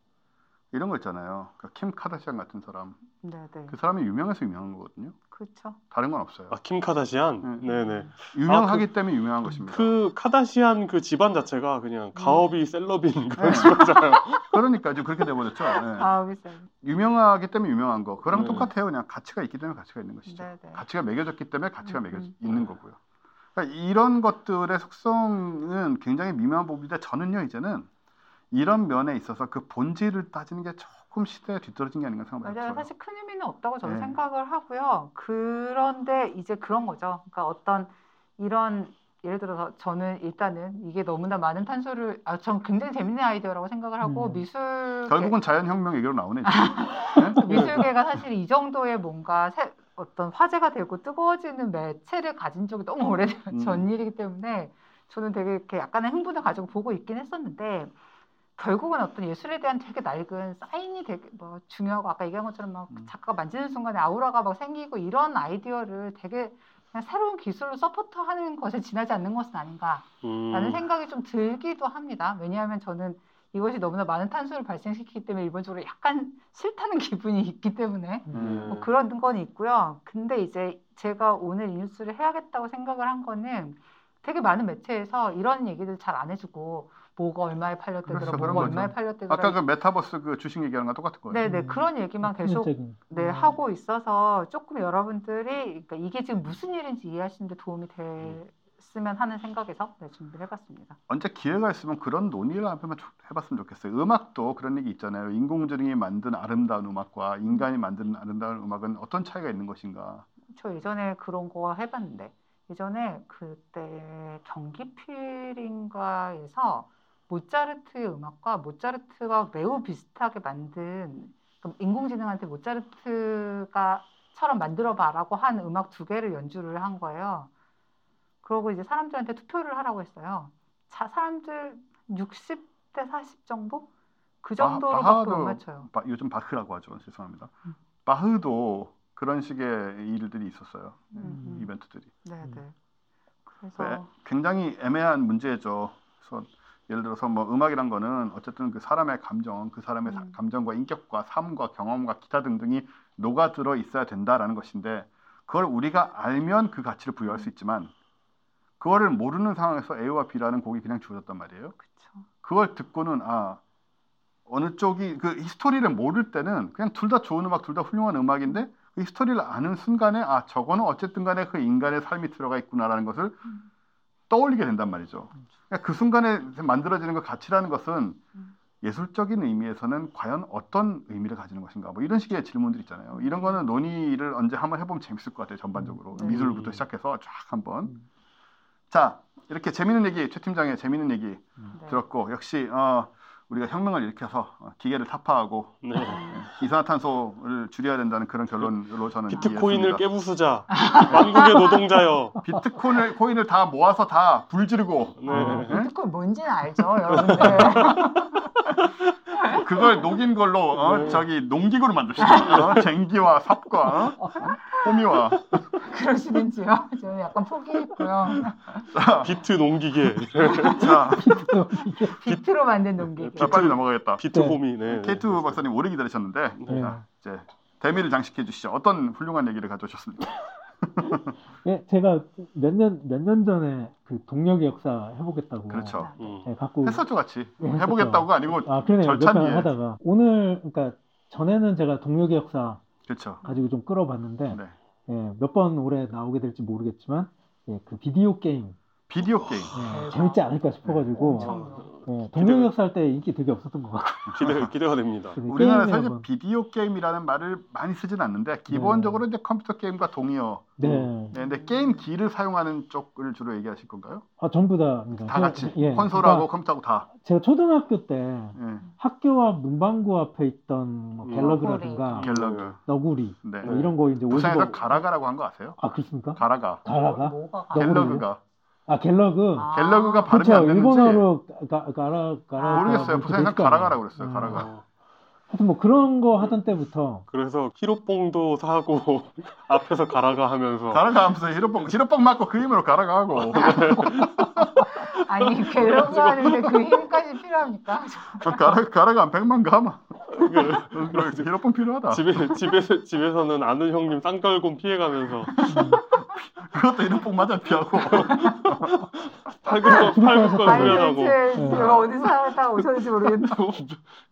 이런 거 있잖아요. 그킴 카다시안 같은 사람. 네, 네. 그 사람이 유명해서 유명한 거거든요. 그렇죠. 다른 건 없어요. 아, 킴 카다시안? 네. 네네. 유명하기 때문에 유명한 것입니다. 그 카다시안 그 집안 자체가 그냥 가업이 셀럽인 그런 네. 집안이잖아요. 그러니까 지금 그렇게 돼버렸죠. 네. 아. 유명하기 때문에 유명한 거. 그랑 네. 똑같아요. 그냥 가치가 있기 때문에 가치가 있는 것이죠. 네, 네. 가치가 매겨졌기 때문에 가치가 음, 매겨 음. 있는 네. 거고요. 그러니까 이런 것들의 속성은 굉장히 미묘한 부분인데 저는요 이제는 이런 면에 있어서 그 본질을 따지는 게 조금 시대에 뒤떨어진 게 아닌가 생각해요. 맞아요. 사실 큰 의미는 없다고 저는 네. 생각을 하고요. 그런데 이제 그런 거죠. 그러니까 어떤 이런 예를 들어서 저는 일단은 이게 너무나 많은 탄소를 아, 전 굉장히 재밌는 아이디어라고 생각을 하고 음. 미술 결국은 자연혁명 얘기로 나오네. 지금. 네? 미술계가 사실 이 정도의 뭔가 새- 어떤 화제가 되고 뜨거워지는 매체를 가진 적이 너무 오래전 음. 전 일이기 때문에 저는 되게 이렇게 약간의 흥분을 가지고 보고 있긴 했었는데 결국은 어떤 예술에 대한 되게 낡은 사인이 되게 뭐 중요하고 아까 얘기한 것처럼 막 음. 작가가 만지는 순간에 아우라가 막 생기고 이런 아이디어를 되게 그냥 새로운 기술로 서포트하는 것에 지나지 않는 것은 아닌가라는 음. 생각이 좀 들기도 합니다. 왜냐하면 저는 이것이 너무나 많은 탄소를 발생시키기 때문에 일본적으로 약간 싫다는 기분이 있기 때문에 음. 뭐 그런 건 있고요. 근데 이제 제가 오늘 이 뉴스를 해야겠다고 생각을 한 거는 되게 많은 매체에서 이런 얘기들 잘 안 해주고 뭐가 얼마에 팔렸대더라, 그렇죠, 뭐가. 얼마에 팔렸대더라. 아까 그 메타버스 그 주식 얘기하는 거랑 똑같은 거예요. 네네 음. 그런 얘기만 계속 폭력적인. 네 음. 하고 있어서 조금 여러분들이 그러니까 이게 지금 무슨 일인지 이해하시는데 도움이 됐으면 하는 생각에서 네, 준비를 해봤습니다. 언제 기회가 있으면 그런 논의를 한번 해봤으면 좋겠어요. 음악도 그런 얘기 있잖아요. 인공지능이 만든 아름다운 음악과 인간이 만든 아름다운 음악은 어떤 차이가 있는 것인가. 저 예전에 그런 거 해봤는데 예전에 그때 경기 필인가에서 모차르트의 음악과 모차르트가 매우 비슷하게 만든 인공지능한테 모차르트가처럼 만들어봐라고 한 음악 두 개를 연주를 한 거예요. 그러고 이제 사람들한테 투표를 하라고 했어요. 자, 사람들 60대 40 정도? 그 바- 정도로밖에 못 맞춰요. 바- 요즘 바흐라고 하죠. 죄송합니다. 음. 바흐도 그런 식의 일들이 있었어요. 음. 이벤트들이. 네, 네. 왜? 그래서 굉장히 애매한 문제죠. 그래서 예를 들어서 뭐 음악이란 거는 어쨌든 그 사람의 감정, 그 사람의 사- 음. 감정과 인격과 삶과 경험과 기타 등등이 녹아 들어 있어야 된다라는 것인데 그걸 우리가 알면 그 가치를 부여할 수 있지만 그거를 모르는 상황에서 A와 B라는 곡이 그냥 주어졌단 말이에요. 그쵸. 그걸 듣고는 아 어느 쪽이 그 history를 모를 때는 그냥 둘 다 좋은 음악, 둘 다 훌륭한 음악인데 그 history를 아는 순간에 아 저거는 어쨌든 간에 그 인간의 삶이 들어가 있구나라는 것을 음. 떠올리게 된단 말이죠. 그러니까 그 순간에 만들어지는 그 가치라는 것은 음. 예술적인 의미에서는 과연 어떤 의미를 가지는 것인가 뭐 이런 식의 질문들 있잖아요. 이런 거는 논의를 언제 한번 해보면 재밌을 것 같아요. 전반적으로 네. 미술부터 시작해서 쫙 한번. 음. 자 이렇게 재밌는 얘기 최 팀장의 재밌는 얘기 네. 들었고 역시 어, 우리가 혁명을 일으켜서 어, 기계를 타파하고 네. 이산화탄소를 줄여야 된다는 그런 결론으로 저는 비트코인을 이해했습니다. 깨부수자. 만국의 노동자여. 비트코인을 코인을 다 모아서 다 불지르고 네. 어, 예? 비트코인 뭔지는 알죠, 여러분들. 그걸 녹인 걸로 어, 네. 저기 농기구를 만듭시다. 어, 쟁기와 삽과 어? 호미와 그러시든지요. 저는 약간 포기했고요. 자, 비트 농기계. 자, 비트로 만든 농기계. 자, 빨리 넘어가겠다. 비트 호미. 네. K2 박사님 오래 기다리셨는데 네. 자, 이제 대미를 장식해 주시죠. 어떤 훌륭한 얘기를 가져오셨습니까? 예, 제가 몇 년 몇 년 전에 그 동력의 역사 해보겠다고 그렇죠. 음. 예, 갖고 했었죠 같이 예, 했었죠. 해보겠다고가 아니고 아 그러네요 몇 절찬 번 이해. 하다가 오늘 그러니까 전에는 제가 동력의 역사 그렇죠. 가지고 좀 끌어봤는데 네. 예, 몇 번 올해 나오게 될지 모르겠지만 예, 그 비디오 게임 비디오 게임. 예, 대박. 재밌지 않을까 싶어가지고 엄청. 예, 동력의 역사 할때 인기 되게 없었던 것 같고 기대 기대가 됩니다. 게임에 사실 한번- 비디오 게임이라는 말을 많이 쓰진 않는데 기본적으로 이제 컴퓨터 게임과 동의어. 네, 네, 근데 게임 기를 사용하는 쪽을 주로 얘기하실 건가요? 아, 전부 다입니다. 다 같이 예, 콘솔하고 그러니까 컴퓨터하고 다. 제가 초등학교 때 예. 학교 앞 문방구 앞에 있던 뭐 음. 갤러그라든가 갤러그. 너구리 네. 뭐 이런 거 이제 부산에서 오디오 가라가라고 한 거 아세요? 아 그렇습니까? 가라가. 가라가? 뭐가 너구리요? 갤러그가. 아 갤러그 아. 갤러그가 발음이 그렇죠 안 되는지 일본어로 가, 가라 가라 모르겠어요. 부산에서 가라가라고 그랬어요. 가라가. 어, 하여튼 뭐 그런 거 하던 때부터 그래서 히로뽕도 사고 앞에서 가라가 하면서 가라가 하면서 히로뽕 히로뽕 맞고 그 힘으로 가라가 하고. 아니 갤러그 하는데 그 힘까지 필요합니까? 가라 가라가 한 100만 가마. 그래 히로뽕 필요하다. 집에 집에서 집에서는 아는 형님 쌍절곤 피해가면서 그것도 히로뽕 맞아 피하고. 팔굽혀 팔굽혀 수련하고. 제가 어디서 살다 오셨는지 모르겠는데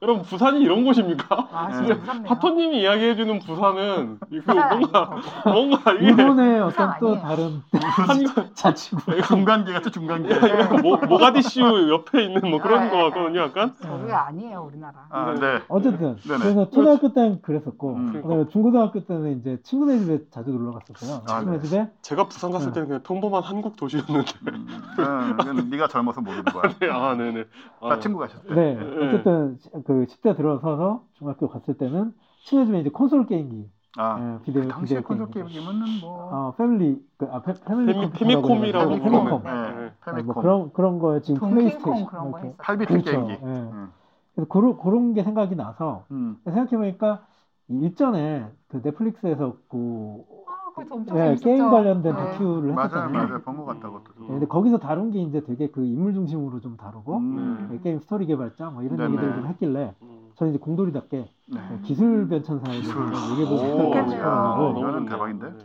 여러분 부산이 이런 곳입니까? 아 네. 진짜. 하토님이 이야기해주는 부산은 이거 뭔가. 뭔가 이게 일본의 어떤 또. 다른 한 자치구 중간계 같은 중간계. 모, 모가디슈 옆에 있는 뭐 그런 아, 거 예. 같거든요, 약간. 저기가 아니에요 우리나라. 아, 네. 어쨌든 네네. 그래서 초등학교 때는 그랬었고 음. 그다음에 중고등학교 때는 이제 친구네 집에 자주 놀러 갔었어요. 아, 친구네 네. 집에 제가 부산 갔을 네. 때는 그냥 평범한 한국 도시였는데. 음, 음, 네가 젊어서 모르는 거야. 아, 네네. 아, 다 친구 가셨을 때. 네 네. 어쨌든 시- 그 10대 들어서서 중학교 갔을 때는 친구네 집에 이제 콘솔 게임기 아, 예, 비디오 당시에 비디오 콘솔 게임기. 게임이면은 뭐 어 Family 그, 아 패, Family Computer라고 Famicom이라고 그러는데, Famicom. Famicom. 네, 네. 아. 뭐 그런 그런 거에 지금 플레이스테이션 그런 거 이렇게. 했어. 8비트 그렇죠. 게임기. 예. 음. 그래서 그런 그런 게 생각이 나서 음. 생각해 보니까 이 일전에 그 넷플릭스에서 그아 그거 엄청 예, 재밌었죠. 게임 관련된 네. 다큐를 맞아요, 했었잖아요. 맞아요. 본것 같다 그것도. 예, 근데 거기서 다룬 게 이제 되게 그 인물 중심으로 좀 다루고 음. 예, 게임 스토리 개발자 뭐 이런 네네. 얘기들을 좀 했길래 음. 저는 이제 공돌이답게 네. 예, 기술 변천사에 대해서 얘기해보고. 싶어가지고 이거는. 대박인데? 네.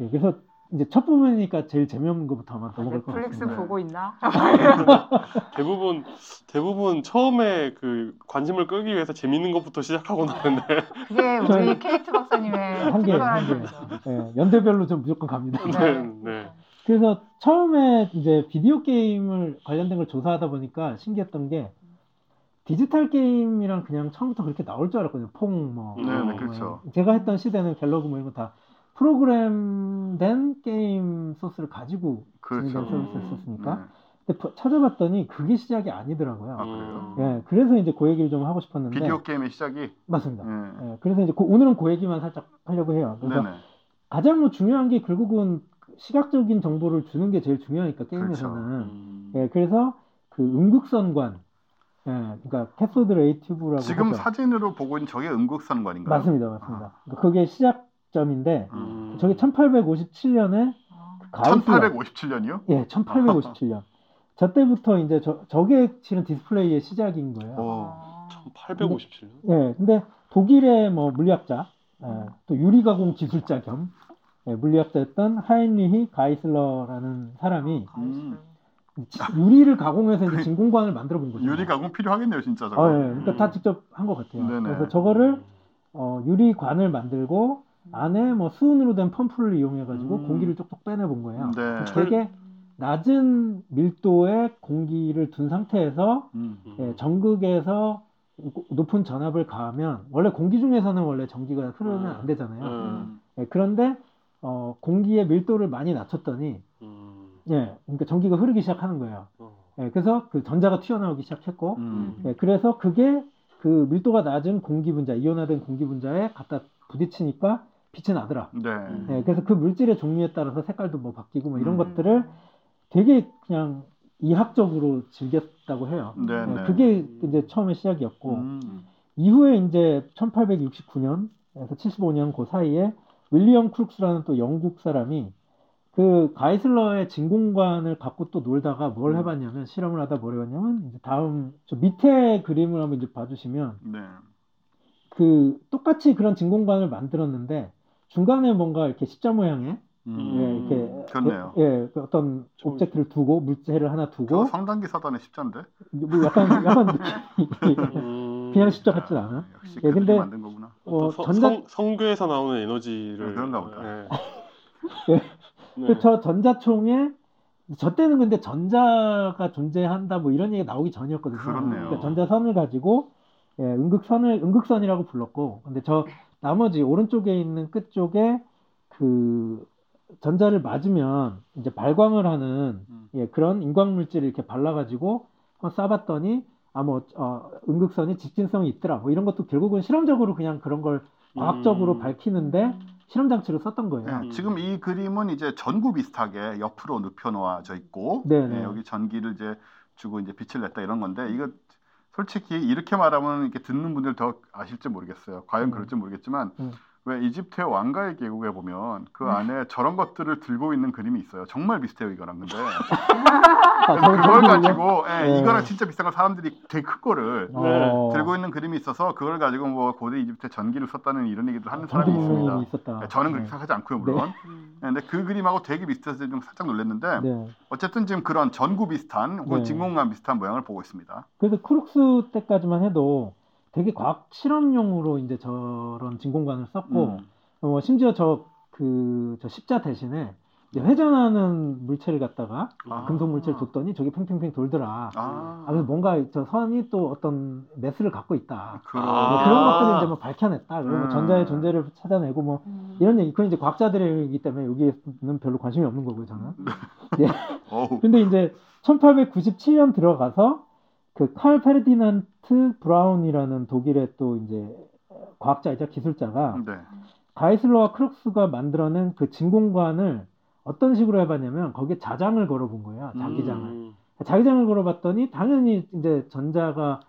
예, 그래서 이제 첫 부분이니까 제일 재미없는 것부터 아마 넘어갈 것 넷플릭스 같습니다. 보고 있나? 대부분 대부분 처음에 그 관심을 끌기 위해서 재밌는 것부터 시작하고 나는데 그게 우리 케이트 박사님의 한 개, 특별한 한 개. 점이죠. 예, 연대별로 좀 무조건 갑니다. 네, 네. 그래서 처음에 이제 비디오 게임을 관련된 걸 조사하다 보니까 신기했던 게 디지털 게임이랑 그냥 처음부터 그렇게 나올 줄 알았거든요. Pong 뭐. 네, 뭐 네, 그렇죠. 제가 했던 시대는 갤러그 뭐 이런 거다 프로그램된 게임 소스를 가지고 그렇죠. 진행된 서비스를 썼으니까. 네. 근데 버- 찾아봤더니 그게 시작이 아니더라고요. 아, 그래요? 예, 그래서 이제 그 얘기를 좀 하고 싶었는데 비디오 게임의 시작이. 맞습니다. 네. 예, 그래서 이제 그- 오늘은 그 얘기만 살짝 하려고 해요. 그래서 네네. 가장 뭐 중요한 게 결국은 시각적인 정보를 주는 게 제일 중요하니까 게임에서는. 음. 예, 그래서 그 음극선관, 예, 그러니까 cathode ray tube라고 지금 하죠. 사진으로 보고 있는 저게 음극선관인가요? 맞습니다, 맞습니다. 그러니까 그게 시작 시 점인데 음. 저게 1857년에 아, 가이슬러 1857년이요? 예, 1857년. 저 때부터 이제 저, 저게 실은 디스플레이의 시작인 거예요. 어. 1857년. 예, 근데 독일의 뭐 물리학자, 예, 또 유리가공 기술자 겸 예, 물리학자였던 하인리히 가이슬러라는 사람이 음. 지- 유리를 가공해서 이제 진공관을 만들어 본 거죠. 유리 가공 필요하겠네요, 진짜 저거. 어, 예, 그러니까 다 직접 한 것 같아요. 네네. 그래서 저거를 어, 유리관을 만들고 안에 뭐 수은으로 된 펌프를 이용해가지고 음. 공기를 쪽쪽 빼내본 거예요. 네. 되게 낮은 밀도의 공기를 둔 상태에서 음. 예, 전극에서 높은 전압을 가하면 원래 공기 중에서는 원래 전기가 흐르면 안 되잖아요. 음. 예, 그런데 어, 공기의 밀도를 많이 낮췄더니 음. 예, 그러니까 전기가 흐르기 시작하는 거예요. 어. 예, 그래서 그 전자가 튀어나오기 시작했고 음. 예, 그래서 그게 그 밀도가 낮은 공기 분자, 이온화된 공기 분자에 갖다 부딪히니까 빛이 나더라. 네. 예, 그래서 그 물질의 종류에 따라서 색깔도 뭐 바뀌고 뭐 이런 음. 것들을 되게 그냥 이학적으로 즐겼다고 해요. 네, 예, 네. 그게 이제 처음에 시작이었고 음. 이후에 이제 1869년에서 75년 그 사이에 윌리엄 크룩스라는 또 영국 사람이 그 가이슬러의 진공관을 갖고 또 놀다가 뭘 음. 해봤냐면 실험을 하다 뭘 해봤냐면 이제 다음 저 밑에 그림을 한번 이제 봐주시면 네. 그 똑같이 그런 진공관을 만들었는데 중간에 뭔가 이렇게 십자 모양의 음. 예, 이렇게 그렇네요. 예, 그 어떤 저- 오브젝트를 두고 물체를 하나 두고 성단기 사단의 십자인데. 뭐 약간 약간 음. 그냥 십자 같진 않아. 역시 예, 근데- 만든 거구나. 어, 또 서- 전자 성, 성교에서 나오는 에너지를 아, 그런가 보다. 네. 예. 네. 그저 전자총에 저 때는 근데 전자가 존재한다 뭐 이런 얘기가 나오기 전이었거든요. 그렇네요. 그러니까 전자선을 가지고 예, 응극선을 응극선이라고 불렀고 근데 저 나머지 오른쪽에 있는 끝 쪽에 그 전자를 맞으면 이제 발광을 하는 음. 예, 그런 인광 물질을 이렇게 발라가지고 한번 쏴봤더니 아뭐 어, 응극선이 직진성이 있더라 뭐 이런 것도 결국은 실험적으로 그냥 그런 걸 과학적으로 음. 밝히는데 실험 장치로 썼던 거예요. 네, 지금 이 그림은 이제 전구 비슷하게 옆으로 눕혀 놓아져 있고 네네. 네, 여기 전기를 이제 주고 이제 빛을 냈다 이런 건데 이거 솔직히 이렇게 말하면 이렇게 듣는 분들 더 아실지 모르겠어요. 과연 음. 그럴지 모르겠지만 음. 왜 이집트의 왕가의 계곡에 보면 그 안에 저런 것들을 들고 있는 그림이 있어요. 정말 비슷해요 이거랑 근데 아, 저 그걸? 가지고 예, 네. 이거랑 진짜 비슷한 거 사람들이 되게 큰 거를 어, 들고 있는 그림이 있어서 그걸 가지고 뭐 고대 이집트에 전기를 썼다는 이런 얘기도 하는 사람이 전기 있습니다. 있었다. 네, 저는 그렇게 네. 생각하지 않고요 물론. 음. 네, 근데 그 그림하고 되게 비슷해서 좀 살짝 놀랐는데 네. 어쨌든 지금 그런 전구 비슷한 혹은 네. 진공관 비슷한 모양을 보고 있습니다. 그래서 크룩스 때까지만 해도 되게 과학 실험용으로 이제 저런 진공관을 썼고 음. 어, 심지어 저 그 저 십자 대신에 이제 회전하는 물체를 갖다가 아. 금속 물체를 줬더니 저기 팽팽팽 돌더라. 아, 아, 그래서 뭔가 저 선이 또 어떤 매스를 갖고 있다. 그런 아. 뭐 그런 것들을 이제 뭐 밝혀냈다. 그리고 뭐 음. 전자의 존재를 찾아내고 뭐 음. 이런 얘기. 그건 이제 과학자들의 얘기이기 때문에 여기에는 별로 관심이 없는 거고요, 저는. 어우. 근데 이제 1897년 들어가서 그 칼 페르디난트 브라운이라는 독일의 또 이제 과학자이자 기술자가 네. 가이슬러와 크룩스가 만들어낸 그 진공관을 어떤 식으로 해봤냐면 거기에 자장을 걸어본 거예요. 자기장을. 음. 자기장을 걸어봤더니 당연히 이제 전자가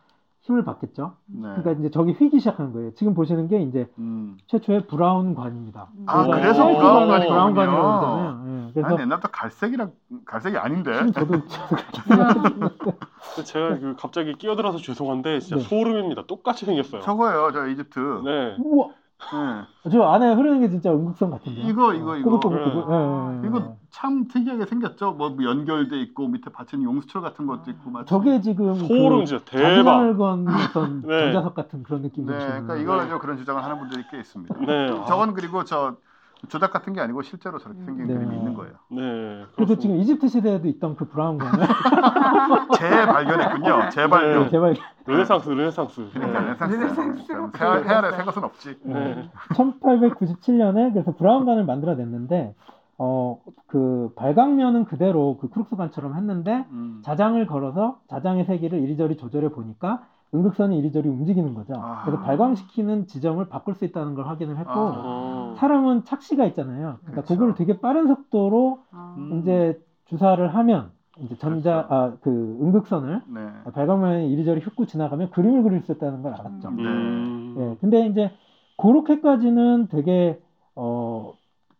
힘을 받겠죠. 네. 그러니까 이제 저기 휘기 시작한 거예요. 지금 보시는 게 이제 음. 최초의 브라운 관입니다. 아, 그래서 그래서 브라운 관이군요. 브라운 관이라고 그러잖아요. 예, 그래서 아니 옛날부터 갈색이랑 갈색이 아닌데. 지금 저도 저도 제가 그 갑자기 끼어들어서 죄송한데 진짜 네. 소름입니다. 똑같이 생겼어요. 저거예요, 저 이집트. 네. 우와 네. 저 안에 흐르는 게 진짜 응극선 같은데요. 이거, 이거, 이거. 꼬불꼬불꼬불. 네. 예, 예, 예. 이거 참 특이하게 생겼죠. 뭐 연결돼 있고 밑에 받치는 용수철 같은 것도 있고 마치. 저게 지금 소름 그 진짜 대박. 건 어떤 네. 전자석 같은 그런 느낌이 네. 그러니까 이거 가지고 그런 주장을 하는 분들이 꽤 있습니다. 네. 아, 저건 그리고 저 조작 같은 게 아니고 실제로 저렇게 생긴 네. 그림이 있는 거예요. 네. 그래서 그렇습니다. 지금 이집트 시대에도 있던 그 브라운관을 재발견했군요. 재발견. 네. 제발 르네상스, 르네상스. 그러니까 네. 르네상스. 안에 새 것은 없지. 네. 1897년에 그래서 브라운관을 만들어냈는데 어 그 발광면은 그대로 그 크룩스관처럼 했는데 음. 자장을 걸어서 자장의 세기를 이리저리 조절해 보니까 음극선이 이리저리 움직이는 거죠. 아. 그래서 발광시키는 지점을 바꿀 수 있다는 걸 확인을 했고 아. 어. 사람은 착시가 있잖아요. 그러니까 그렇죠. 그걸 되게 빠른 속도로 아. 음. 이제 주사를 하면 이제 전자 그렇죠. 아 그 음극선을 네. 발광면이 이리저리 훑고 지나가면 그림을 그릴 수 있다는 걸 알았죠. 네. 음. 예, 근데 이제 그렇게까지는 되게 어,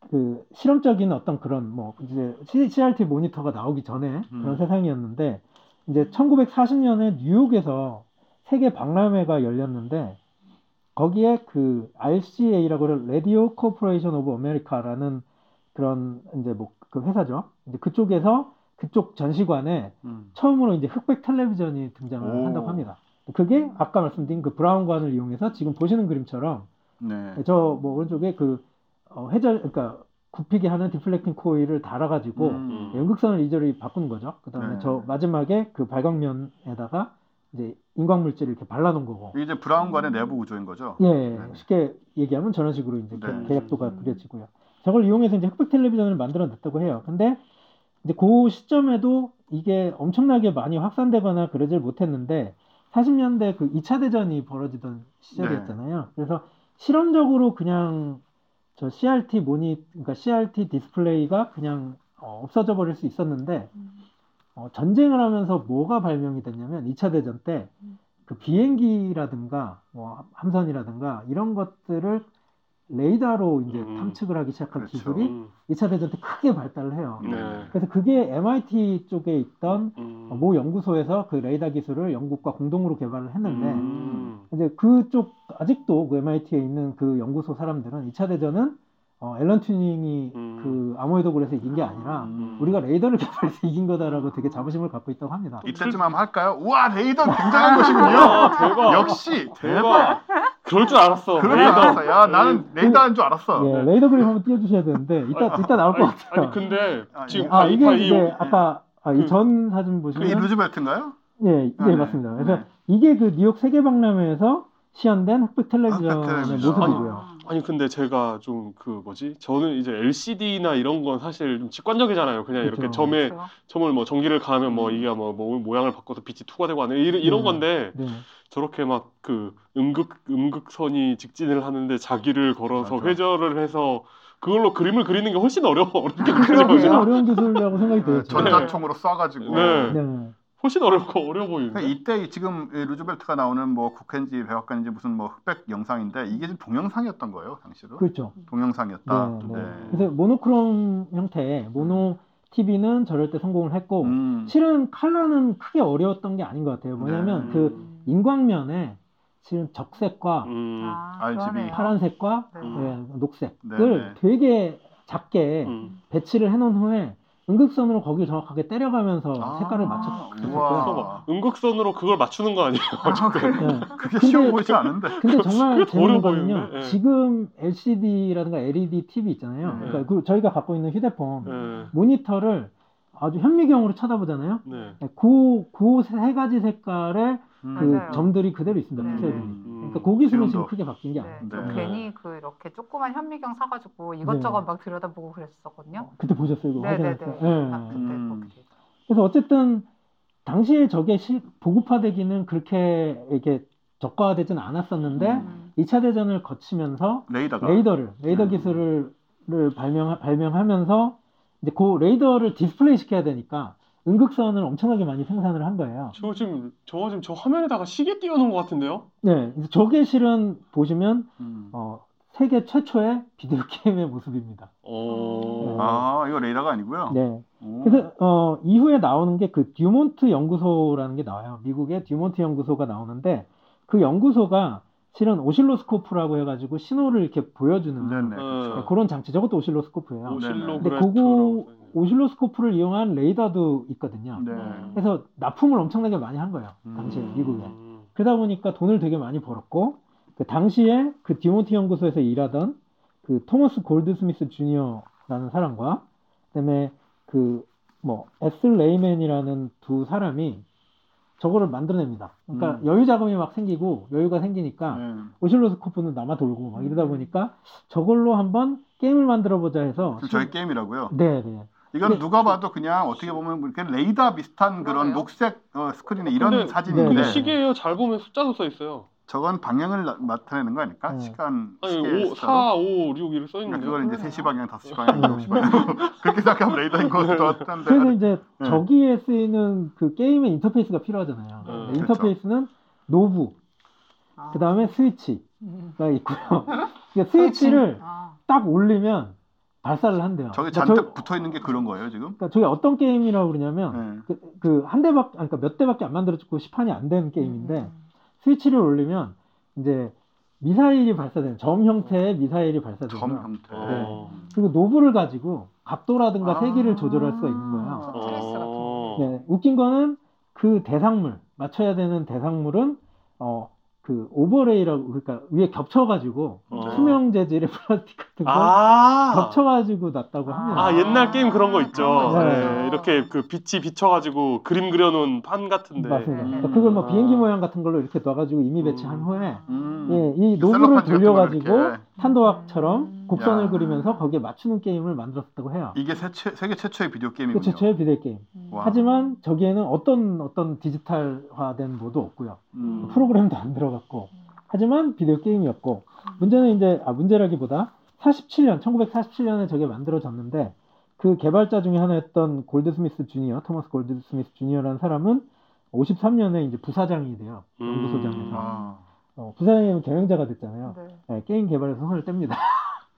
그 실험적인 어떤 그런 뭐 이제 CRT 모니터가 나오기 전에 그런 음. 세상이었는데 이제 1940년에 뉴욕에서 세계 박람회가 열렸는데 거기에 그 RCA라고 하는 Radio Corporation of America라는 그런 이제 뭐 그 회사죠. 이제 그쪽에서 그쪽 전시관에 음. 처음으로 이제 흑백 텔레비전이 등장을 오. 한다고 합니다. 그게 아까 말씀드린 그 브라운관을 이용해서 지금 보시는 그림처럼 네. 저뭐 오른쪽에 그 어, 회절 그러니까 굽히게 하는 디플렉팅 코일을 달아가지고 음. 연극선을 이절이 바꾸는 거죠. 그다음에 네. 저 마지막에 그 발광면에다가 이제 인광 물질을 이렇게 발라놓은 거고. 이제 브라운관의 내부 구조인 거죠. 예, 네. 쉽게 얘기하면 저런 식으로 이제 개- 네. 개략도가 그려지고요. 저걸 이용해서 이제 흑백 텔레비전을 만들어냈다고 해요. 근데 이제 그 시점에도 이게 엄청나게 많이 확산되거나 그러질 못했는데 40년대 그 2차 대전이 벌어지던 시절이었잖아요. 그래서 실험적으로 그냥 저 CRT 모니, 그러니까 CRT 디스플레이가 그냥 어, 없어져 버릴 수 있었는데 어, 전쟁을 하면서 뭐가 발명이 됐냐면 2차 대전 때 그 비행기라든가 뭐 함선이라든가 이런 것들을 레이더로 이제 음. 탐측을 하기 시작한 그렇죠. 기술이 음, 2차 대전 때 크게 발달을 해요. 네. 그래서 그게 MIT 쪽에 있던 음. 어, 모 연구소에서 그 레이더 기술을 영국과 공동으로 개발을 했는데 음. 이제 그쪽 아직도 그 MIT에 있는 그 연구소 사람들은 2차 대전은 어, 앨런 튜닝이 음. 그 아모이도그에서 이긴 게 아니라 음. 우리가 레이더를 개발해서 이긴 거다라고 되게 자부심을 갖고 있다고 합니다. 이때쯤 한번 할까요? 우와 레이더 굉장한 것이군요. 아, 대박. 역시 대박. 대박. 그럴 줄 알았어. 그럴 줄 레이더. 알았어. 야 나는 레이더인 줄 알았어. 예, 레이더 그림 한번 띄워주셔야 되는데 이따 이따 나올 것 같아요. 아니 근데 아, 지금 아 이게 바이파이 이제 아까 아, 그- 이전 사진 그게 보시면 루즈벨트인가요? 예, 예 아, 네. 맞습니다. 그래서 네. 이게 그 뉴욕 세계박람회에서 시연된 흑백 텔레비전의 흑백 텔레비전. 모습이고요. 아니 근데 제가 좀 그 뭐지? 저는 이제 LCD나 이런 건 사실 좀 직관적이잖아요. 그냥 이렇게 그렇죠. 점에 그렇죠. 점을 뭐 전기를 가하면 뭐 이게 뭐, 뭐 모양을 바꿔서 빛이 투과되고 하는 이런, 이런 네. 건데 네. 저렇게 막 그 음극 음극선이 직진을 하는데 자기를 걸어서 맞아. 회절을 해서 그걸로 그림을 그리는 게 훨씬 어려워 어렵게 그래서 그려요. 훨씬 어려운 기술이라고 생각이 네, 들었죠. 전자총으로 쏴가지고. 네. 네. 훨씬 어렵고 어려워 보이는데. 그러니까 이때 지금 이 루즈벨트가 나오는 뭐 국회인지 백악관인지 무슨 뭐 흑백 영상인데 이게 지금 동영상이었던 거예요 당시로. 그렇죠. 동영상이었다. 네, 네. 그래서 모노크롬 형태의 모노 TV는 저럴 때 성공을 했고 음. 실은 칼라는 크게 어려웠던 게 아닌 것 같아요. 뭐냐면 네. 그 인광면에 실은 적색과 음. 아. 파란색과 네. 예, 녹색을 네, 네. 되게 작게 음. 배치를 해놓은 후에 음극선으로 거기를 정확하게 때려가면서 아, 색깔을. 맞췄었고요. 음극선으로 그걸 맞추는 거 아니에요? 네. 그게 근데- 쉬워 보이지 않은데. 근데 정말 재밌는 거는요. 예. 지금 LCD라든가 LED TV 있잖아요. 네. 그러니까 그 저희가 갖고 있는 휴대폰 네. 모니터를 아주 현미경으로 쳐다보잖아요. 네. 그, 그 세 가지 색깔의 음. 그 맞아요. 점들이 그대로 있습니다. 네. 픽셀들이. 음. 그러니까 그 기술은 지금. 크게 바뀐 게 네, 아니에요. 저 네. 괜히 그 이렇게 조그만 현미경 사가지고 이것저것 막 들여다보고 그랬었거든요. 그때 보셨어요? 이거 네네네. 확인했어요? 예. 아, 그때 음. 보게. 그래서 어쨌든 당시에 저게 시- 보급화되기는 그렇게 이렇게 적과되지는 않았었는데 음. 2차 대전을 거치면서 레이더가. 레이더를 레이더 음. 기술을 를 발명 발명하면서 이제 그 레이더를 디스플레이 시켜야 되니까 음극선을 엄청나게 많이 생산을 한 거예요. 저 지금 저 지금 저 화면에다가 시계 띄워놓은 것 같은데요? 네, 저게 실은 보시면 음. 어, 세계 최초의 비디오 게임의 모습입니다. 어. 아 이거 레이더가 아니고요. 네, 오. 그래서 어, 이후에 나오는 게 그 듀몬트 연구소라는 게 나와요. 미국의 듀몬트 연구소가 나오는데 그 연구소가 실은 오실로스코프라고 해가지고 신호를 이렇게 보여주는 네네. 어. 그런 장치. 저것도 오실로스코프예요. 근데 오실로그래프라고 그거. 오실로스코프를 이용한 레이더도 있거든요. 네. 그래서 납품을 엄청나게 많이 한 거예요. 당시에 음. 미국에. 음. 그러다 보니까 돈을 되게 많이 벌었고 그 당시에 그 듀몬트 연구소에서 일하던 그 토머스 골드스미스 주니어라는 사람과 그다음에 그 뭐 에슬 레이 맨이라는 두 사람이 저거를 만들어냅니다. 그러니까 음. 여유 자금이 막 생기고 여유가 생기니까 네. 오실로스코프는 남아 돌고 막 이러다 보니까 저걸로 한번 게임을 만들어 보자 해서 지금 저희 게임이라고요. 네, 네. 이건 근데- 누가 봐도 그냥 어떻게 보면 이렇게 레이더 비슷한 그런. 녹색 어, 스크린에 이런 근데- 사진인데 근데 네. 시계예요. 잘 보면 숫자도 써 있어요. 저건 방향을 나- 나타내는 거 아닐까? 네. 시간 아니 시계 5, 4, 5, 6 이렇게 써 그러니까 있는데. 그걸 이제 그러네요. 3시 방향, 5시 방향, 음. 7시 방향 그렇게 생각하면 레이더인 것 같기도 한데 그래서 이제 네. 저기에 쓰이는 그 게임의 인터페이스가 필요하잖아요. 음, 네, 인터페이스는 knob, 아. 그 다음에 스위치가 음. 있고요. 그러니까 스위치를 아. 딱 올리면 발사를 한대요. 저게 그러니까 잔뜩 저- 붙어 있는 게 그런 거예요 지금? 그러니까 저게 어떤 게임이라고 그러냐면 네. 그한 대밖에 그러니까 몇 대밖에 안 만들어지고 시판이 안된 게임인데 음. 스위치를 올리면 이제 미사일이 발사되는 점 형태의 미사일이 발사되고요. 점 형태. 어. 그리고 노브를 가지고 각도라든가 아. 세기를 조절할 수가 있는 거예요. 거. 네, 웃긴 거는 그 대상물 맞춰야 되는 대상물은 어 그 overlay라고 그러니까 위에 겹쳐가지고 어. 투명 재질의 플라스틱 같은 거 아. 겹쳐가지고 놨다고 합니다. 아 옛날 게임 그런 거 있죠. 네. 네, 이렇게 그 빛이 비쳐가지고 그림 그려놓은 판 같은데. 맞습니다. 음. 그러니까 그걸 뭐 아. 비행기 모양 같은 걸로 이렇게 놔가지고 이미 배치한 음. 후에 음. 예, 이 knob를 돌려가지고. 탄도학처럼 음. 곡선을 야. 그리면서 거기에 맞추는 게임을 만들었다고 해요. 이게 세체, 세계 최초의 비디오 그 게임이군요. 최초의 비디오 게임. 음. 와. 하지만 저기에는 어떤 어떤 디지털화된 모드 없고요. 음. 프로그램도 안 들어갔고. 하지만 비디오 게임이었고 문제는 이제 아 문제라기보다 47년 1947년에 저게 만들어졌는데 그 개발자 중에 하나였던 골드스미스 주니어 토마스 골드스미스 주니어라는 사람은 53년에 이제 부사장이 돼요 음. 연구소장에서 아, 어, 부사장이면 경영자가 됐잖아요 네. 네, 게임 개발에서 손을 뗍니다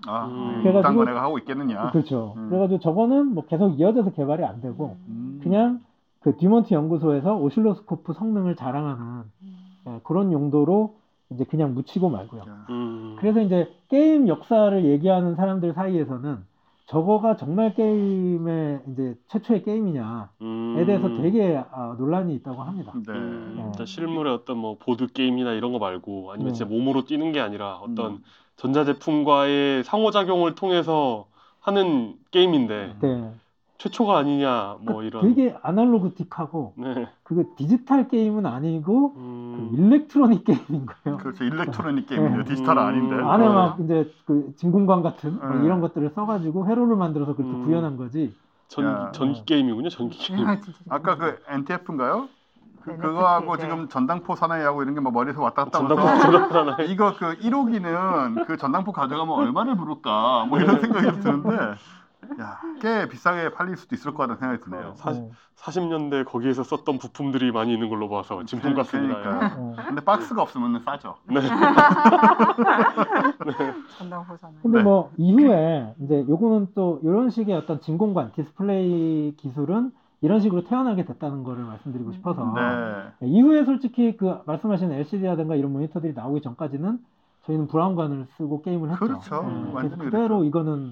아, 음. 거 그래가지고- 내가 하고 있겠느냐. 그렇죠 음. 그래가지고 저거는 뭐 계속 이어져서 개발이 안 되고 음. 그냥 그 듀먼트 연구소에서 오실로스코프 성능을 자랑하는 음. 예, 그런 용도로 이제 그냥 묻히고 말고요 야. 음. 그래서 이제 게임 역사를 얘기하는 사람들 사이에서는 저거가 정말 게임의 이제 최초의 게임이냐에 음. 대해서 되게 아, 논란이 있다고 합니다. 네. 음, 네. 일단 실물의 어떤 뭐 보드 게임이나 이런 거 말고 아니면 네. 진짜 몸으로 뛰는 게 아니라 어떤 음. 전자제품과의 상호작용을 통해서 하는 게임인데 네. 최초가 아니냐 뭐 그러니까 이런. 되게 아날로그틱하고 네. 그게 디지털 게임은 아니고 음. 그 electronic 게임인 거예요. 그렇죠. electronic 게임이에요. 네. 디지털 아닌데. 음. 안에 네. 막 이제 그 진공관 같은 뭐 네. 이런 것들을 써가지고 회로를 만들어서 그렇게 음. 구현한 거지. 전 야. 전기 게임이군요. 전기 게임. 아까 그 NTF인가요? 그, 네, 그거하고 네. 지금 전당포 사나이하고 이런 게 막 머리에서 왔다 갔다 전당포 하면서 전당포 이거 그 1호기는 그 전당포 가져가면 얼마를 부를까 뭐 이런 생각이 드는데 야, 꽤 비싸게 팔릴 수도 있을 것 같다는 생각이 드네요. 사- 네. 40년대 거기에서 썼던 부품들이 많이 있는 걸로 봐서 짐승 그러니까. 같습니다. 어. 근데 박스가 없으면 싸죠. 전당포 사는. 근데 네. 뭐 이후에 이제 요거는 또 이런 식의 어떤 진공관 디스플레이 기술은 이런 식으로 태어나게 됐다는 거를 말씀드리고 싶어서 네. 이후에 솔직히 그 말씀하신 LCD라든가 이런 모니터들이 나오기 전까지는 저희는 브라운관을 쓰고 게임을 했죠. 그렇죠. 네, 그래서 완전히 그대로 그렇죠. 이거는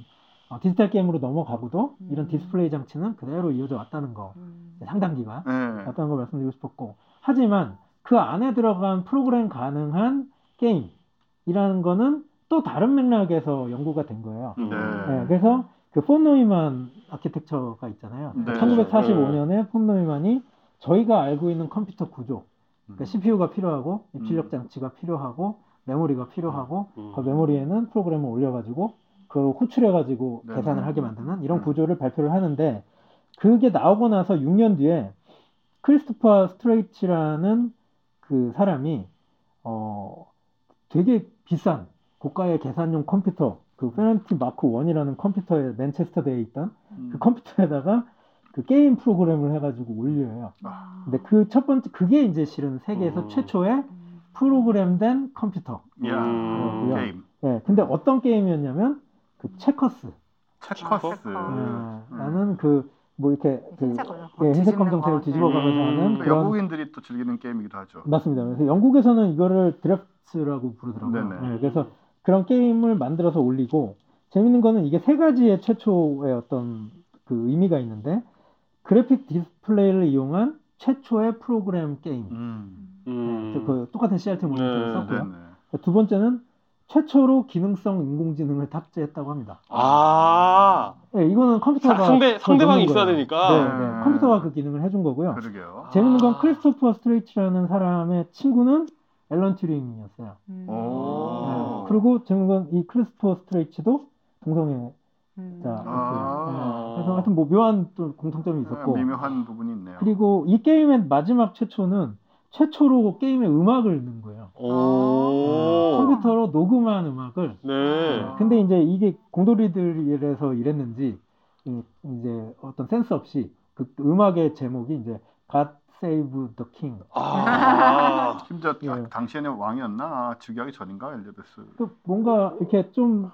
어, 디지털 게임으로 넘어가고도 이런 음. 디스플레이 장치는 그대로 이어져 왔다는 거 음. 상당 기간 네. 왔다는 걸 말씀드리고 싶었고 하지만 그 안에 들어간 프로그램 가능한 게임이라는 거는 또 다른 맥락에서 연구가 된 거예요. 음. 네. 네, 그래서 그 폰 노이만 아키텍처가 있잖아요. 네. 1945년에 폰 노이만이 저희가 알고 있는 컴퓨터 구조, 그러니까 음. CPU가 필요하고 입출력 음. 장치가 필요하고 메모리가 필요하고 음. 그 메모리에는 프로그램을 올려가지고 그걸 호출해가지고 네. 계산을 하게 만드는 이런 음. 구조를 발표를 하는데 그게 나오고 나서 6년 뒤에 크리스토퍼 스트레이치라는 그 사람이 어 되게 비싼 고가의 계산용 컴퓨터 그 페런티 마크 1이라는 컴퓨터에 맨체스터대에 있던 음. 그 컴퓨터에다가 그 게임 프로그램을 해가지고 올려요. 아. 근데 그 첫 번째 그게 이제 실은 세계에서 음. 최초의 음. 프로그램된 컴퓨터. 야, 음. 게임. 예, 근데 어떤 게임이었냐면 그 checkers. checkers. checkers. 음. 예, 나는 그 뭐 이렇게 그 예, 흰색 검정색을 거. 뒤집어가면서 음. 하는 그 그런 영국인들이 또 즐기는 게임이기도 하죠. 맞습니다. 그래서 영국에서는 이거를 draughts라고 부르더라고요. 네네. 예, 그래서 그런 게임을 만들어서 올리고 재밌는 거는 이게 세 가지의 최초의 어떤 그 의미가 있는데 그래픽 디스플레이를 이용한 최초의 프로그램 게임. 음. 음. 예, 그 똑같은 CRT 모니터를 네, 썼고요. 네네. 두 번째는 최초로 기능성 인공지능을 탑재했다고 합니다. 아. 예, 이거는 컴퓨터가 상대 상대방이 있어야 거예요. 되니까. 네, 아. 네. 컴퓨터가 그 기능을 해준 거고요. 그러게요. 재밌는 건 아. 크리스토퍼 스트레이치라는 사람의 친구는 앨런 튜링이었어요. 음. 오. 네. 그리고 건이 크리스토퍼 스트레이치도 동성애 음. 자, 아. 네. 그래서 하여튼 뭐 묘한 또 공통점이 있었고 네, 미묘한 부분이 있네요. 그리고 이 게임의 마지막 최초는 최초로 게임에 음악을 넣은 거예요. 오. 컴퓨터로 녹음한 음악을 네. 근데 이제 이게 공돌이들에서 이랬는지 이- 이제 어떤 센스 없이 그 음악의 제목이 이제 God Save the King. 아. 심지어 예. 당시에는 왕이었나? 아, 즉위하기 전인가 엘리베스. 또 뭔가 이렇게 좀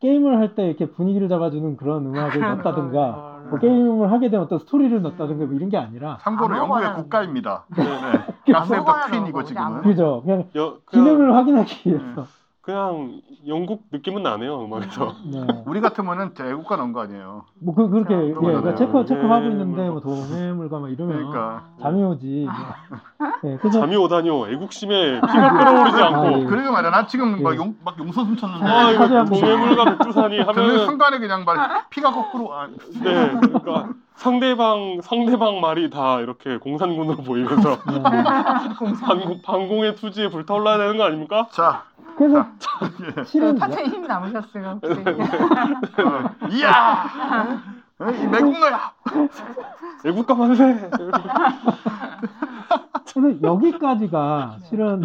게임을 할 때 이렇게 분위기를 잡아주는 그런 음악을 넣었다든가 아, 뭐 게임을 하게 되면 어떤 스토리를 넣었다든가 뭐 이런 게 아니라 참고로 영국의 국가입니다. 네. 네. 가스센터 아무거나 퀸이고 지금은. 그죠 그냥 여, 그냥, 기능을 확인하기 위해서 그냥 영국 느낌은 나네요 음악에서. 네. 우리 같으면은 애국가 넣은 거 아니에요. 뭐 그, 그렇게 예. 그러니까 체크 체크 하고 네, 있는데 뭐. 뭐 도매물가 막 이러면 그러니까 잠이 오지 예, 그래서 잠이 오다니요. 애국심에 피가 끓어오르지 않고. 아, 예. 그러게 말이야. 나 지금 예. 막, 용, 막 용서숨 쳤는데 아 이거. 동해물과 백두산이 듣는 하면 은 순간에 그냥 막 피가 거꾸로 아, 네 그러니까 상대방 상대방 말이 다 이렇게 공산군으로 보이면서 네. 반공, 반공의 투지에 불타올라야 되는 거 아닙니까? 자, 그래서 예. 실은 파트에 힘 남으셨어요 혹시? 어, 이야, 어, 이 매국노야. 애국가 만세. 그래서 여기까지가 네. 실은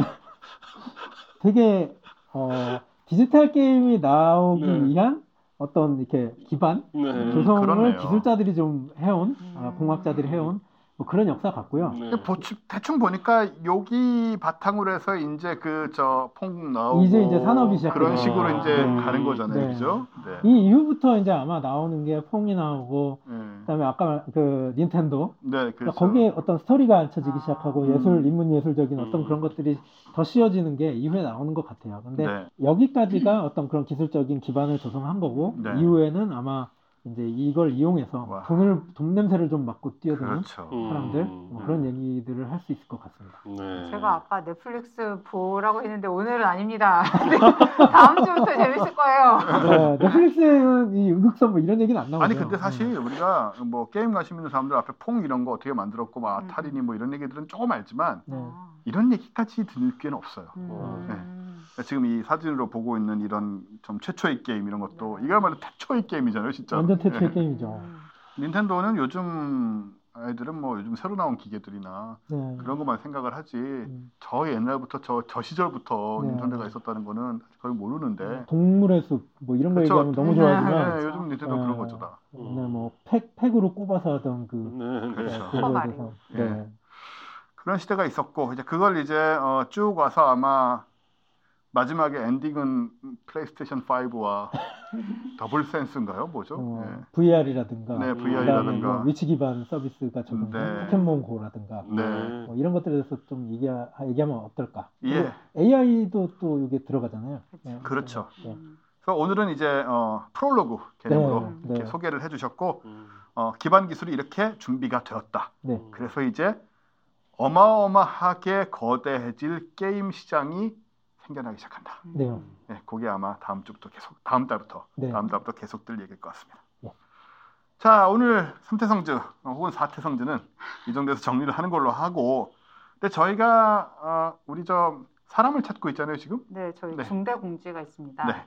되게 어, 디지털 게임이 나오기 네. 위한 어떤 이렇게 기반 네. 조성을 그러네요. 기술자들이 좀 해온 아, 음. 공학자들이 해온 뭐 그런 역사 같고요. 네. 보치- 대충 보니까 여기 바탕으로 해서 이제 그저퐁 나오고 이제 이제 산업이 시작돼요. 그런 식으로 이제 음. 가는 거잖아요, 네. 그죠? 네. 이 이후부터 이제 아마 나오는 게 퐁이 나오고 네. 그다음에 아까 말- 그 닌텐도 네, 그렇죠. 그러니까 거기에 어떤 스토리가 앉혀지기 아. 시작하고 음. 예술 인문 예술적인 어떤 음. 그런 것들이 더 씌워지는 게 이후에 나오는 것 같아요. 근데 네. 여기까지가 어떤 그런 기술적인 기반을 조성한 거고 네. 이후에는 아마 이제 이걸 이용해서 와. 돈을 돈 냄새를 좀 맡고 뛰어드는 그렇죠. 음. 사람들 뭐 그런 얘기들을 할 수 있을 것 같습니다. 네. 제가 아까 넷플릭스 보라고 했는데 오늘은 아닙니다. 다음 주부터 재밌을 거예요. 네, 넷플릭스는 이 음극선 뭐 이런 얘기는 안 나오죠. 아니 근데 사실 우리가 뭐 게임 관심 있는 사람들 앞에 퐁 이런 거 어떻게 만들었고 막 음. 아타리니 뭐 이런 얘기들은 조금 알지만 네. 아, 이런 얘기까지 들을 기회는 없어요. 음. 네. 지금 이 사진으로 보고 있는 이런 좀 최초의 게임 이런 것도 네. 이거야말로 최초의 게임이잖아요, 진짜. 완전 태초의 네. 게임이죠. 음. 닌텐도는 요즘 아이들은 뭐 요즘 새로 나온 기계들이나 네. 그런 것만 생각을 하지 음. 저 옛날부터 저, 저 시절부터 네. 닌텐도가 있었다는 거는 거의 모르는데 동물의 숲 뭐 이런 거 그쵸. 얘기하면 너무 네. 좋아하지만 네, 요즘 닌텐도 네. 그런 거죠 다. 맨날 뭐 팩, 팩으로 꼽아서 하던 그 네, 네. 그렇죠. 그거에. 대해서 예. 네. 그런 시대가 있었고 이제 그걸 이제 어, 쭉 와서 아마 마지막에 엔딩은 플레이스테이션 5와 듀얼 센스인가요? 뭐죠? 어, 예. VR이라든가 네, VR이라든가. 뭐 위치 기반 서비스가 적용된 네. 포켓몬고라든가 네. 뭐 이런 것들에 대해서 좀 얘기 얘기하면 어떨까? 예. AI도 또 이게 들어가잖아요. 네. 그렇죠. 네. 그래서 오늘은 이제 어, 프롤로그 개념으로 네, 이렇게 네. 소개를 해주셨고 음. 어, 기반 기술이 이렇게 준비가 되었다. 네. 그래서 이제 어마어마하게 거대해질 게임 시장이 생겨나기 시작한다. 네. 네, 그게 아마 다음 주부터 계속 다음 달부터 네. 다음 달부터 계속될 얘기일 것 같습니다. 네. 자 오늘 3태 성주 어, 혹은 4태 성주는 이 정도에서 정리를 하는 걸로 하고 근데 저희가 어, 우리 저 사람을 찾고 있잖아요 지금. 네, 저희 네. 중대 공지가 있습니다. 네.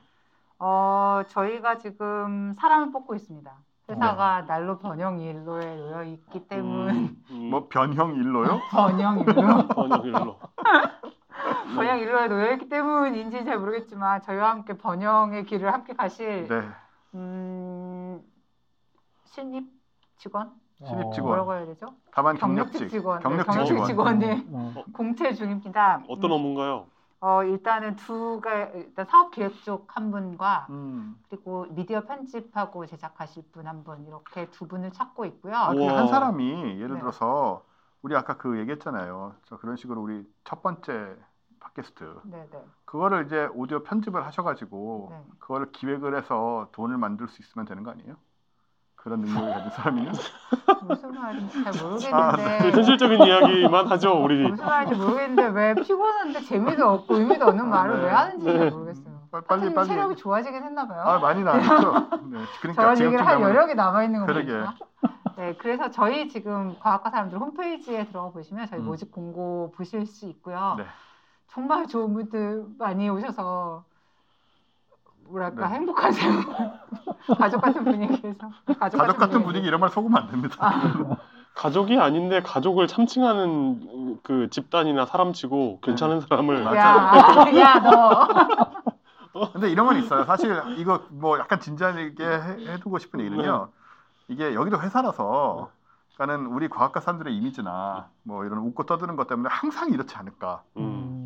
어, 저희가 지금 사람을 뽑고 있습니다. 회사가 난로 변형 일로에 놓여 있기 때문 음, 음. 뭐 변형 일로요? 변형 일로 번역 일로. 변형 일로에 놓여 있기 때문인지 잘 모르겠지만 저희와 함께 번영의 길을 함께 가실 네. 음, 신입 직원 신입 어, 직원. 뭐라고 해야 되죠? 다만 경력직 경력직. 직원, 네, 경력직 경력직 직원. 직원이 어, 공채 중입니다. 어떤 음, 업무인가요? 어, 일단은 두가 일단 사업 기획 쪽 한 분과 음. 그리고 미디어 편집하고 제작하실 분 한 분 이렇게 두 분을 찾고 있고요. 아. 한 사람이 예를 네. 들어서 우리 아까 그 얘기했잖아요. 저 그런 식으로 우리 첫 번째 팟캐스트 네, 네. 그거를 이제 오디오 편집을 하셔가지고 네. 그거를 기획을 해서 돈을 만들 수 있으면 되는 거 아니에요? 그런 능력을 가진 사람이면 무슨 말인지 잘 아, 모르겠는데 그 현실적인 이야기만 하죠, 우리. 무슨 말인지 모르겠는데 왜 피곤한데 재미도 없고 의미도 없는 말을 네. 왜 하는지 잘 네. 모르겠어요. 빨리 빨리 체력이 좋아지긴 했나 봐요. 아 많이 나왔죠. 네, 그러니까 저런 얘기를 할 여력이 남아 있는 거 그러게. 보니까. 네, 그래서 저희 지금 과학과 사람들 홈페이지에 들어가 보시면 저희 음. 모집 공고 보실 수 있고요. 네. 정말 좋은 분들 많이 오셔서 뭐랄까 네. 행복하세요. 가족 같은 분위기에서 가족, 가족 같은 분위기 이런 말 속으면 안 됩니다. 아. 가족이 아닌데 가족을 참칭하는 그 집단이나 사람치고 괜찮은 사람을 맞아요. 야, 야, 너. 근데 이런 건 있어요. 사실 이거 뭐 약간 진지하게 해, 해두고 싶은 얘기는요. 이게 여기도 회사라서 그러니까는 우리 과학과 사람들의 이미지나 뭐 이런 웃고 떠드는 것 때문에 항상 이렇지 않을까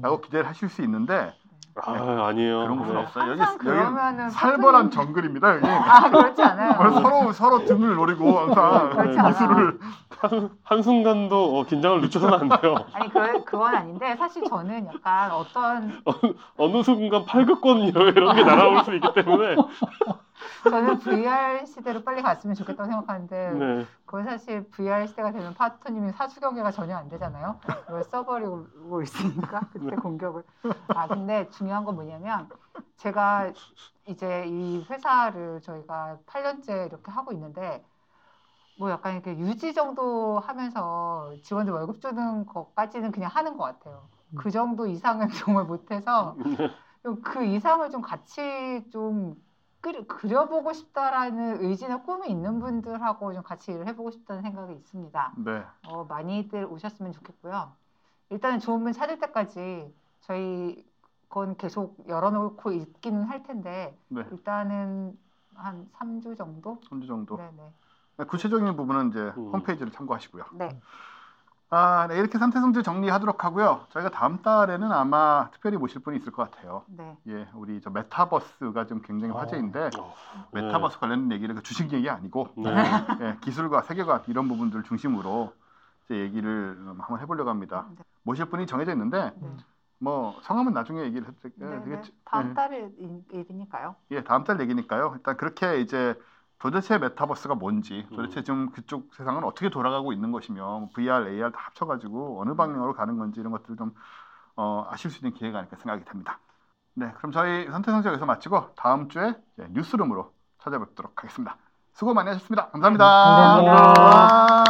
라고 음. 기대를 하실 수 있는데 아, 아니에요. 그런 건 네. 없어요. 여기 여기 그러면은 살벌한 사투리- 정글입니다. 여기 아 그렇지 않아요. 서로 서로 등을 노리고 항상. 기술을 한, 한순간도 어, 긴장을 늦춰서는 안 돼요. 아니 그 그건 아닌데 사실 저는 약간 어떤 어느 순간 팔극권 이런 게 날아올 수 있기 때문에 저는 VR 시대로 빨리 갔으면 좋겠다고 생각하는데 네. 그건 사실 VR 시대가 되면 파트님이 사주 경계가 전혀 안 되잖아요. 그걸 써버리고 있으니까 그때 공격을. 아 근데 중요한 건 뭐냐면 제가 이제 이 회사를 저희가 8년째 이렇게 하고 있는데 뭐 약간 이렇게 유지 정도 하면서 직원들 월급 주는 것까지는 그냥 하는 것 같아요. 그 정도 이상은 정말 못해서 좀그 이상을 좀 같이 좀 끓- 그려보고 싶다라는 의지나 꿈이 있는 분들하고 좀 같이 일을 해보고 싶다는 생각이 있습니다. 네. 어, 많이들 오셨으면 좋겠고요. 일단은 좋은 분 찾을 때까지 저희 건 계속 열어놓고 있기는 할 텐데 네. 일단은 한 3주 정도? 3주 정도. 네네. 구체적인 부분은 이제 음. 홈페이지를 참고하시고요. 네. 아, 네, 이렇게 상태성질 정리하도록 하고요. 저희가 다음 달에는 아마 특별히 모실 분이 있을 것 같아요. 네. 예, 우리 저 메타버스가 좀 굉장히 어. 화제인데 어, 메타버스 관련 얘기를 그 주식 얘기 아니고 네. 예, 기술과 세계관 이런 부분들 중심으로 이제 얘기를 음, 한번 해보려고 합니다. 네. 모실 분이 정해져 있는데 네. 뭐 성함은 나중에 얘기를 해도 네, 네. 되겠죠. 다음 예. 달에 일- 일이니까요. 예, 다음 달 얘기니까요. 일단 그렇게 이제 도대체 메타버스가 뭔지, 음. 도대체 좀 그쪽 세상은 어떻게 돌아가고 있는 것이며 VR, AR 다 합쳐가지고 어느 방향으로 가는 건지 이런 것들을 좀 어, 아실 수 있는 기회가 아닐까 생각이 됩니다. 네, 그럼 저희 선택성적 여기서 마치고 다음 주에 이제 뉴스룸으로 찾아뵙도록 하겠습니다. 수고 많이 하셨습니다. 감사합니다. 감사합니다. 와.